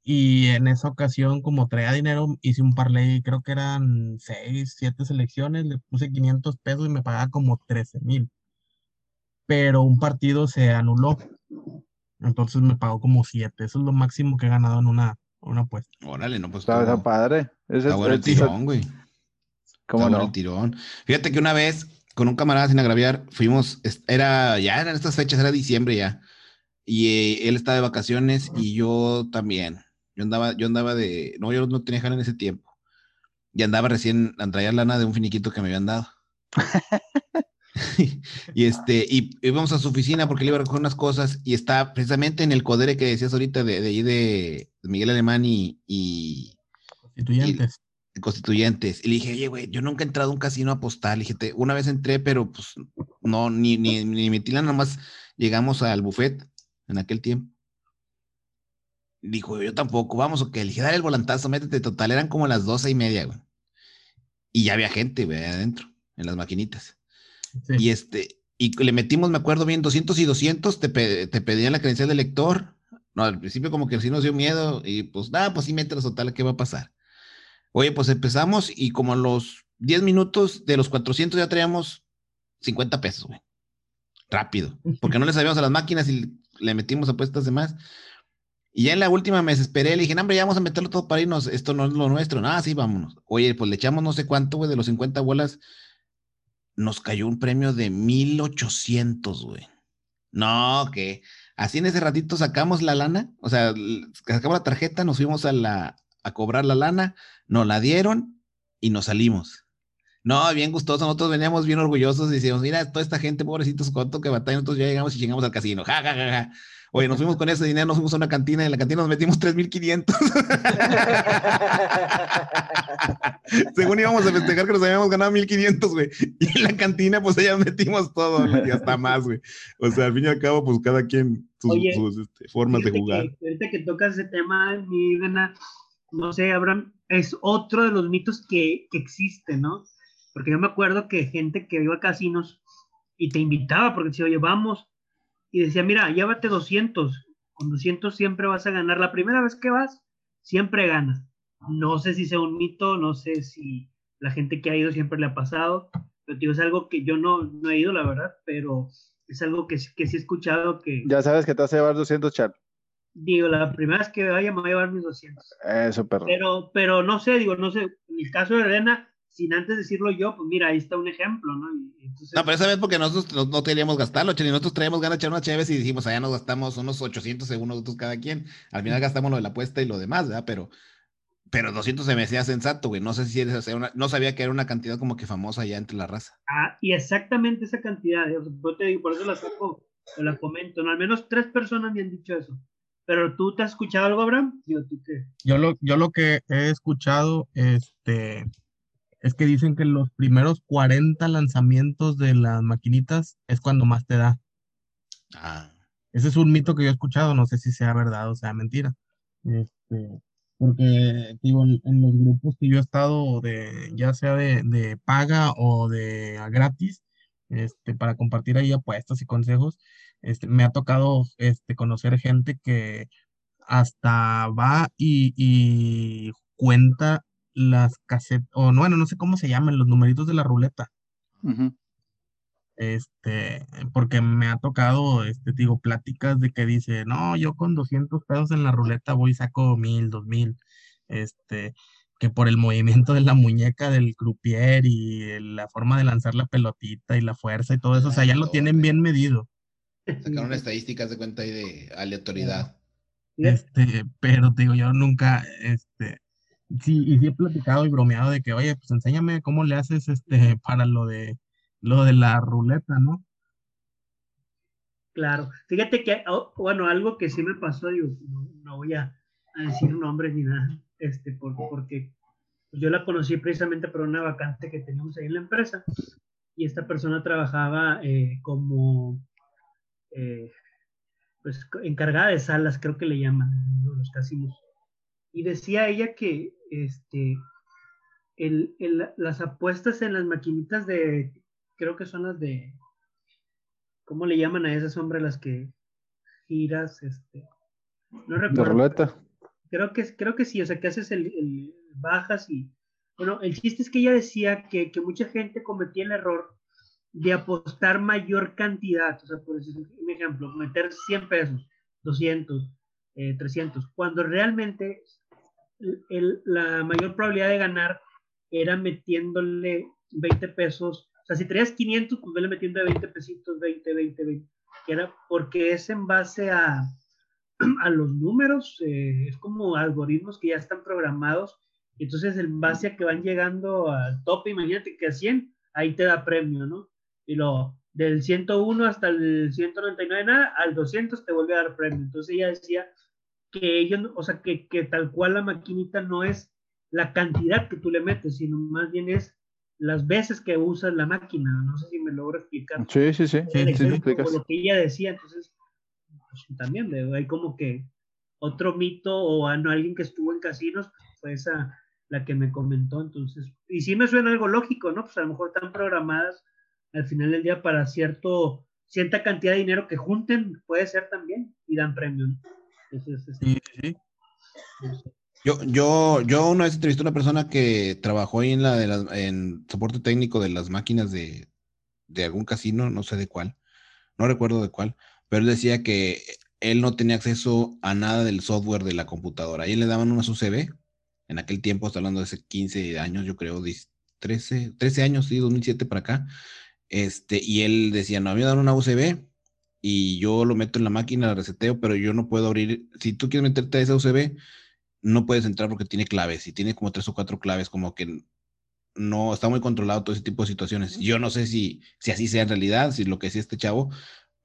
y en esa ocasión, como traía dinero, hice un parlay, creo que eran 6, 7 selecciones, le puse 500 pesos y me pagaba como 13 mil. Pero un partido se anuló. Entonces me pagó como 7. Eso es lo máximo que he ganado en una, una apuesta. Órale, no, pues. Está, padre. está bueno el tirón, güey. ¿Cómo no? el tirón. Fíjate que una vez, con un camarada sin agraviar, fuimos, era, ya eran estas fechas, era diciembre ya. Y eh, él estaba de vacaciones y yo también. Yo andaba, yo andaba de, no, yo no tenía jala en ese tiempo. Y andaba recién, traía lana de un finiquito que me habían dado. y este, y íbamos a su oficina porque le iba a recoger unas cosas y está precisamente en el codere que decías ahorita de, de ahí de, Miguel Alemán y, y constituyentes. constituyentes. Y le dije, oye, güey, yo nunca he entrado a un casino a apostar. Le dije, una vez entré, pero pues no, ni, ni, ni metí la, nomás llegamos al buffet en aquel tiempo. Dijo, yo tampoco, vamos, o que le dije, dale el volantazo, métete, total, eran como las doce y media, güey. Y ya había gente, güey, adentro, en las maquinitas. Y este, y le metimos, me acuerdo bien, 200 y 200, te, te pedían la credencial de lector. No, al principio como que sí nos dio miedo y pues nada, pues sí, mételos total, ¿qué va a pasar? Oye, pues empezamos y como a los 10 minutos de los 400 ya traíamos 50 pesos, güey. Rápido. Porque no le sabíamos a las máquinas y le metimos apuestas de más. Y ya en la última me desesperé, le dije, no, hombre, ya vamos a meterlo todo para irnos, esto no es lo nuestro, nada, sí, vámonos. Oye, pues le echamos no sé cuánto, güey, de los 50 bolas, nos cayó un premio de 1800, güey. No, que así en ese ratito sacamos la lana, o sea, sacamos la tarjeta, nos fuimos a, la, a cobrar la lana, nos la dieron y nos salimos. No, bien gustoso, nosotros veníamos bien orgullosos y decíamos, mira, toda esta gente, pobrecitos, cuánto que batalla, nosotros ya llegamos y llegamos al casino, ja, ja, ja, ja. Oye, nos fuimos con ese dinero, nos fuimos a una cantina y en la cantina nos metimos 3.500. Según íbamos a festejar que nos habíamos ganado 1.500, güey. Y en la cantina, pues allá metimos todo, y hasta más, güey. O sea, al fin y al cabo, pues cada quien sus, este, formas de jugar. Que, ahorita que tocas ese tema, mi gana, no sé, Abraham, es otro de los mitos que, que existe, ¿no? Porque yo me acuerdo que gente que iba a casinos y te invitaba porque decía, oye, vamos y decía, mira, llévate 200, con 200 siempre vas a ganar. La primera vez que vas, siempre ganas. No sé si sea un mito, no sé si la gente que ha ido siempre le ha pasado, pero digo, es algo que yo no, no he ido, la verdad, pero es algo que, que sí he escuchado que... Ya sabes que te vas a llevar 200, chat. Digo, la primera vez que vaya me voy a llevar mis 200. Eso, perro. Pero, pero no sé, digo, no sé, en el caso de Elena, sin antes decirlo yo, pues mira, ahí está un ejemplo, ¿no? no, pero esa vez porque nosotros no, queríamos gastarlo, y nosotros traíamos ganas de echar unas chaves y dijimos, allá nos gastamos unos 800 según nosotros cada quien. Al final gastamos lo de la apuesta y lo demás, ¿verdad? Pero, pero 200 se me decía sensato, güey. No sé si eres, una, no sabía que era una cantidad como que famosa allá entre la raza. Ah, y exactamente esa cantidad, yo te digo, por eso la saco, la comento, ¿no? Al menos tres personas me han dicho eso. Pero tú te has escuchado algo, Abraham? ¿tú qué? Yo lo, yo lo que he escuchado, este, es que dicen que los primeros 40 lanzamientos de las maquinitas es cuando más te da. Ah. Ese es un mito que yo he escuchado, no sé si sea verdad o sea mentira. Este, porque digo, en, los grupos que yo he estado de, ya sea de, paga o de gratis, este, para compartir ahí apuestas y consejos, este, me ha tocado este, conocer gente que hasta va y, y cuenta las casetas, o no, bueno, no sé cómo se llaman, los numeritos de la ruleta. Este, porque me ha tocado, este, digo, pláticas de que dice, no, yo con 200 pesos en la ruleta voy y saco mil, dos mil, este, que por el movimiento de la muñeca del croupier y la forma de lanzar la pelotita y la fuerza y todo eso, o sea, ya lo tienen bien medido. Sacaron estadísticas de cuenta ahí de aleatoriedad. Este, pero digo, yo nunca, este, Sí, y sí he platicado y bromeado de que, oye, pues enséñame cómo le haces este para lo de lo de la ruleta, ¿no? Claro. Fíjate que, oh, bueno, algo que sí me pasó, digo, no, voy a, decir nombres ni nada, este, porque yo la conocí precisamente por una vacante que teníamos ahí en la empresa y esta persona trabajaba eh, como eh, pues encargada de salas, creo que le llaman los casinos. Y decía ella que este, el, el, las apuestas en las maquinitas de, creo que son las de, ¿cómo le llaman a esas hombres las que giras? Este, no recuerdo. Creo que, creo que sí, o sea, que haces el, el bajas y, bueno, el chiste es que ella decía que, que mucha gente cometía el error de apostar mayor cantidad, o sea, por un ejemplo, meter 100 pesos, 200, 300, cuando realmente el, la mayor probabilidad de ganar era metiéndole 20 pesos, o sea, si traías 500, pues vele metiendo de 20 pesitos, 20, 20, 20, que era porque es en base a, a los números, eh, es como algoritmos que ya están programados, entonces en base a que van llegando al tope, imagínate que a 100, ahí te da premio, ¿no? y lo del 101 hasta el 199 nada, al 200 te vuelve a dar premio. Entonces ella decía que ellos, o sea, que, que, tal cual la maquinita no es la cantidad que tú le metes, sino más bien es las veces que usas la máquina. No sé si me logro explicar. Sí, sí, sí. sí, sí lo que ella decía, entonces, pues, también hay como que otro mito o a no, alguien que estuvo en casinos, fue esa la que me comentó. Entonces, y sí me suena algo lógico, ¿no? Pues a lo mejor están programadas al final del día para cierto, cierta cantidad de dinero que junten, puede ser también, y dan premio. Sí, sí. Yo, yo, yo una vez entrevisté a una persona que trabajó ahí en la de las, en soporte técnico de las máquinas de, de algún casino, no sé de cuál, no recuerdo de cuál, pero él decía que él no tenía acceso a nada del software de la computadora. Ahí le daban unas UCB, en aquel tiempo, está hablando de hace 15 años, yo creo, 13, 13 años, sí, 2007 para acá. Este, y él decía, no, a mí me dan una USB y yo lo meto en la máquina, la reseteo, pero yo no puedo abrir. Si tú quieres meterte a esa USB, no puedes entrar porque tiene claves y tiene como tres o cuatro claves, como que no está muy controlado todo ese tipo de situaciones. Yo no sé si, si así sea en realidad, si lo que decía este chavo,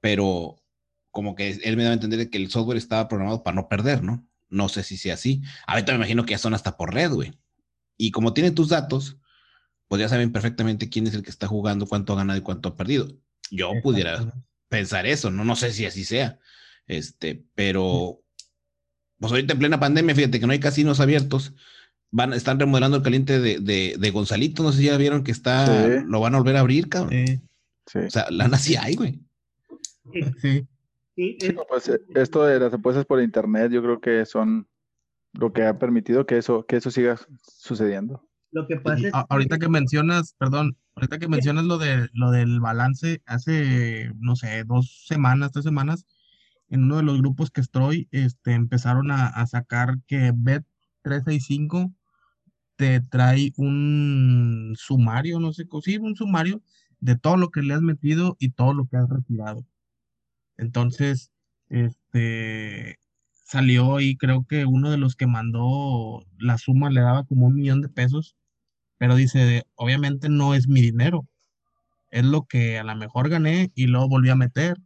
pero como que él me da a entender que el software estaba programado para no perder, ¿no? No sé si sea así. Ahorita me imagino que ya son hasta por red, güey. Y como tiene tus datos, pues ya saben perfectamente quién es el que está jugando, cuánto ha ganado y cuánto ha perdido. Yo pudiera pensar eso, no, no sé si así sea. Este, pero pues ahorita en plena pandemia, fíjate que no hay casinos abiertos. Van, están remodelando el caliente de, de, Gonzalito, no sé si ya vieron que está, lo van a volver a abrir, cabrón. Sí. O sea, lana sí hay, güey. Sí. sí. pues, eh, esto de las apuestas por internet, yo creo que son lo que ha permitido que eso, que eso siga sucediendo. Lo que pasa es ahorita que mencionas, perdón, ahorita que mencionas lo de lo del balance, hace no sé, dos semanas, tres semanas, en uno de los grupos que estoy, este, empezaron a, sacar que Bet 365 te trae un sumario, no sé, sí, un sumario de todo lo que le has metido y todo lo que has retirado. Entonces, este, salió y creo que uno de los que mandó la suma le daba como un millón de pesos pero dice, obviamente no es mi dinero, es lo que a lo mejor gané y luego volví a meter.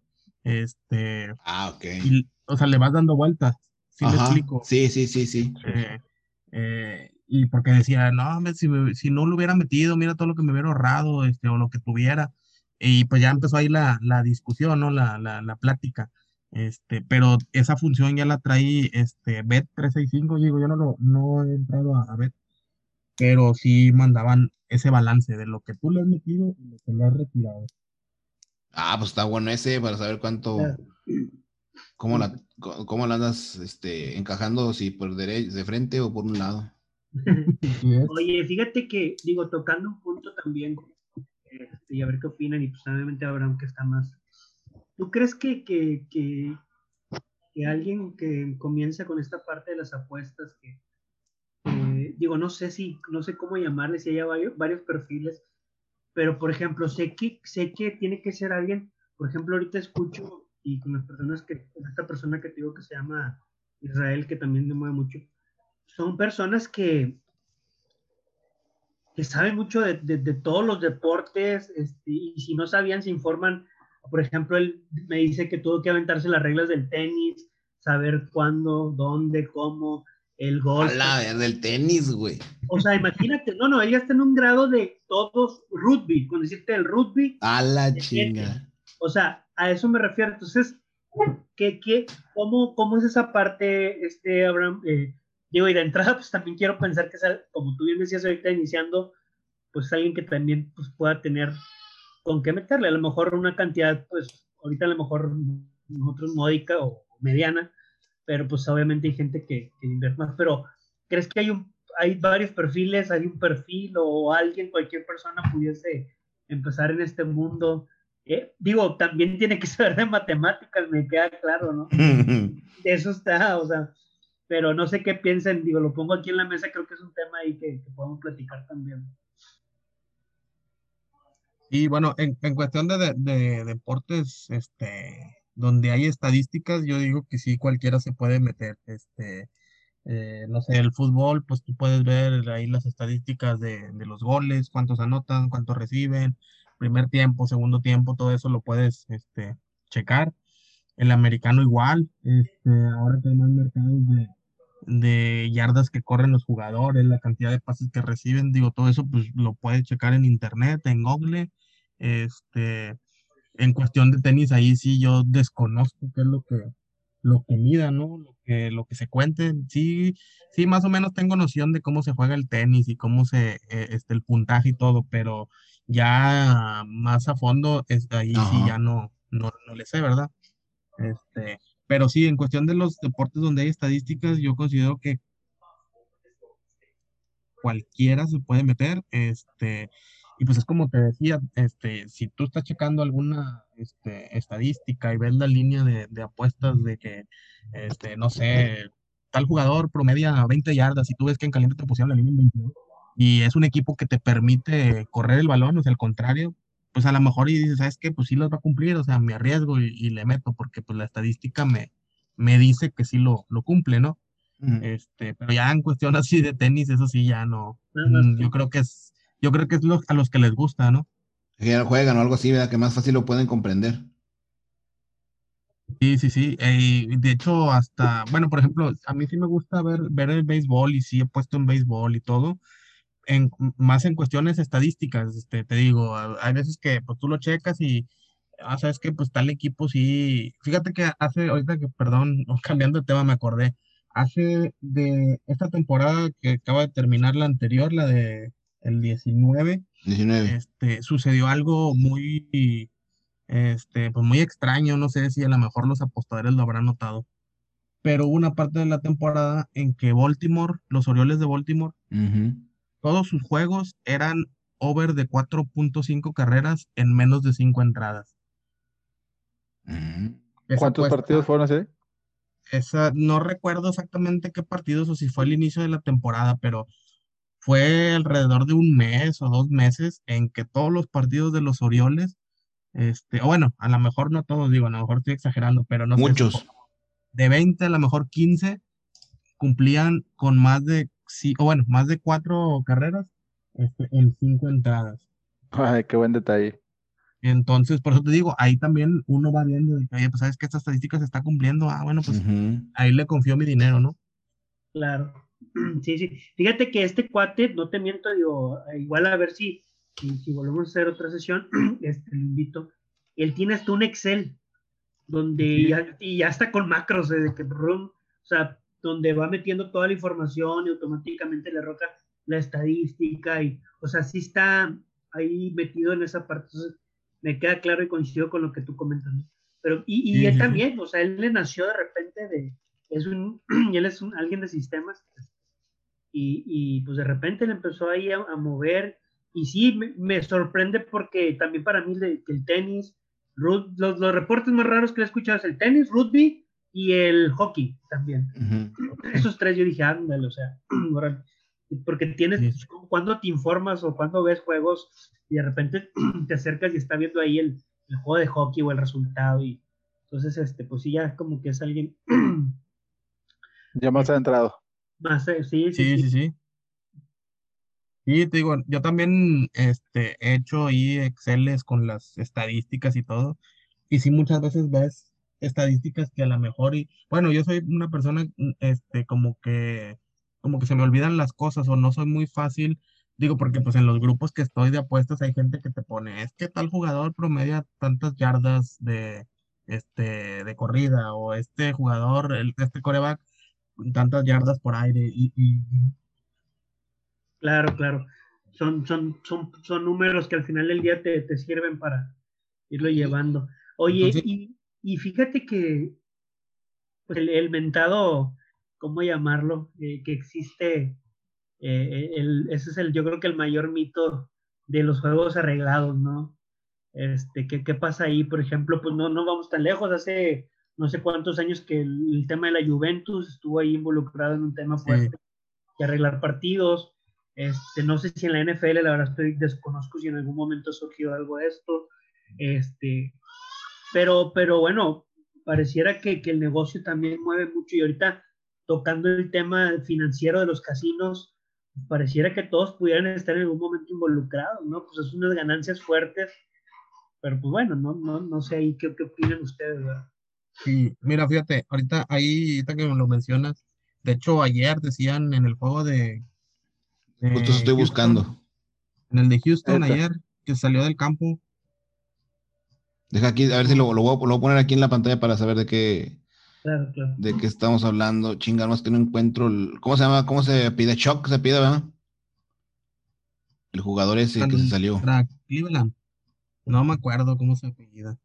Este, ah, ok. o sea, le vas dando vueltas, ¿sí me explico? Sí, sí, sí, sí. Eh, eh, y porque decía, no, si, si, no lo hubiera metido, mira todo lo que me hubiera ahorrado, este, o lo que tuviera. Y pues ya empezó ahí la, la discusión, ¿no? La, la, la, plática. Este, pero esa función ya la traí este, Bet365, digo, yo no, lo, no he entrado a, a Bet pero sí mandaban ese balance de lo que tú le has metido y lo que le has retirado. Ah, pues está bueno ese para saber cuánto, cómo la, cómo la andas este, encajando, si por derecha, de frente o por un lado. Oye, fíjate que, digo, tocando un punto también, este, y a ver qué opinan, y pues obviamente Abraham que está más. ¿Tú crees que, que, que, que alguien que comienza con esta parte de las apuestas, que eh, digo, no sé si, no sé cómo llamarle, si hay varios, varios perfiles, pero por ejemplo, sé que, sé que tiene que ser alguien, por ejemplo, ahorita escucho y con las personas que, esta persona que te digo que se llama Israel, que también me mueve mucho, son personas que, que saben mucho de, de, todos los deportes, este, y si no sabían, se informan. Por ejemplo, él me dice que tuvo que aventarse las reglas del tenis, saber cuándo, dónde, cómo, el golf. A la del tenis, güey. O sea, imagínate, no, no, ella está en un grado de todos rugby, cuando decirte el rugby. A la chinga. O sea, a eso me refiero. Entonces, ¿qué, qué, cómo, cómo es esa parte, este, Abraham, eh, digo, y de entrada, pues también quiero pensar que, es, como tú bien decías ahorita iniciando, pues alguien que también pues, pueda tener con qué meterle, a lo mejor una cantidad, pues ahorita a lo mejor nosotros módica o mediana, pero pues obviamente hay gente que, que invierte más, pero ¿crees que hay un hay varios perfiles, hay un perfil o alguien, cualquier persona pudiese empezar en este mundo? Eh, digo, también tiene que saber de matemáticas, me queda claro, ¿no? Eso está, o sea, pero no sé qué piensen, digo, lo pongo aquí en la mesa, creo que es un tema ahí que, podemos platicar también. Y bueno, en, en cuestión de, de, deportes, este, donde hay estadísticas, yo digo que sí, cualquiera se puede meter, este, eh, no sé, el fútbol, pues tú puedes ver ahí las estadísticas de, los goles, cuántos anotan, cuántos reciben, primer tiempo, segundo tiempo, todo eso lo puedes este, checar. El americano igual, este, ahora más mercados de, de yardas que corren los jugadores, la cantidad de pases que reciben, digo, todo eso pues lo puedes checar en internet, en Google. Este, en cuestión de tenis, ahí sí yo desconozco qué es lo que, lo que mida, ¿no? Lo que, lo que se cuente. Sí, sí, más o menos tengo noción de cómo se juega el tenis y cómo se, eh, este, el puntaje y todo, pero ya más a fondo, es, ahí sí ya no, no, no le sé, ¿verdad? Este, pero sí, en cuestión de los deportes donde hay estadísticas, yo considero que cualquiera se puede meter, este, y pues es como te decía, este, si tú estás checando alguna este, estadística y ves la línea de, de, apuestas de que, este, no sé, tal jugador promedia 20 yardas y tú ves que en caliente te pusieron la línea en 22 y es un equipo que te permite correr el balón, o sea, al contrario, pues a lo mejor y dices, ¿sabes qué? Pues sí los va a cumplir, o sea, me arriesgo y, le meto, porque pues la estadística me, me dice que sí lo, lo cumple, ¿no? Este, pero ya en cuestión así de tenis, eso sí ya no. Mm, yo creo que es, yo creo que es lo, a los que les gusta, ¿no? Que ya juegan o algo así, ¿verdad? Que más fácil lo pueden comprender. Sí, sí, sí. Eh, de hecho, hasta, bueno, por ejemplo, a mí sí me gusta ver, ver el béisbol y sí he puesto en béisbol y todo, en, más en cuestiones estadísticas, este, te digo, hay veces que pues tú lo checas y, ah, sabes que pues tal equipo sí, fíjate que hace, ahorita que, perdón, cambiando de tema me acordé, hace de esta temporada que acaba de terminar la anterior, la de el 19, 19. Este, sucedió algo muy, este, pues muy extraño, no sé si a lo mejor los apostadores lo habrán notado, pero hubo una parte de la temporada en que Baltimore, los Orioles de Baltimore, todos sus juegos eran over de 4.5 carreras en menos de 5 entradas. ¿Cuántos partidos fueron así? Esa, no recuerdo exactamente qué partidos o si fue el inicio de la temporada, pero fue alrededor de un mes o dos meses en que todos los partidos de los Orioles, este, o bueno, a lo mejor no todos, digo, a lo mejor estoy exagerando, pero no Muchos. de 20 a lo mejor 15 cumplían con más de sí, o bueno, más de cuatro carreras este, en cinco entradas. Ay, qué buen detalle. Entonces, por eso te digo, ahí también uno va viendo, oye, pues sabes que esta estadística se está cumpliendo, ah, bueno, pues ahí le confío mi dinero, ¿no? Claro. Sí, sí. Fíjate que este cuate, no te miento, digo, igual a ver si, si, volvemos a hacer otra sesión, este, lo invito. Él tiene hasta un Excel donde ya, y ya está con macros, de que, o sea, donde va metiendo toda la información y automáticamente le roca la estadística y, o sea, sí está ahí metido en esa parte. Entonces, me queda claro y coincido con lo que tú comentas. Pero, y, y él también, o sea, él le nació de repente de, es un, él es un, alguien de sistemas, y, y, pues de repente le empezó ahí a, mover, y sí, me, sorprende porque también para mí el, el tenis, los, los, reportes más raros que he escuchado es el tenis, rugby y el hockey también. Esos tres yo dije, ándale, o sea, porque tienes, cuando te informas o cuando ves juegos y de repente te acercas y está viendo ahí el, el, juego de hockey o el resultado y entonces, este, pues sí, ya como que es alguien... ya más adentrado. Sí, sí, sí, sí. Y te digo, yo también este, he hecho ahí Exceles con las estadísticas y todo. Y sí, muchas veces ves estadísticas que a lo mejor, y bueno, yo soy una persona, este, como que, como que se me olvidan las cosas o no soy muy fácil, digo, porque pues en los grupos que estoy de apuestas hay gente que te pone, es que tal jugador promedia tantas yardas de, este, de corrida o este jugador, el, este coreback tantas yardas por aire y, Claro, claro. Son, son, son, son números que al final del día te, te sirven para irlo llevando. Oye, y, y, fíjate que pues, el, el, mentado, ¿cómo llamarlo? Eh, que existe, eh, el, ese es el, yo creo que el mayor mito de los juegos arreglados, ¿no? Este, ¿qué, qué pasa ahí? Por ejemplo, pues no, no vamos tan lejos, hace no sé cuántos años que el, tema de la Juventus estuvo ahí involucrado en un tema fuerte, de arreglar partidos. Este, no sé si en la NFL, la verdad estoy desconozco si en algún momento surgió algo de esto. Este, pero, pero bueno, pareciera que, que el negocio también mueve mucho y ahorita tocando el tema financiero de los casinos, pareciera que todos pudieran estar en algún momento involucrados, ¿no? Pues es unas ganancias fuertes, pero pues bueno, no, no, no sé ahí qué, qué opinan ustedes, ¿verdad? Sí, mira, fíjate, ahorita ahí, ahorita que me lo mencionas, de hecho ayer decían en el juego de... Justo estoy buscando. En el de Houston ayer, que salió del campo. Deja aquí, a ver si lo, lo, voy, a, poner aquí en la pantalla para saber de qué, claro, claro. de qué estamos hablando. Chinga, más que no encuentro el, ¿cómo se llama? ¿Cómo se pide? Shock se pide, ¿verdad? El jugador ese que se salió. Cleveland. No me acuerdo cómo se apellida.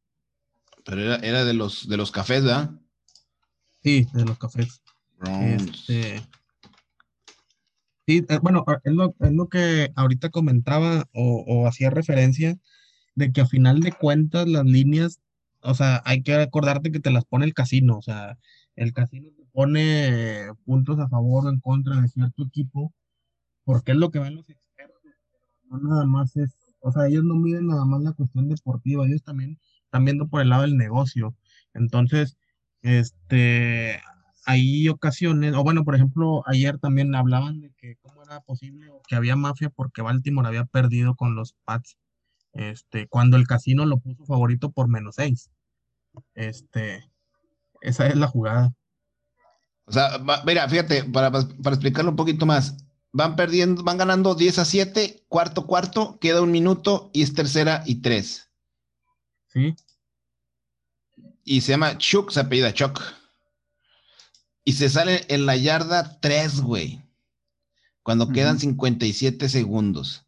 Pero era, era de los de los cafés, ¿verdad? Sí, de los cafés. Este, sí, eh, bueno, es lo, es lo, que ahorita comentaba o, o, hacía referencia de que a final de cuentas las líneas, o sea, hay que acordarte que te las pone el casino, o sea, el casino te pone puntos a favor o en contra de cierto equipo, porque es lo que ven los expertos, no nada más es, o sea, ellos no miden nada más la cuestión deportiva, ellos también están viendo por el lado del negocio. Entonces, este, hay ocasiones, o bueno, por ejemplo, ayer también hablaban de que cómo era posible que había mafia porque Baltimore había perdido con los Pats, este, cuando el casino lo puso favorito por menos seis. Este, esa es la jugada. O sea, mira, fíjate, para, para explicarlo un poquito más, van perdiendo, van ganando 10 a 7, cuarto, cuarto, queda un minuto y es tercera y tres. Sí. Y se llama Chuck, se apellida Chuck. Y se sale en la yarda 3, güey. Cuando quedan 57 segundos.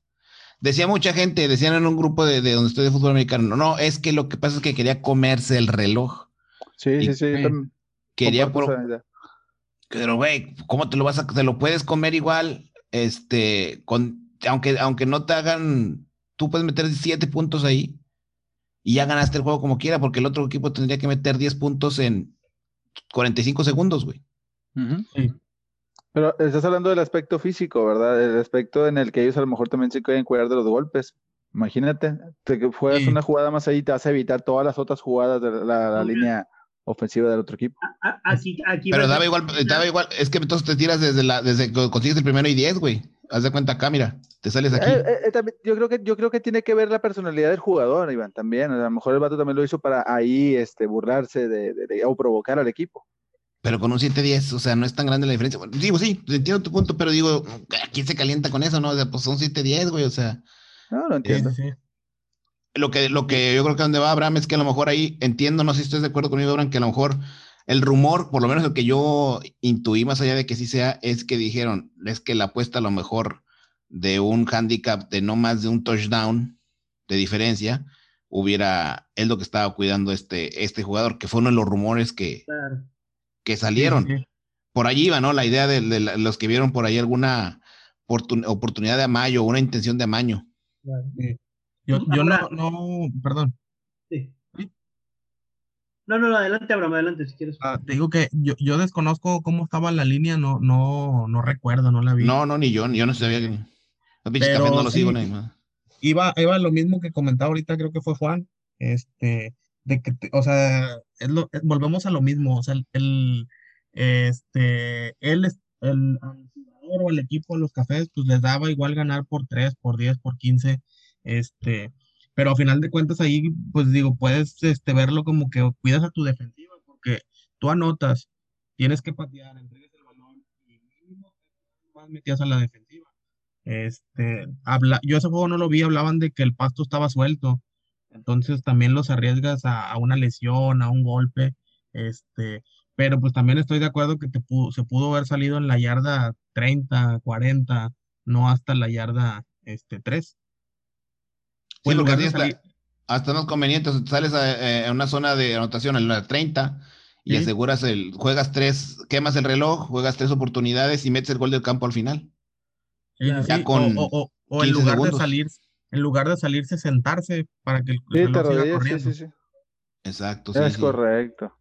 Decía mucha gente, decían en un grupo de, donde estoy de fútbol americano, no, es que lo que pasa es que quería comerse el reloj. Sí, sí, sí. Quería Pero, güey, ¿cómo te lo vas a, te lo puedes comer igual? Este, con, aunque, aunque no te hagan, tú puedes meter 7 puntos ahí y ya ganaste el juego como quiera, porque el otro equipo tendría que meter 10 puntos en 45 segundos, güey. Pero estás hablando del aspecto físico, ¿verdad? El aspecto en el que ellos a lo mejor también se pueden cuidar de los golpes. Imagínate, te juegas una jugada más ahí, te vas a evitar todas las otras jugadas de la, línea ofensiva del otro equipo. Pero daba igual, daba igual, es que entonces te tiras desde la, desde que consigues el primero y 10, güey. Haz de cuenta acá, mira, te sales aquí. Eh, eh, eh, yo, creo que, yo creo que tiene que ver la personalidad del jugador, Iván, también. A lo mejor el vato también lo hizo para ahí este, burlarse de, o provocar al equipo. Pero con un 7-10, o sea, no es tan grande la diferencia. digo, sí, entiendo tu punto, pero digo, ¿quién se calienta con eso, no? O sea, pues son 7-10, güey, o sea. No, lo entiendo. Sí, Lo que, lo que yo creo que donde va Abraham es que a lo mejor ahí entiendo, no sé si estás de acuerdo conmigo, Abraham, que a lo mejor el rumor, por lo menos el que yo intuí más allá de que sí sea, es que dijeron, es que la apuesta a lo mejor de un handicap de no más de un touchdown de diferencia, hubiera, es lo que estaba cuidando este, este jugador, que fue uno de los rumores que, que salieron. Por allí iba, ¿no? La idea de, los que vieron por ahí alguna oportunidad de amaño, una intención de amaño. Yo, yo no, no, perdón. Sí. No, no, adelante, Abraham, adelante si quieres. Ah, te digo que yo, yo, desconozco cómo estaba la línea, no, no, no recuerdo, no la vi. No, no, ni yo, yo no sabía que. Los no los sigo Iba, iba lo mismo que comentaba ahorita, creo que fue Juan, este, de que, o sea, es lo, volvemos a lo mismo, o sea, el, este, él, el, o el equipo de los cafés, pues les daba igual ganar por 3, por 10, por 15, este, pero a final de cuentas ahí, pues digo, puedes este, verlo como que cuidas a tu defensiva, porque tú anotas, tienes que patear, entregues el balón y mínimo más metías a la defensiva. Este, habla, yo ese juego no lo vi, hablaban de que el pasto estaba suelto, entonces también los arriesgas a, una lesión, a un golpe, este, pero pues también estoy de acuerdo que te se pudo haber salido en la yarda 30, 40, no hasta la yarda este, 3. Hasta más conveniente, sales a, una zona de anotación en la 30 y aseguras el, juegas tres, quemas el reloj, juegas tres oportunidades y metes el gol del campo al final. ya con o, en lugar de salir, en lugar de salirse, sentarse para que el reloj siga corriendo. Exacto, sí. Es correcto.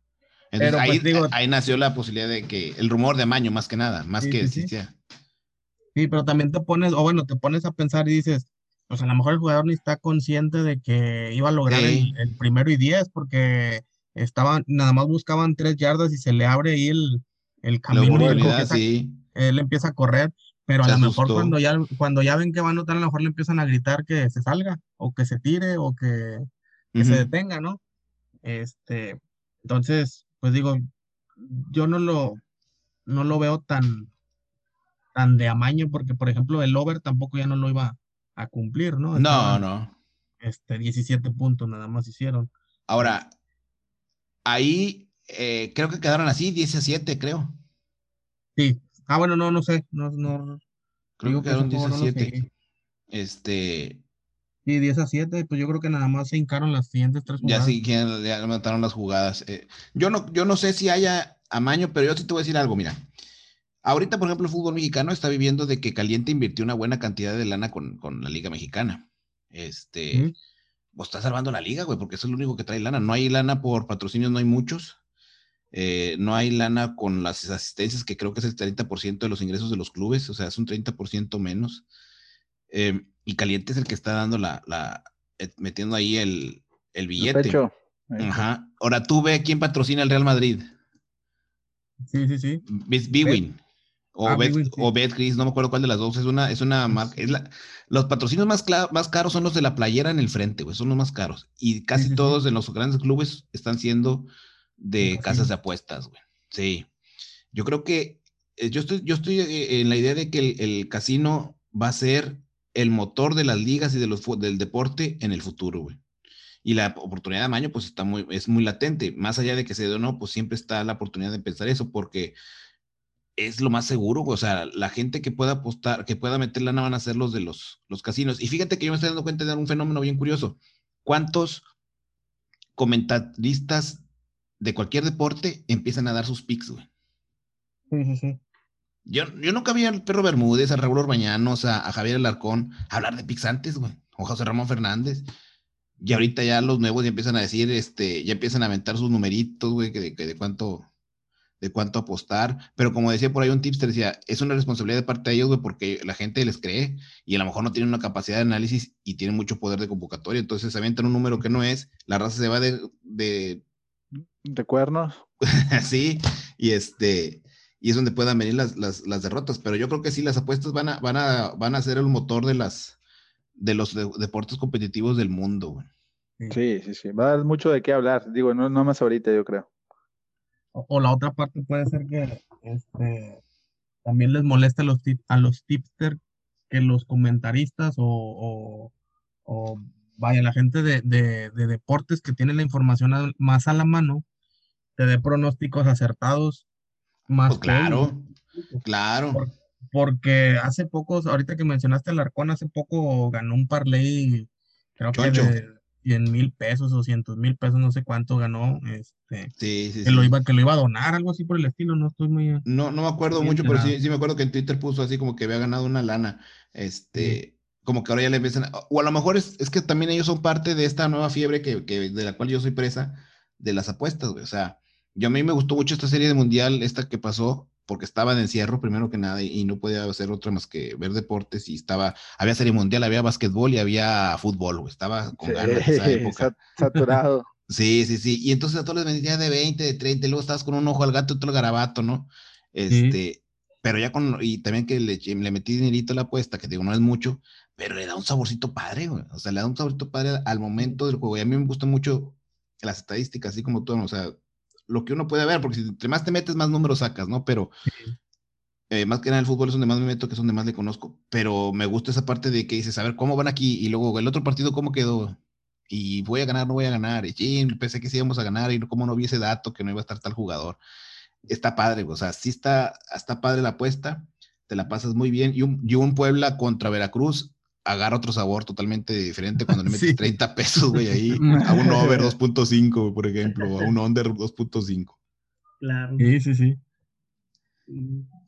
Entonces ahí, pues, ahí, nació la posibilidad de que el rumor de amaño más que nada, más que sí, sí, pero también te pones, o bueno, te pones a pensar y dices, pues a lo mejor el jugador ni está consciente de que iba a lograr el, primero y diez, porque estaban, nada más buscaban tres yardas y se le abre ahí el, el camino. Y él, empieza, él empieza a correr, pero a lo mejor cuando ya, cuando ya ven que va a anotar, a lo mejor le empiezan a gritar que se salga, o que se tire, o que, se detenga, ¿no? Este, entonces, pues digo, yo no lo, no lo veo tan, tan de amaño, porque por ejemplo el over tampoco ya no lo iba a cumplir, ¿no? no, no. Este, 17 puntos nada más hicieron. Ahora, ahí eh, creo que quedaron así, 17, creo. Sí. Ah, bueno, no, no sé. No, no, creo que quedaron 17. este. Sí, 10 a 7, pues yo creo que nada más se hincaron las siguientes tres jugadas. Ya sí, ya mataron las jugadas. Eh, yo, no, yo no sé si haya amaño, pero yo sí te voy a decir algo, mira. Ahorita, por ejemplo, el fútbol mexicano está viviendo de que Caliente invirtió una buena cantidad de lana con, la Liga Mexicana. Este, pues está salvando la liga, güey, porque eso es lo único que trae lana. No hay lana por patrocinios, no hay muchos. Eh, no hay lana con las asistencias, que creo que es el 30% de los ingresos de los clubes, o sea, es un 30% menos. Eh, y Caliente es el que está dando la, la eh, metiendo ahí el, el billete. Ajá. Ahora tú ve quién patrocina el Real Madrid. Sí, sí, sí. Bwin. O, ah, o Betcris, no me acuerdo cuál de las dos. Es una, es una marca. Es la, los patrocinios más, más caros son los de la playera en el frente, güey. Son los más caros. Y casi todos en los grandes clubes están siendo de casas de apuestas, güey. Sí. Yo creo que eh, yo estoy, yo estoy en la idea de que el, el casino va a ser el motor de las ligas y de los, del deporte en el futuro, güey. Y la oportunidad de amaño, pues está muy, es muy latente. Más allá de que se dé o no, pues siempre está la oportunidad de pensar eso, porque es lo más seguro, o sea, la gente que pueda apostar, que pueda meter lana van a ser los de los, los casinos. Y fíjate que yo me estoy dando cuenta de un fenómeno bien curioso. ¿Cuántos comentaristas de cualquier deporte empiezan a dar sus picks, güey? Sí, sí, sí. Yo, yo nunca vi al Perro Bermúdez, a Raúl Orbañanos, a, a Javier Alarcón hablar de picks antes, güey, o José Ramón Fernández. Y ahorita ya los nuevos ya empiezan a decir, este, ya empiezan a aventar sus numeritos, güey, que de, cuánto, de cuánto apostar. Pero como decía por ahí un tipster, decía, es una responsabilidad de parte de ellos, güey, porque la gente les cree y a lo mejor no tienen una capacidad de análisis y tienen mucho poder de convocatoria. Entonces se avientan un número que no es, la raza se va de. De, de cuernos. sí, y este. Y es donde puedan venir las, las, las, derrotas. Pero yo creo que sí, las apuestas van a, van a, van a ser el motor de las, de los deportes competitivos del mundo. Güey. Sí, sí, sí. Va a dar mucho de qué hablar. Digo, no, no más ahorita, yo creo. O, la otra parte puede ser que este, también les moleste a los, a los tipsters que los comentaristas o, o, vaya, la gente de, de, deportes que tiene la información más a la mano, te dé pronósticos acertados más. Pues claro, claro porque hace poco, ahorita que mencionaste el Arcón, hace poco ganó un parlay, creo que de 100 mil pesos o cientos mil pesos, no sé cuánto ganó, este, sí, sí, que, Lo iba, que lo iba a donar, algo así por el estilo, no estoy muy... No, no me acuerdo mucho, pero sí, sí me acuerdo que en Twitter puso así como que había ganado una lana, este, como que ahora ya le empiezan, o a lo mejor es, es que también ellos son parte de esta nueva fiebre que, que, de la cual yo soy presa, de las apuestas, güey, o sea, yo a mí me gustó mucho esta serie de mundial, esta que pasó, porque estaba de encierro primero que nada y, no podía hacer otra más que ver deportes y estaba, había serie mundial, había básquetbol y había fútbol, estaba con ganas esa época. Saturado. sí, sí, sí. Y entonces a todos les vendía de 20, de 30, y luego estabas con un ojo al gato y otro al garabato, ¿no? Este, pero ya con, y también que le, le, metí dinerito a la apuesta, que digo, no es mucho, pero le da un saborcito padre, güey. O sea, le da un saborcito padre al momento del juego. Y a mí me gustan mucho las estadísticas, así como tú, o sea, lo que uno puede ver, porque si entre más te metes, más números sacas, ¿no? Pero eh, más que nada el fútbol es donde más me meto, que es donde más le conozco. Pero me gusta esa parte de que dices, a ver, ¿cómo van aquí? Y luego el otro partido, ¿cómo quedó? Y voy a ganar, no voy a ganar. Y pensé que sí íbamos a ganar y cómo no vi ese dato que no iba a estar tal jugador. está padre, o sea, sí está, está padre la apuesta, te la pasas muy bien. Y un, y un Puebla contra Veracruz agarra otro sabor totalmente diferente cuando le metes 30 pesos, güey, ahí a un over 2.5, por ejemplo, a un under 2.5. Claro. Sí, sí, sí.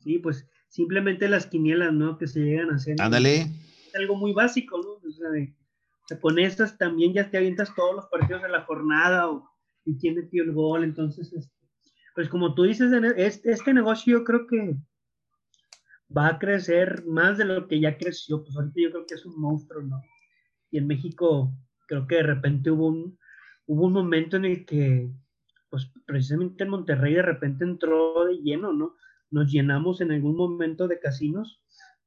Sí, pues simplemente las quinielas, ¿no? Que se llegan a hacer. Ándale. Es algo muy básico, ¿no? O sea, de, con estas también ya te avientas todos los partidos de la jornada o, y tiene tío el gol, entonces, este, pues como tú dices, este, este negocio yo creo que va a crecer más de lo que ya creció, pues ahorita yo creo que es un monstruo, ¿no? Y en México creo que de repente hubo un, hubo un momento en el que, pues precisamente en Monterrey de repente entró de lleno, ¿no? Nos llenamos en algún momento de casinos.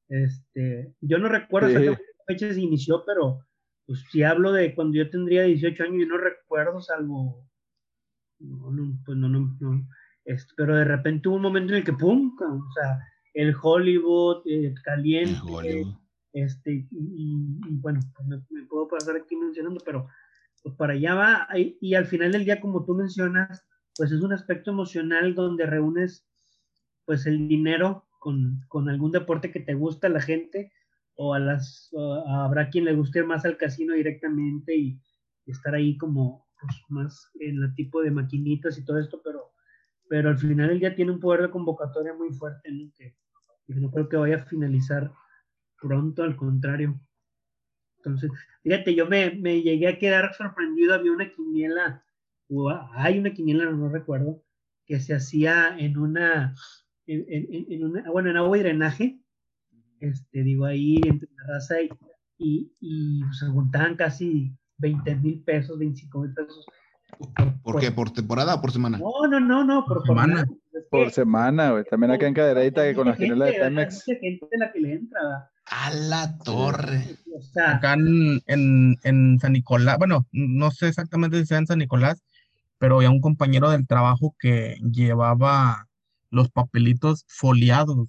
Este, yo no recuerdo sí. qué fecha se inició, pero pues si hablo de cuando yo tendría 18 años, yo no recuerdo, salvo, no, no, pues no, no, no. Este, pero de repente hubo un momento en el que, ¡pum! O sea, el Hollywood, eh, caliente, el Hollywood. este, y, y, y, bueno, pues me, me, puedo pasar aquí mencionando, pero pues para allá va, y, y, al final del día, como tú mencionas, pues es un aspecto emocional donde reúnes pues el dinero con, con algún deporte que te gusta a la gente, o a las, o habrá quien le guste más al casino directamente y, estar ahí como pues, más en el tipo de maquinitas y todo esto, pero, pero al final del día tiene un poder de convocatoria muy fuerte, ¿no? Que, y no creo que vaya a finalizar pronto, al contrario. Entonces, fíjate, yo me, me llegué a quedar sorprendido, había una quiniela, o hay una quiniela, no, no recuerdo, que se hacía en una, en, en, en, una, bueno, en agua y drenaje, este, digo, ahí entre la raza y, y, y se juntaban casi 20 mil pesos, 25 mil pesos. ¿Por, ¿Por qué? ¿Por temporada o por semana? No, no, no, no, por, por semana. Por semana, güey. También acá en Cadereyta que con la quiniela de Pemex. Hay gente la que le entra. A la torre. O sea, Acá en, en, en, San Nicolás, bueno, no sé exactamente si sea en San Nicolás, pero había un compañero del trabajo que llevaba los papelitos foliados.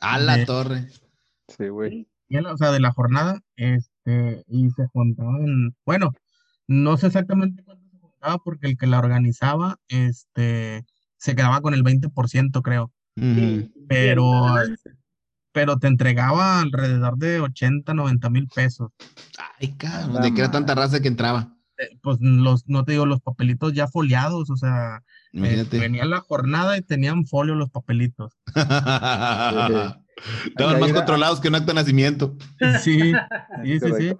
A la de, torre. Sí, güey. O sea, de la jornada, este, y se juntaban, bueno, no sé exactamente cuánto se juntaba porque el que la organizaba, este, se quedaba con el 20%, creo. Pero, pero te entregaba alrededor de 80, 90 mil pesos. Ay, cabrón, de que era tanta raza que entraba. Eh, Pues los, no te digo, los papelitos ya foliados, o sea, eh, venía la jornada y tenían folio los papelitos. Estaban más controlados que un acto de nacimiento. Sí, sí, sí, sí.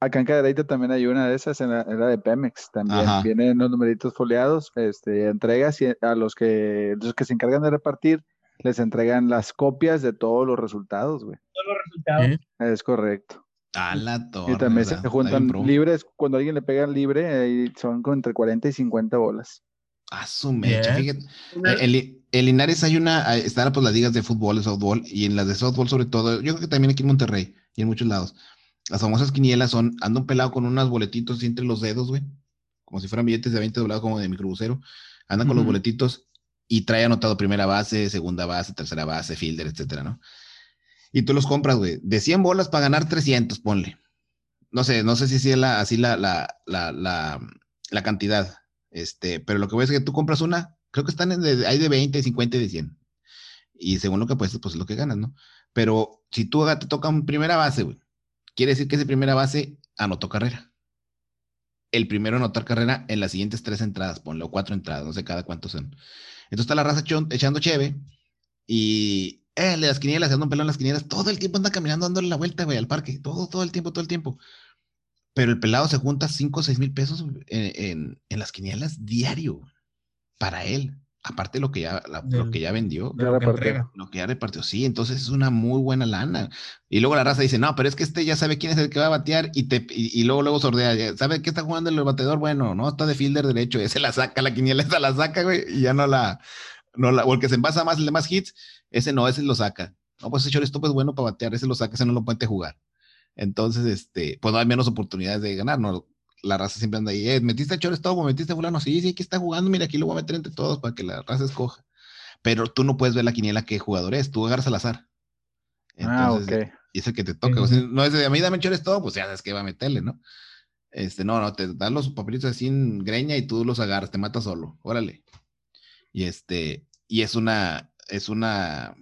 Acá en Cadereyta también hay una de esas, en la, en la de Pemex también. Ajá. Vienen los numeritos foliados, este, entregas y a los que, los que se encargan de repartir, les entregan las copias de todos los resultados, güey. todos los resultados. Sí. Es correcto. A la torre. Y también ¿verdad? se juntan libres, cuando a alguien le pegan libre, ahí son con entre 40 y 50 bolas. A su mecha, Bien. fíjate. Li- en Linares hay una, eh, están pues las ligas de fútbol, de softball, y en las de softball sobre todo, yo creo que también aquí en Monterrey y en muchos lados. Las famosas quinielas son, anda un pelado con unos boletitos entre los dedos, güey, como si fueran billetes de 20 doblados como de microbusero, anda con los boletitos y trae anotado primera base, segunda base, tercera base, fielder, etcétera, ¿no? Y tú los compras, güey, de 100 bolas para ganar 300, ponle. No sé, no sé si es la, así la, la, la, la, la cantidad, este, pero lo que voy a decir es que tú compras una, creo que están en de, hay de 20, 50 y de 100. Y según lo que apuestas, pues es lo que ganas, ¿no? Pero si tú te toca un primera base, güey, quiere decir que ese primera base anotó carrera. El primero a anotar carrera en las siguientes tres entradas, ponle, o cuatro entradas, no sé cada cuántos son. Entonces está la raza echando cheve y eh, le das quinielas, dando un pelón en las quinielas, todo el tiempo anda caminando dándole la vuelta, güey, al parque, todo, todo el tiempo, todo el tiempo. Pero el pelado se junta 5 o 6 mil pesos en, en, en las quinielas diario para él. Aparte de lo que ya, la- lo que ya vendió, lo que entrega. lo que ya repartió. Sí, entonces es una muy buena lana. Y luego la raza dice, no, pero es que este ya sabe quién es el que va a batear y, te, y, y luego, luego sordea. ya ¿Sabe qué está jugando el bateador? Bueno, no, está de fielder derecho. Ese la saca, la quiniela esa la saca, güey, y ya no la, no la, o el que se envasa más, el de más hits, ese no, ese lo saca. No, pues ese shortstop es bueno para batear, ese lo saca, ese no lo puede jugar. Entonces, este, pues no hay menos oportunidades de ganar, ¿no? La raza siempre anda ahí, eh, metiste a shortstop o metiste a fulano, sí, sí, aquí está jugando, mira, aquí lo voy a meter entre todos para que la raza escoja. Pero tú no puedes ver la quiniela qué jugador es, tú agarras al azar. ah, ok. y es el que te toca. O sea, no es de a mí dame chores todo, pues ya sabes que va a meterle, ¿no? Este, no, no, te dan los papelitos así en greña y tú los agarras, te matas solo, órale. Y este, y es una, es una,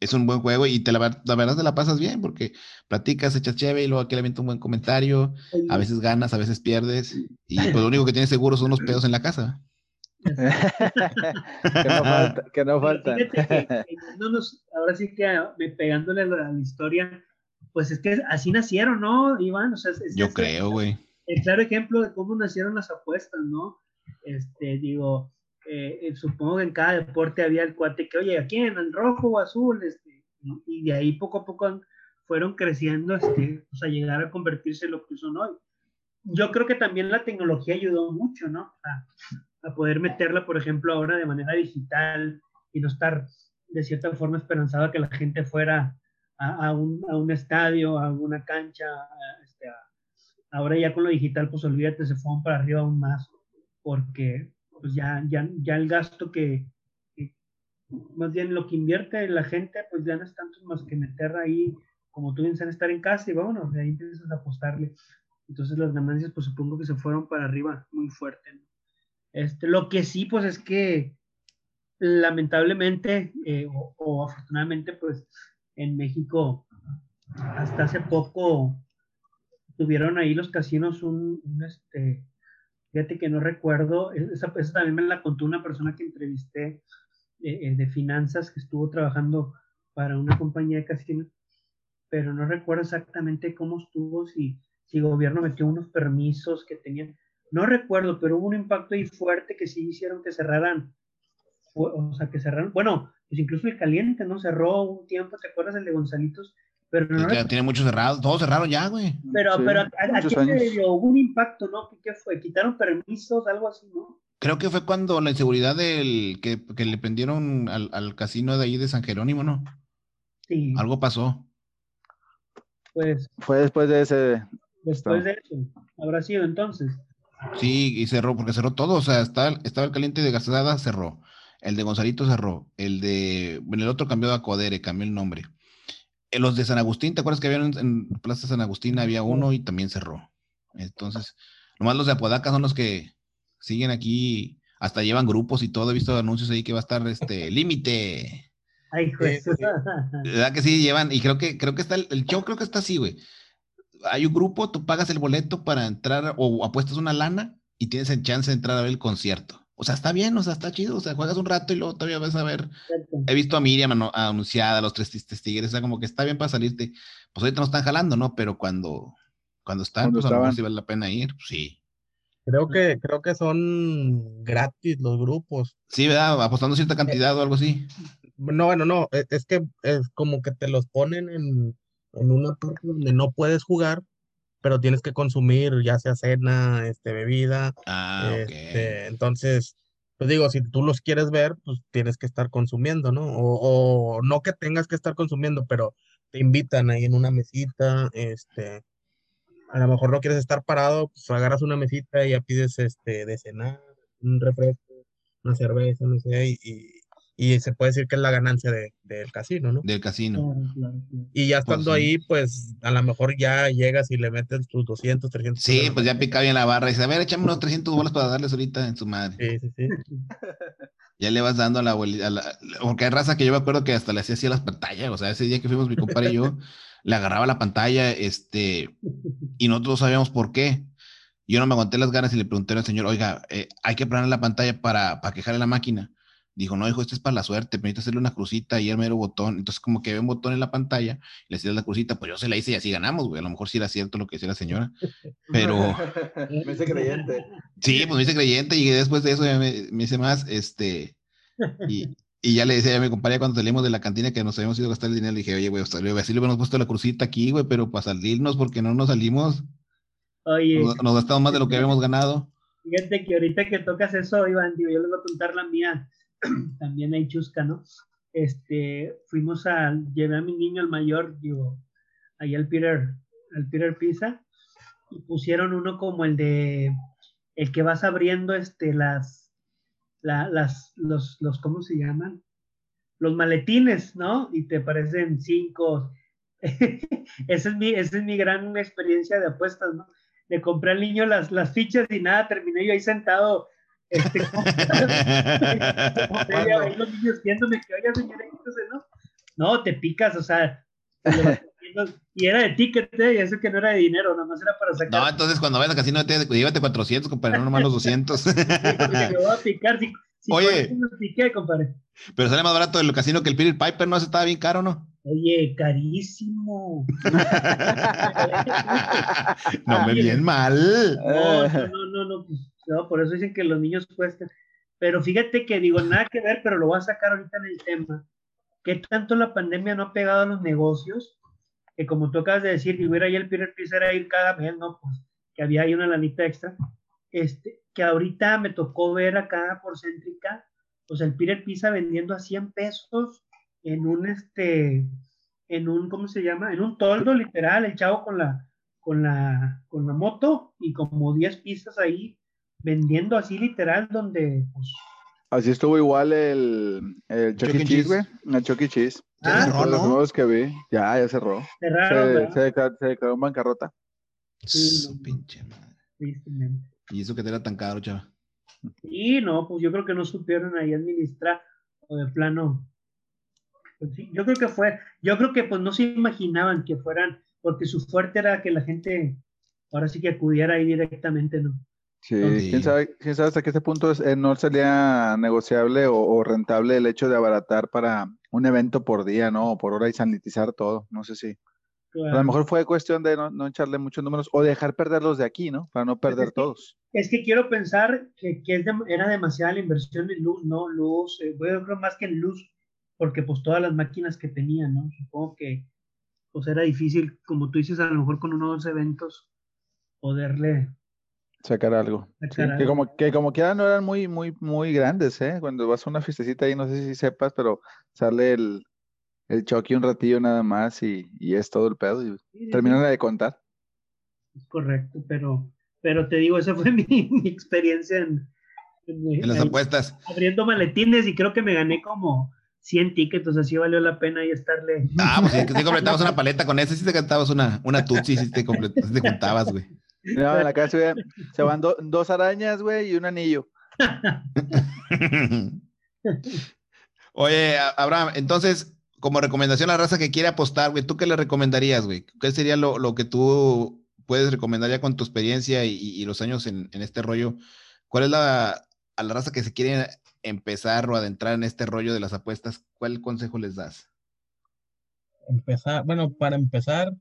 es un buen juego y te la, verdad te la pasas bien porque platicas, echas chévere y luego aquí le avienta un buen comentario, a veces ganas, a veces pierdes y pues lo único que tienes seguro son los pedos en la casa. que no falta, que no falta. ahora sí que ah, pegándole a la, historia, pues es que así nacieron, ¿no, Iván? O sea, Yo creo, güey. El claro ejemplo de cómo nacieron las apuestas, ¿no? Este, digo, eh, eh, supongo que en cada deporte había el cuate que, oye, ¿a quién? ¿En rojo o azul? Este, y de ahí poco a poco fueron creciendo este, pues, a llegar a convertirse en lo que son hoy. Yo creo que también la tecnología ayudó mucho, ¿no? A, a poder meterla, por ejemplo, ahora de manera digital y no estar de cierta forma esperanzada que la gente fuera a, un, a un, estadio, a una cancha. Este, ahora ya con lo digital, pues olvídate, se fueron para arriba aún más, porque pues ya, ya, ya el gasto que, más bien lo que invierte la gente, pues ya no es tanto más que meter ahí, como tú dices, estar en casa y bueno, de ahí empiezas a apostarle. Entonces las ganancias, pues supongo que se fueron para arriba muy fuerte. Este, lo que sí, pues es que lamentablemente eh, o, afortunadamente, pues en México hasta hace poco tuvieron ahí los casinos un, este, fíjate que no recuerdo, esa, esa, también me la contó una persona que entrevisté eh, eh, de finanzas que estuvo trabajando para una compañía de casinos, pero no recuerdo exactamente cómo estuvo, si, si el gobierno metió unos permisos que tenían, no recuerdo, pero hubo un impacto ahí fuerte que sí hicieron que cerraran, o sea, que cerraron, bueno, pues incluso el caliente, ¿no? Cerró un tiempo, ¿te acuerdas el de Gonzalitos? Pero no ya tiene mucho cerrado, todos cerraron ya, güey. Pero, pero ¿a, qué se dio? Hubo un impacto, ¿no? ¿Qué, fue? ¿Quitaron permisos, algo así, no? Creo que fue cuando la inseguridad del que, que le prendieron al, al, casino de ahí de San Jerónimo, ¿no? Sí. Algo pasó. Pues. Fue después de ese. Después de eso. Habrá sido entonces. Sí, y cerró, porque cerró todo, o sea, estaba, estaba el caliente de Gastada, cerró. El de Gonzalito cerró. El de. Bueno, el otro cambió a Codere, cambió el nombre. Eh, los de San Agustín, ¿te acuerdas que había en, Plaza San Agustín? Había uno y también cerró. Entonces, nomás los de Apodaca son los que siguen aquí, hasta llevan grupos y todo. He visto anuncios ahí que va a estar este límite. Ay, pues. ¿Verdad que sí? Llevan, y creo que, creo que está el, el show, creo que está así, güey hay un grupo, tú pagas el boleto para entrar o apuestas una lana y tienes el chance de entrar a ver el concierto. O sea, está bien, o sea, está chido. O sea, juegas un rato y luego todavía vas a ver. He visto a Miriam anunciada, los tres tigres, o sea, como que está bien para salirte. Pues ahorita no están jalando, ¿no? Pero cuando, cuando están, pues a lo mejor sí vale la pena ir, pues sí. Creo que, creo que son gratis los grupos. Sí, ¿verdad? Apostando cierta cantidad o algo así. No, bueno, no, e, es que es como que te los ponen en, en una parte donde no puedes jugar, pero tienes que consumir ya sea cena, este, bebida. Ah, este, entonces, pues digo, si tú los quieres ver, pues tienes que estar consumiendo, ¿no? O, no que tengas que estar consumiendo, pero te invitan ahí en una mesita, este, a lo mejor no quieres estar parado, pues agarras una mesita y ya pides este, de cenar, un refresco, una cerveza, no sé, y, y se puede decir que es la ganancia de, del casino, ¿no? Del casino. Y ya estando ahí, pues a lo mejor ya llegas y le metes tus 200, 300. Sí, pues ya pica bien la barra y dice, a ver, échame unos 300 bolas para darles ahorita en su madre. Sí, sí, sí. ya le vas dando a la abuelita, porque hay raza que yo me acuerdo que hasta le hacía así a las pantallas, o sea, ese día que fuimos mi compadre y yo, le agarraba la pantalla, este, y nosotros sabíamos por qué. Yo no me aguanté las ganas y le pregunté al señor, oiga, eh, hay que poner la pantalla para, para quejarle la máquina dijo, no, hijo, esto es para la suerte, permite hacerle una crucita y el mero botón. Entonces, como que ve un botón en la pantalla, le hacías la crucita, pues yo se la hice y así ganamos, güey. A lo mejor sí era cierto lo que decía la señora, pero. me hice creyente. Sí, pues me hice creyente y después de eso ya me, me hice más, este. Y, y ya le decía a mi compadre cuando salimos de la cantina que nos habíamos ido a gastar el dinero, le dije, oye, güey, así le hemos puesto la crucita aquí, güey, pero para salirnos porque no nos salimos. Oye. Nos, nos gastamos más de lo que habíamos ganado. Fíjate que ahorita que tocas eso, Iván, digo, yo les voy a contar la mía. también hay chusca, ¿no? Este, fuimos a, llevé a mi niño el mayor, digo, ahí al Peter, al Peter Pizza, y pusieron uno como el de, el que vas abriendo, este, las, las, los, los, ¿cómo se llaman? Los maletines, ¿no? Y te parecen cinco. esa, es mi, esa es mi gran experiencia de apuestas, ¿no? Le compré al niño las, las fichas y nada, terminé yo ahí sentado Este, los niños viéndome que, oiga, señora, ¿no? No, te picas, o sea, y era de ticket, ¿eh? y eso que no era de dinero, nada más era para sacar. No, entonces cuando vayas a casino, llévate 400, compadre, no nomás los 200. sí, me voy a picar, si, Oye, piqué, compadre. pero sale más barato el casino que el Peter Piper, ¿no? Estaba bien caro, ¿no? Oye, carísimo. no me bien mal. No, no, no, no, pues, no, por eso dicen que los niños cuestan. Pero fíjate que digo, nada que ver, pero lo voy a sacar ahorita en el tema. ¿Qué tanto la pandemia no ha pegado a los negocios? Que como tú acabas de decir, que hubiera ahí el Peter Piece era ir cada mes, ¿no? Pues que había ahí una lanita extra. Este, que ahorita me tocó ver acá por Céntrica, pues el Peter Pizza vendiendo a 100 pesos en un, este, en un, ¿cómo se llama? En un toldo literal, el chavo con la, con la, con la moto y como 10 pizzas ahí vendiendo así literal donde, pues... Así estuvo igual el, el Chuck, e. Cheese, güey, el Chuck E. Cheese. Cerró, Los ¿no? nuevos que vi, ya, ya cerró. Cerraron, Se, se, declaró, se declaró en bancarrota. Sí, no. Pinche madre. tristemente. Y eso que te era tan caro, chava. Y no, pues yo creo que no supieron ahí administrar o de plano. pues sí, yo creo que fue, yo creo que pues no se imaginaban que fueran, porque su fuerte era que la gente ahora sí que acudiera ahí directamente, ¿no? Sí, Sí. ¿Quién, sabe, quién sabe hasta qué punto es- eh, no sería negociable o, o rentable el hecho de abaratar para un evento por día, ¿no? O por hora y sanitizar todo. No sé si. A lo mejor fue cuestión de no, no echarle muchos números o dejar perder los de aquí, ¿no? Para no perder es que- todos. Es que quiero pensar que, que es dem- era demasiada la inversión en luz, ¿no? Luz, eh, yo creo más que en luz, porque pues todas las máquinas que tenían, ¿no? Supongo que pues era difícil, como tú dices, a lo mejor con uno o dos eventos poderle Sacar algo. Sí, que como que como quiera no eran muy, muy, muy grandes, ¿eh? Cuando vas a una fiestecita ahí, no sé si sepas, pero sale el, el Chucky un ratillo nada más y, y es todo el pedo. Y Sí, sí, sí. terminan de contar. Es correcto, pero, pero te digo, esa fue mi, mi experiencia en, en- En las en- apuestas. abriendo maletines y creo que me gané como 100 tickets, o sea, sí valió la pena ahí estarle. Ah, pues si, si completabas una paleta con ese, si te cantabas una, una tutsi, si te, complet- sí te juntabas, güey. No, en la casa güey, se van do- dos arañas, güey, y un anillo. Oye, Abraham, entonces, como recomendación a la raza que quiere apostar, güey, ¿tú qué le recomendarías, güey? ¿Qué sería lo, lo que tú puedes recomendar ya con tu experiencia y, y los años en, en este rollo? ¿Cuál es la, a la raza que se quiere empezar o adentrar en este rollo de las apuestas? ¿Cuál consejo les das? Empezar, bueno, para empezar,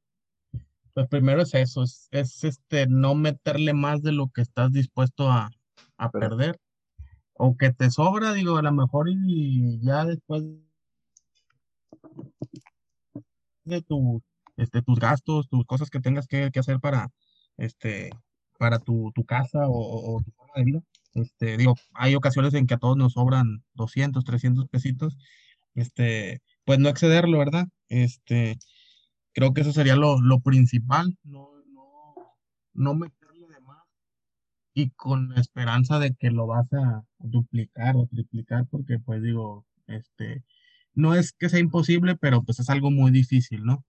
pues primero es eso, es, es este no meterle más de lo que estás dispuesto a, a perder. O que te sobra, digo, a lo mejor y ya después de tu, este, tus gastos, tus cosas que tengas que, que hacer para, este, para tu, tu casa o, o- o tu forma de vida. Este, digo, hay ocasiones en que a todos nos sobran 200, 300 pesitos, este, pues no excederlo, ¿verdad? Este, creo que eso sería lo, lo principal, no, no, no meterle de más y con la esperanza de que lo vas a duplicar o triplicar, porque pues digo, este, no es que sea imposible, pero pues es algo muy difícil, ¿no?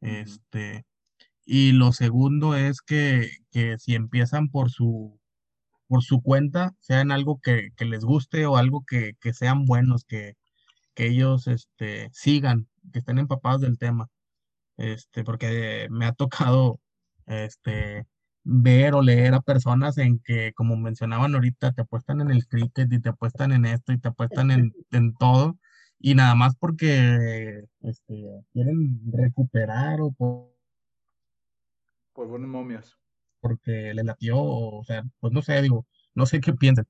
Este, y lo segundo es que, que si empiezan por su, por su cuenta, sean algo que, que les guste o algo que, que sean buenos, que, que ellos este, sigan, que estén empapados del tema. Este, porque me ha tocado este, ver o leer a personas en que, como mencionaban ahorita, te apuestan en el cricket y te apuestan en esto y te apuestan en, en todo, y nada más porque este, quieren recuperar o por- Por buenos momios. porque le latió, o, sea, pues no sé, digo, no sé qué piensan,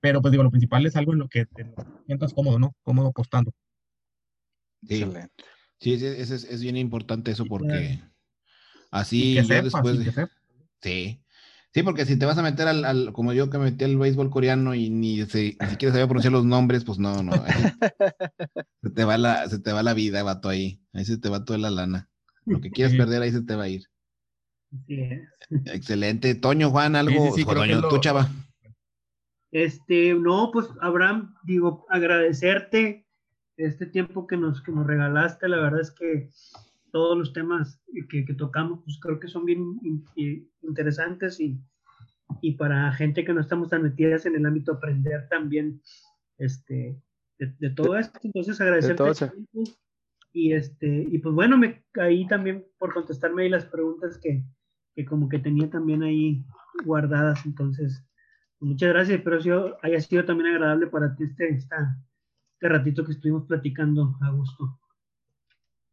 pero pues digo, lo principal es algo en lo que te sientas cómodo, ¿no? Cómodo apostando. Sí, Excelente. Sí, es, es, es bien importante eso porque así que después que. Sí. Sí, porque si te vas a meter al, al- como yo que me metí al béisbol coreano y ni, se- ni siquiera sabía pronunciar los nombres, pues no, no. se te va la, se te va la vida, vato, ahí. Ahí se te va toda la lana. Lo que quieras perder, ahí se te va a ir. Así es. Excelente. Toño, Juan, algo. sí, Toño, lo- tú, chava. Este, no, pues Abraham, digo, agradecerte este tiempo que nos, que nos regalaste. La verdad es que todos los temas que, que tocamos, pues creo que son bien in- in- interesantes y, y para gente que no estamos tan metidas en el ámbito aprender también este, de, todo esto. Entonces agradecerte. Y este, y pues bueno, me ahí también por contestarme ahí las preguntas que, que como que tenía también ahí guardadas. Entonces, pues muchas gracias, espero que haya sido también agradable para ti este, esta, este ratito que estuvimos platicando a gusto.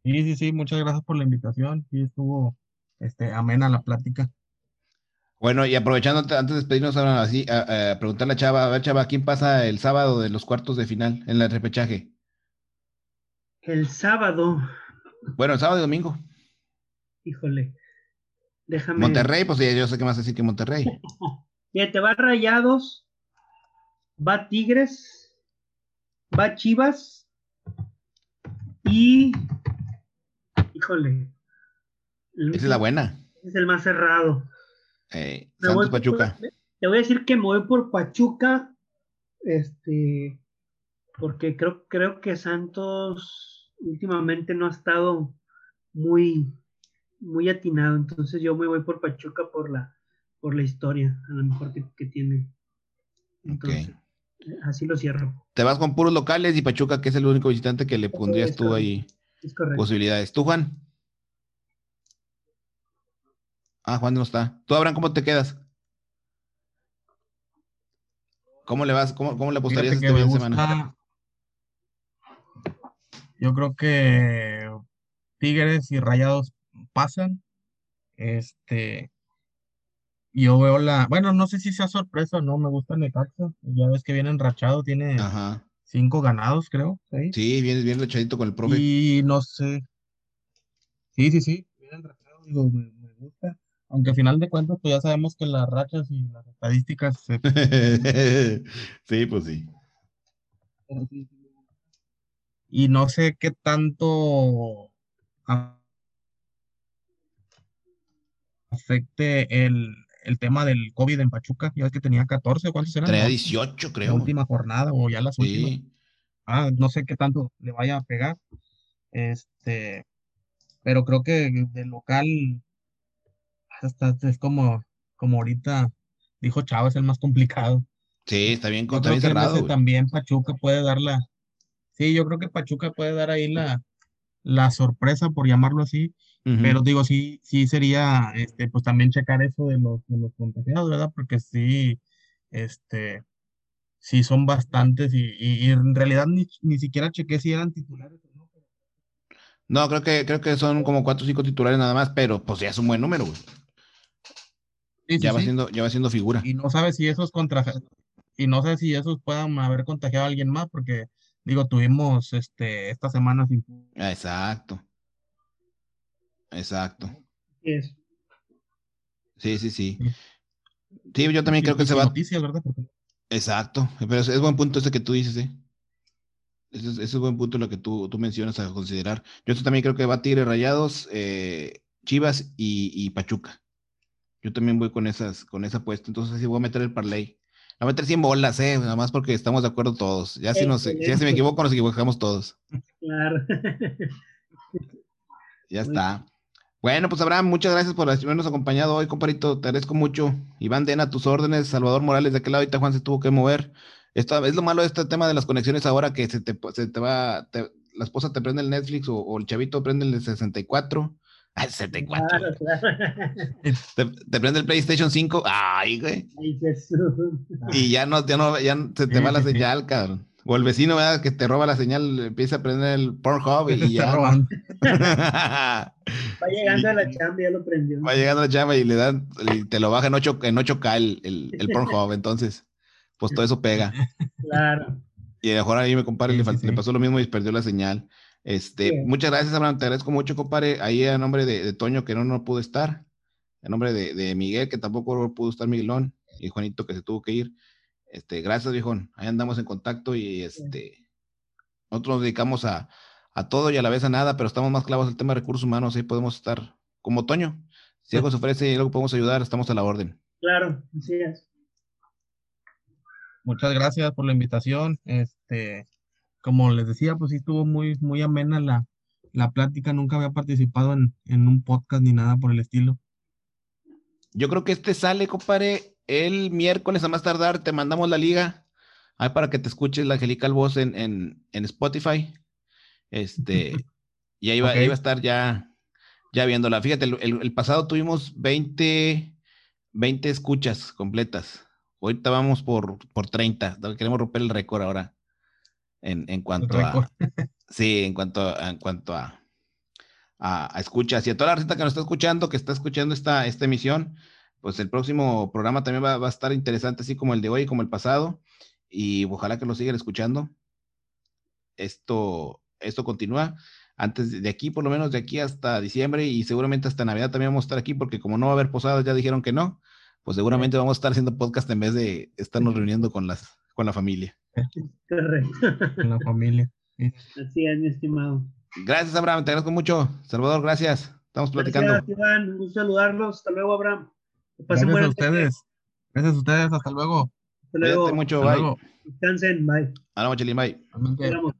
Sí, sí, sí, muchas gracias por la invitación. Sí, estuvo este, amena la plática. Bueno, y aprovechando antes de despedirnos ahora así, a, preguntarle a Chava, a ver Chava, ¿quién pasa el sábado de los cuartos de final en el repechaje? El sábado. Bueno, el sábado y domingo. Híjole. Déjame. Monterrey, pues yo sé qué más decir que Monterrey. Ya te va Rayados, va Tigres, va Chivas y. Híjole. Esa es la buena. Es el más cerrado. Eh, Santos Pachuca. te voy a decir que me voy por Pachuca. Este. Porque creo, creo que Santos últimamente no ha estado muy, muy atinado. Entonces yo me voy por Pachuca por la, por la historia, a lo mejor que, tiene. Entonces, así lo cierro. Te vas con puros locales y Pachuca, que es el único visitante que le pondrías tú ahí posibilidades. ¿Tú, Juan? Ah, Juan no está. ¿Tú, Abraham, cómo te quedas? ¿Cómo le vas? ¿Cómo, cómo le apostarías esta semana? Yo creo que Tigres y Rayados pasan. Este, yo veo la, bueno, no sé si sea sorpresa o no, me gusta Necaxa. Ya ves que viene enrachado, tiene cinco ganados, creo. Sí, viene bien rachadito con el profe. Y no sé. Sí, sí, sí, viene enrachado, digo, me, gusta. Aunque al final de cuentas, pues ya sabemos que las rachas y las estadísticas se... sí, pues sí y no sé qué tanto afecte el, tema del COVID en Pachuca. Ya ves que tenía 14, ¿cuántos eran? Tenía 18, creo. La última jornada o ya las últimas. Ah, no sé qué tanto le vaya a pegar. Este, pero creo que de local hasta es como, como ahorita dijo Chávez, el más complicado. Sí, está bien, está bien cerrado. También Pachuca puede dar la, Sí, yo creo que Pachuca puede dar ahí la, la sorpresa, por llamarlo así, pero digo, sí, sí sería, este, pues también checar eso de los, de los contagiados, ¿verdad? Porque sí, este, sí son bastantes y, y, en realidad ni, ni, siquiera chequé si eran titulares o no. No, creo que, creo que son como cuatro o cinco titulares nada más, pero pues ya es un buen número, güey. ya, va Siendo, ya va siendo figura. Y no sabes si esos contra y no sé si esos puedan haber contagiado a alguien más, porque Digo, tuvimos este, esta semana sin... Exacto. Exacto. Sí, sí, sí. Sí, yo también creo que se va. Noticias, ¿verdad? Exacto. Pero es, buen punto ese que tú dices, ¿eh? Ese es, buen punto lo que tú, tú, mencionas a considerar. Yo también creo que va a Tigre Rayados, eh, Chivas y, Pachuca. Yo también voy con esas, con esa apuesta. Entonces sí voy a meter el parlay. A meter 100 bolas, ¿eh? Nada más porque estamos de acuerdo todos. Ya si, nos, ya si me equivoco, nos equivocamos todos. Claro. ya está. Bueno, pues Abraham, muchas gracias por habernos acompañado hoy, comparito. Te agradezco mucho. Iván Dena, tus órdenes. Salvador Morales, de aquel lado, ahorita Juan se tuvo que mover. Esto es lo malo de este tema de las conexiones ahora que se te, se te va, la esposa te prende el Netflix o, o el chavito prende el de 64 Ah, 74. Claro, Te, prende el PlayStation 5. Ay, güey. y ya no, ya no, ya se te va la señal, cabrón. O el vecino, ¿verdad? Que te roba la señal, empieza a prender el Pornhub y ya. va llegando a la chamba, ya lo prendió. Va llegando a la chamba y le dan, y te lo baja en 8, en 8K el, el, el Pornhub, entonces, pues todo eso pega. Claro. Y a lo mejor ahí me compadre, le, le, pasó lo mismo y perdió la señal. Este, muchas gracias, Abraham. Te agradezco mucho, compadre. Ahí a nombre de, Toño, que no, no pudo estar. En nombre de, Miguel, que tampoco pudo estar Miguelón. Y Juanito, que se tuvo que ir. Este, gracias, viejón. Ahí andamos en contacto y este, nosotros nos dedicamos a, todo y a la vez a nada, pero estamos más clavados en el tema de recursos humanos. Ahí podemos estar como Toño. Si algo se ofrece y algo podemos ayudar, estamos a la orden. Claro, así es. Muchas gracias por la invitación. Este, como les decía, pues sí estuvo muy, muy amena la, la plática. Nunca había participado en, un podcast ni nada por el estilo. Yo creo que este sale, compadre, el miércoles a más tardar te mandamos la liga. Ahí para que te escuches la angelical voz en, en, en Spotify. Este, y ahí va, ahí va a estar ya, ya viéndola. Fíjate, el, el, pasado tuvimos 20, 20 escuchas completas. Ahorita vamos por, por 30. Queremos romper el récord ahora. En, en cuanto a. Sí, en cuanto, en cuanto a, a, a, escuchas. Y a toda la gente que nos está escuchando, que está escuchando esta, esta emisión, pues el próximo programa también va, va, a estar interesante, así como el de hoy, como el pasado. Y ojalá que lo sigan escuchando. Esto, esto continúa antes de aquí, por lo menos de aquí hasta diciembre y seguramente hasta Navidad también vamos a estar aquí porque como no va a haber posadas, ya dijeron que no, pues seguramente vamos a estar haciendo podcast en vez de estarnos reuniendo con las con la familia. Correcto. Con la familia. Así es, mi estimado. Gracias, Abraham, te agradezco mucho. Salvador, gracias. Estamos platicando. Gracias, Iván. Un gusto saludarlos. Hasta luego, Abraham. Gracias a ustedes. Gracias a ustedes. Hasta luego. Hasta luego. Cuídate mucho. Hasta bye. luego. Descansen. Bye. A la noche, bye.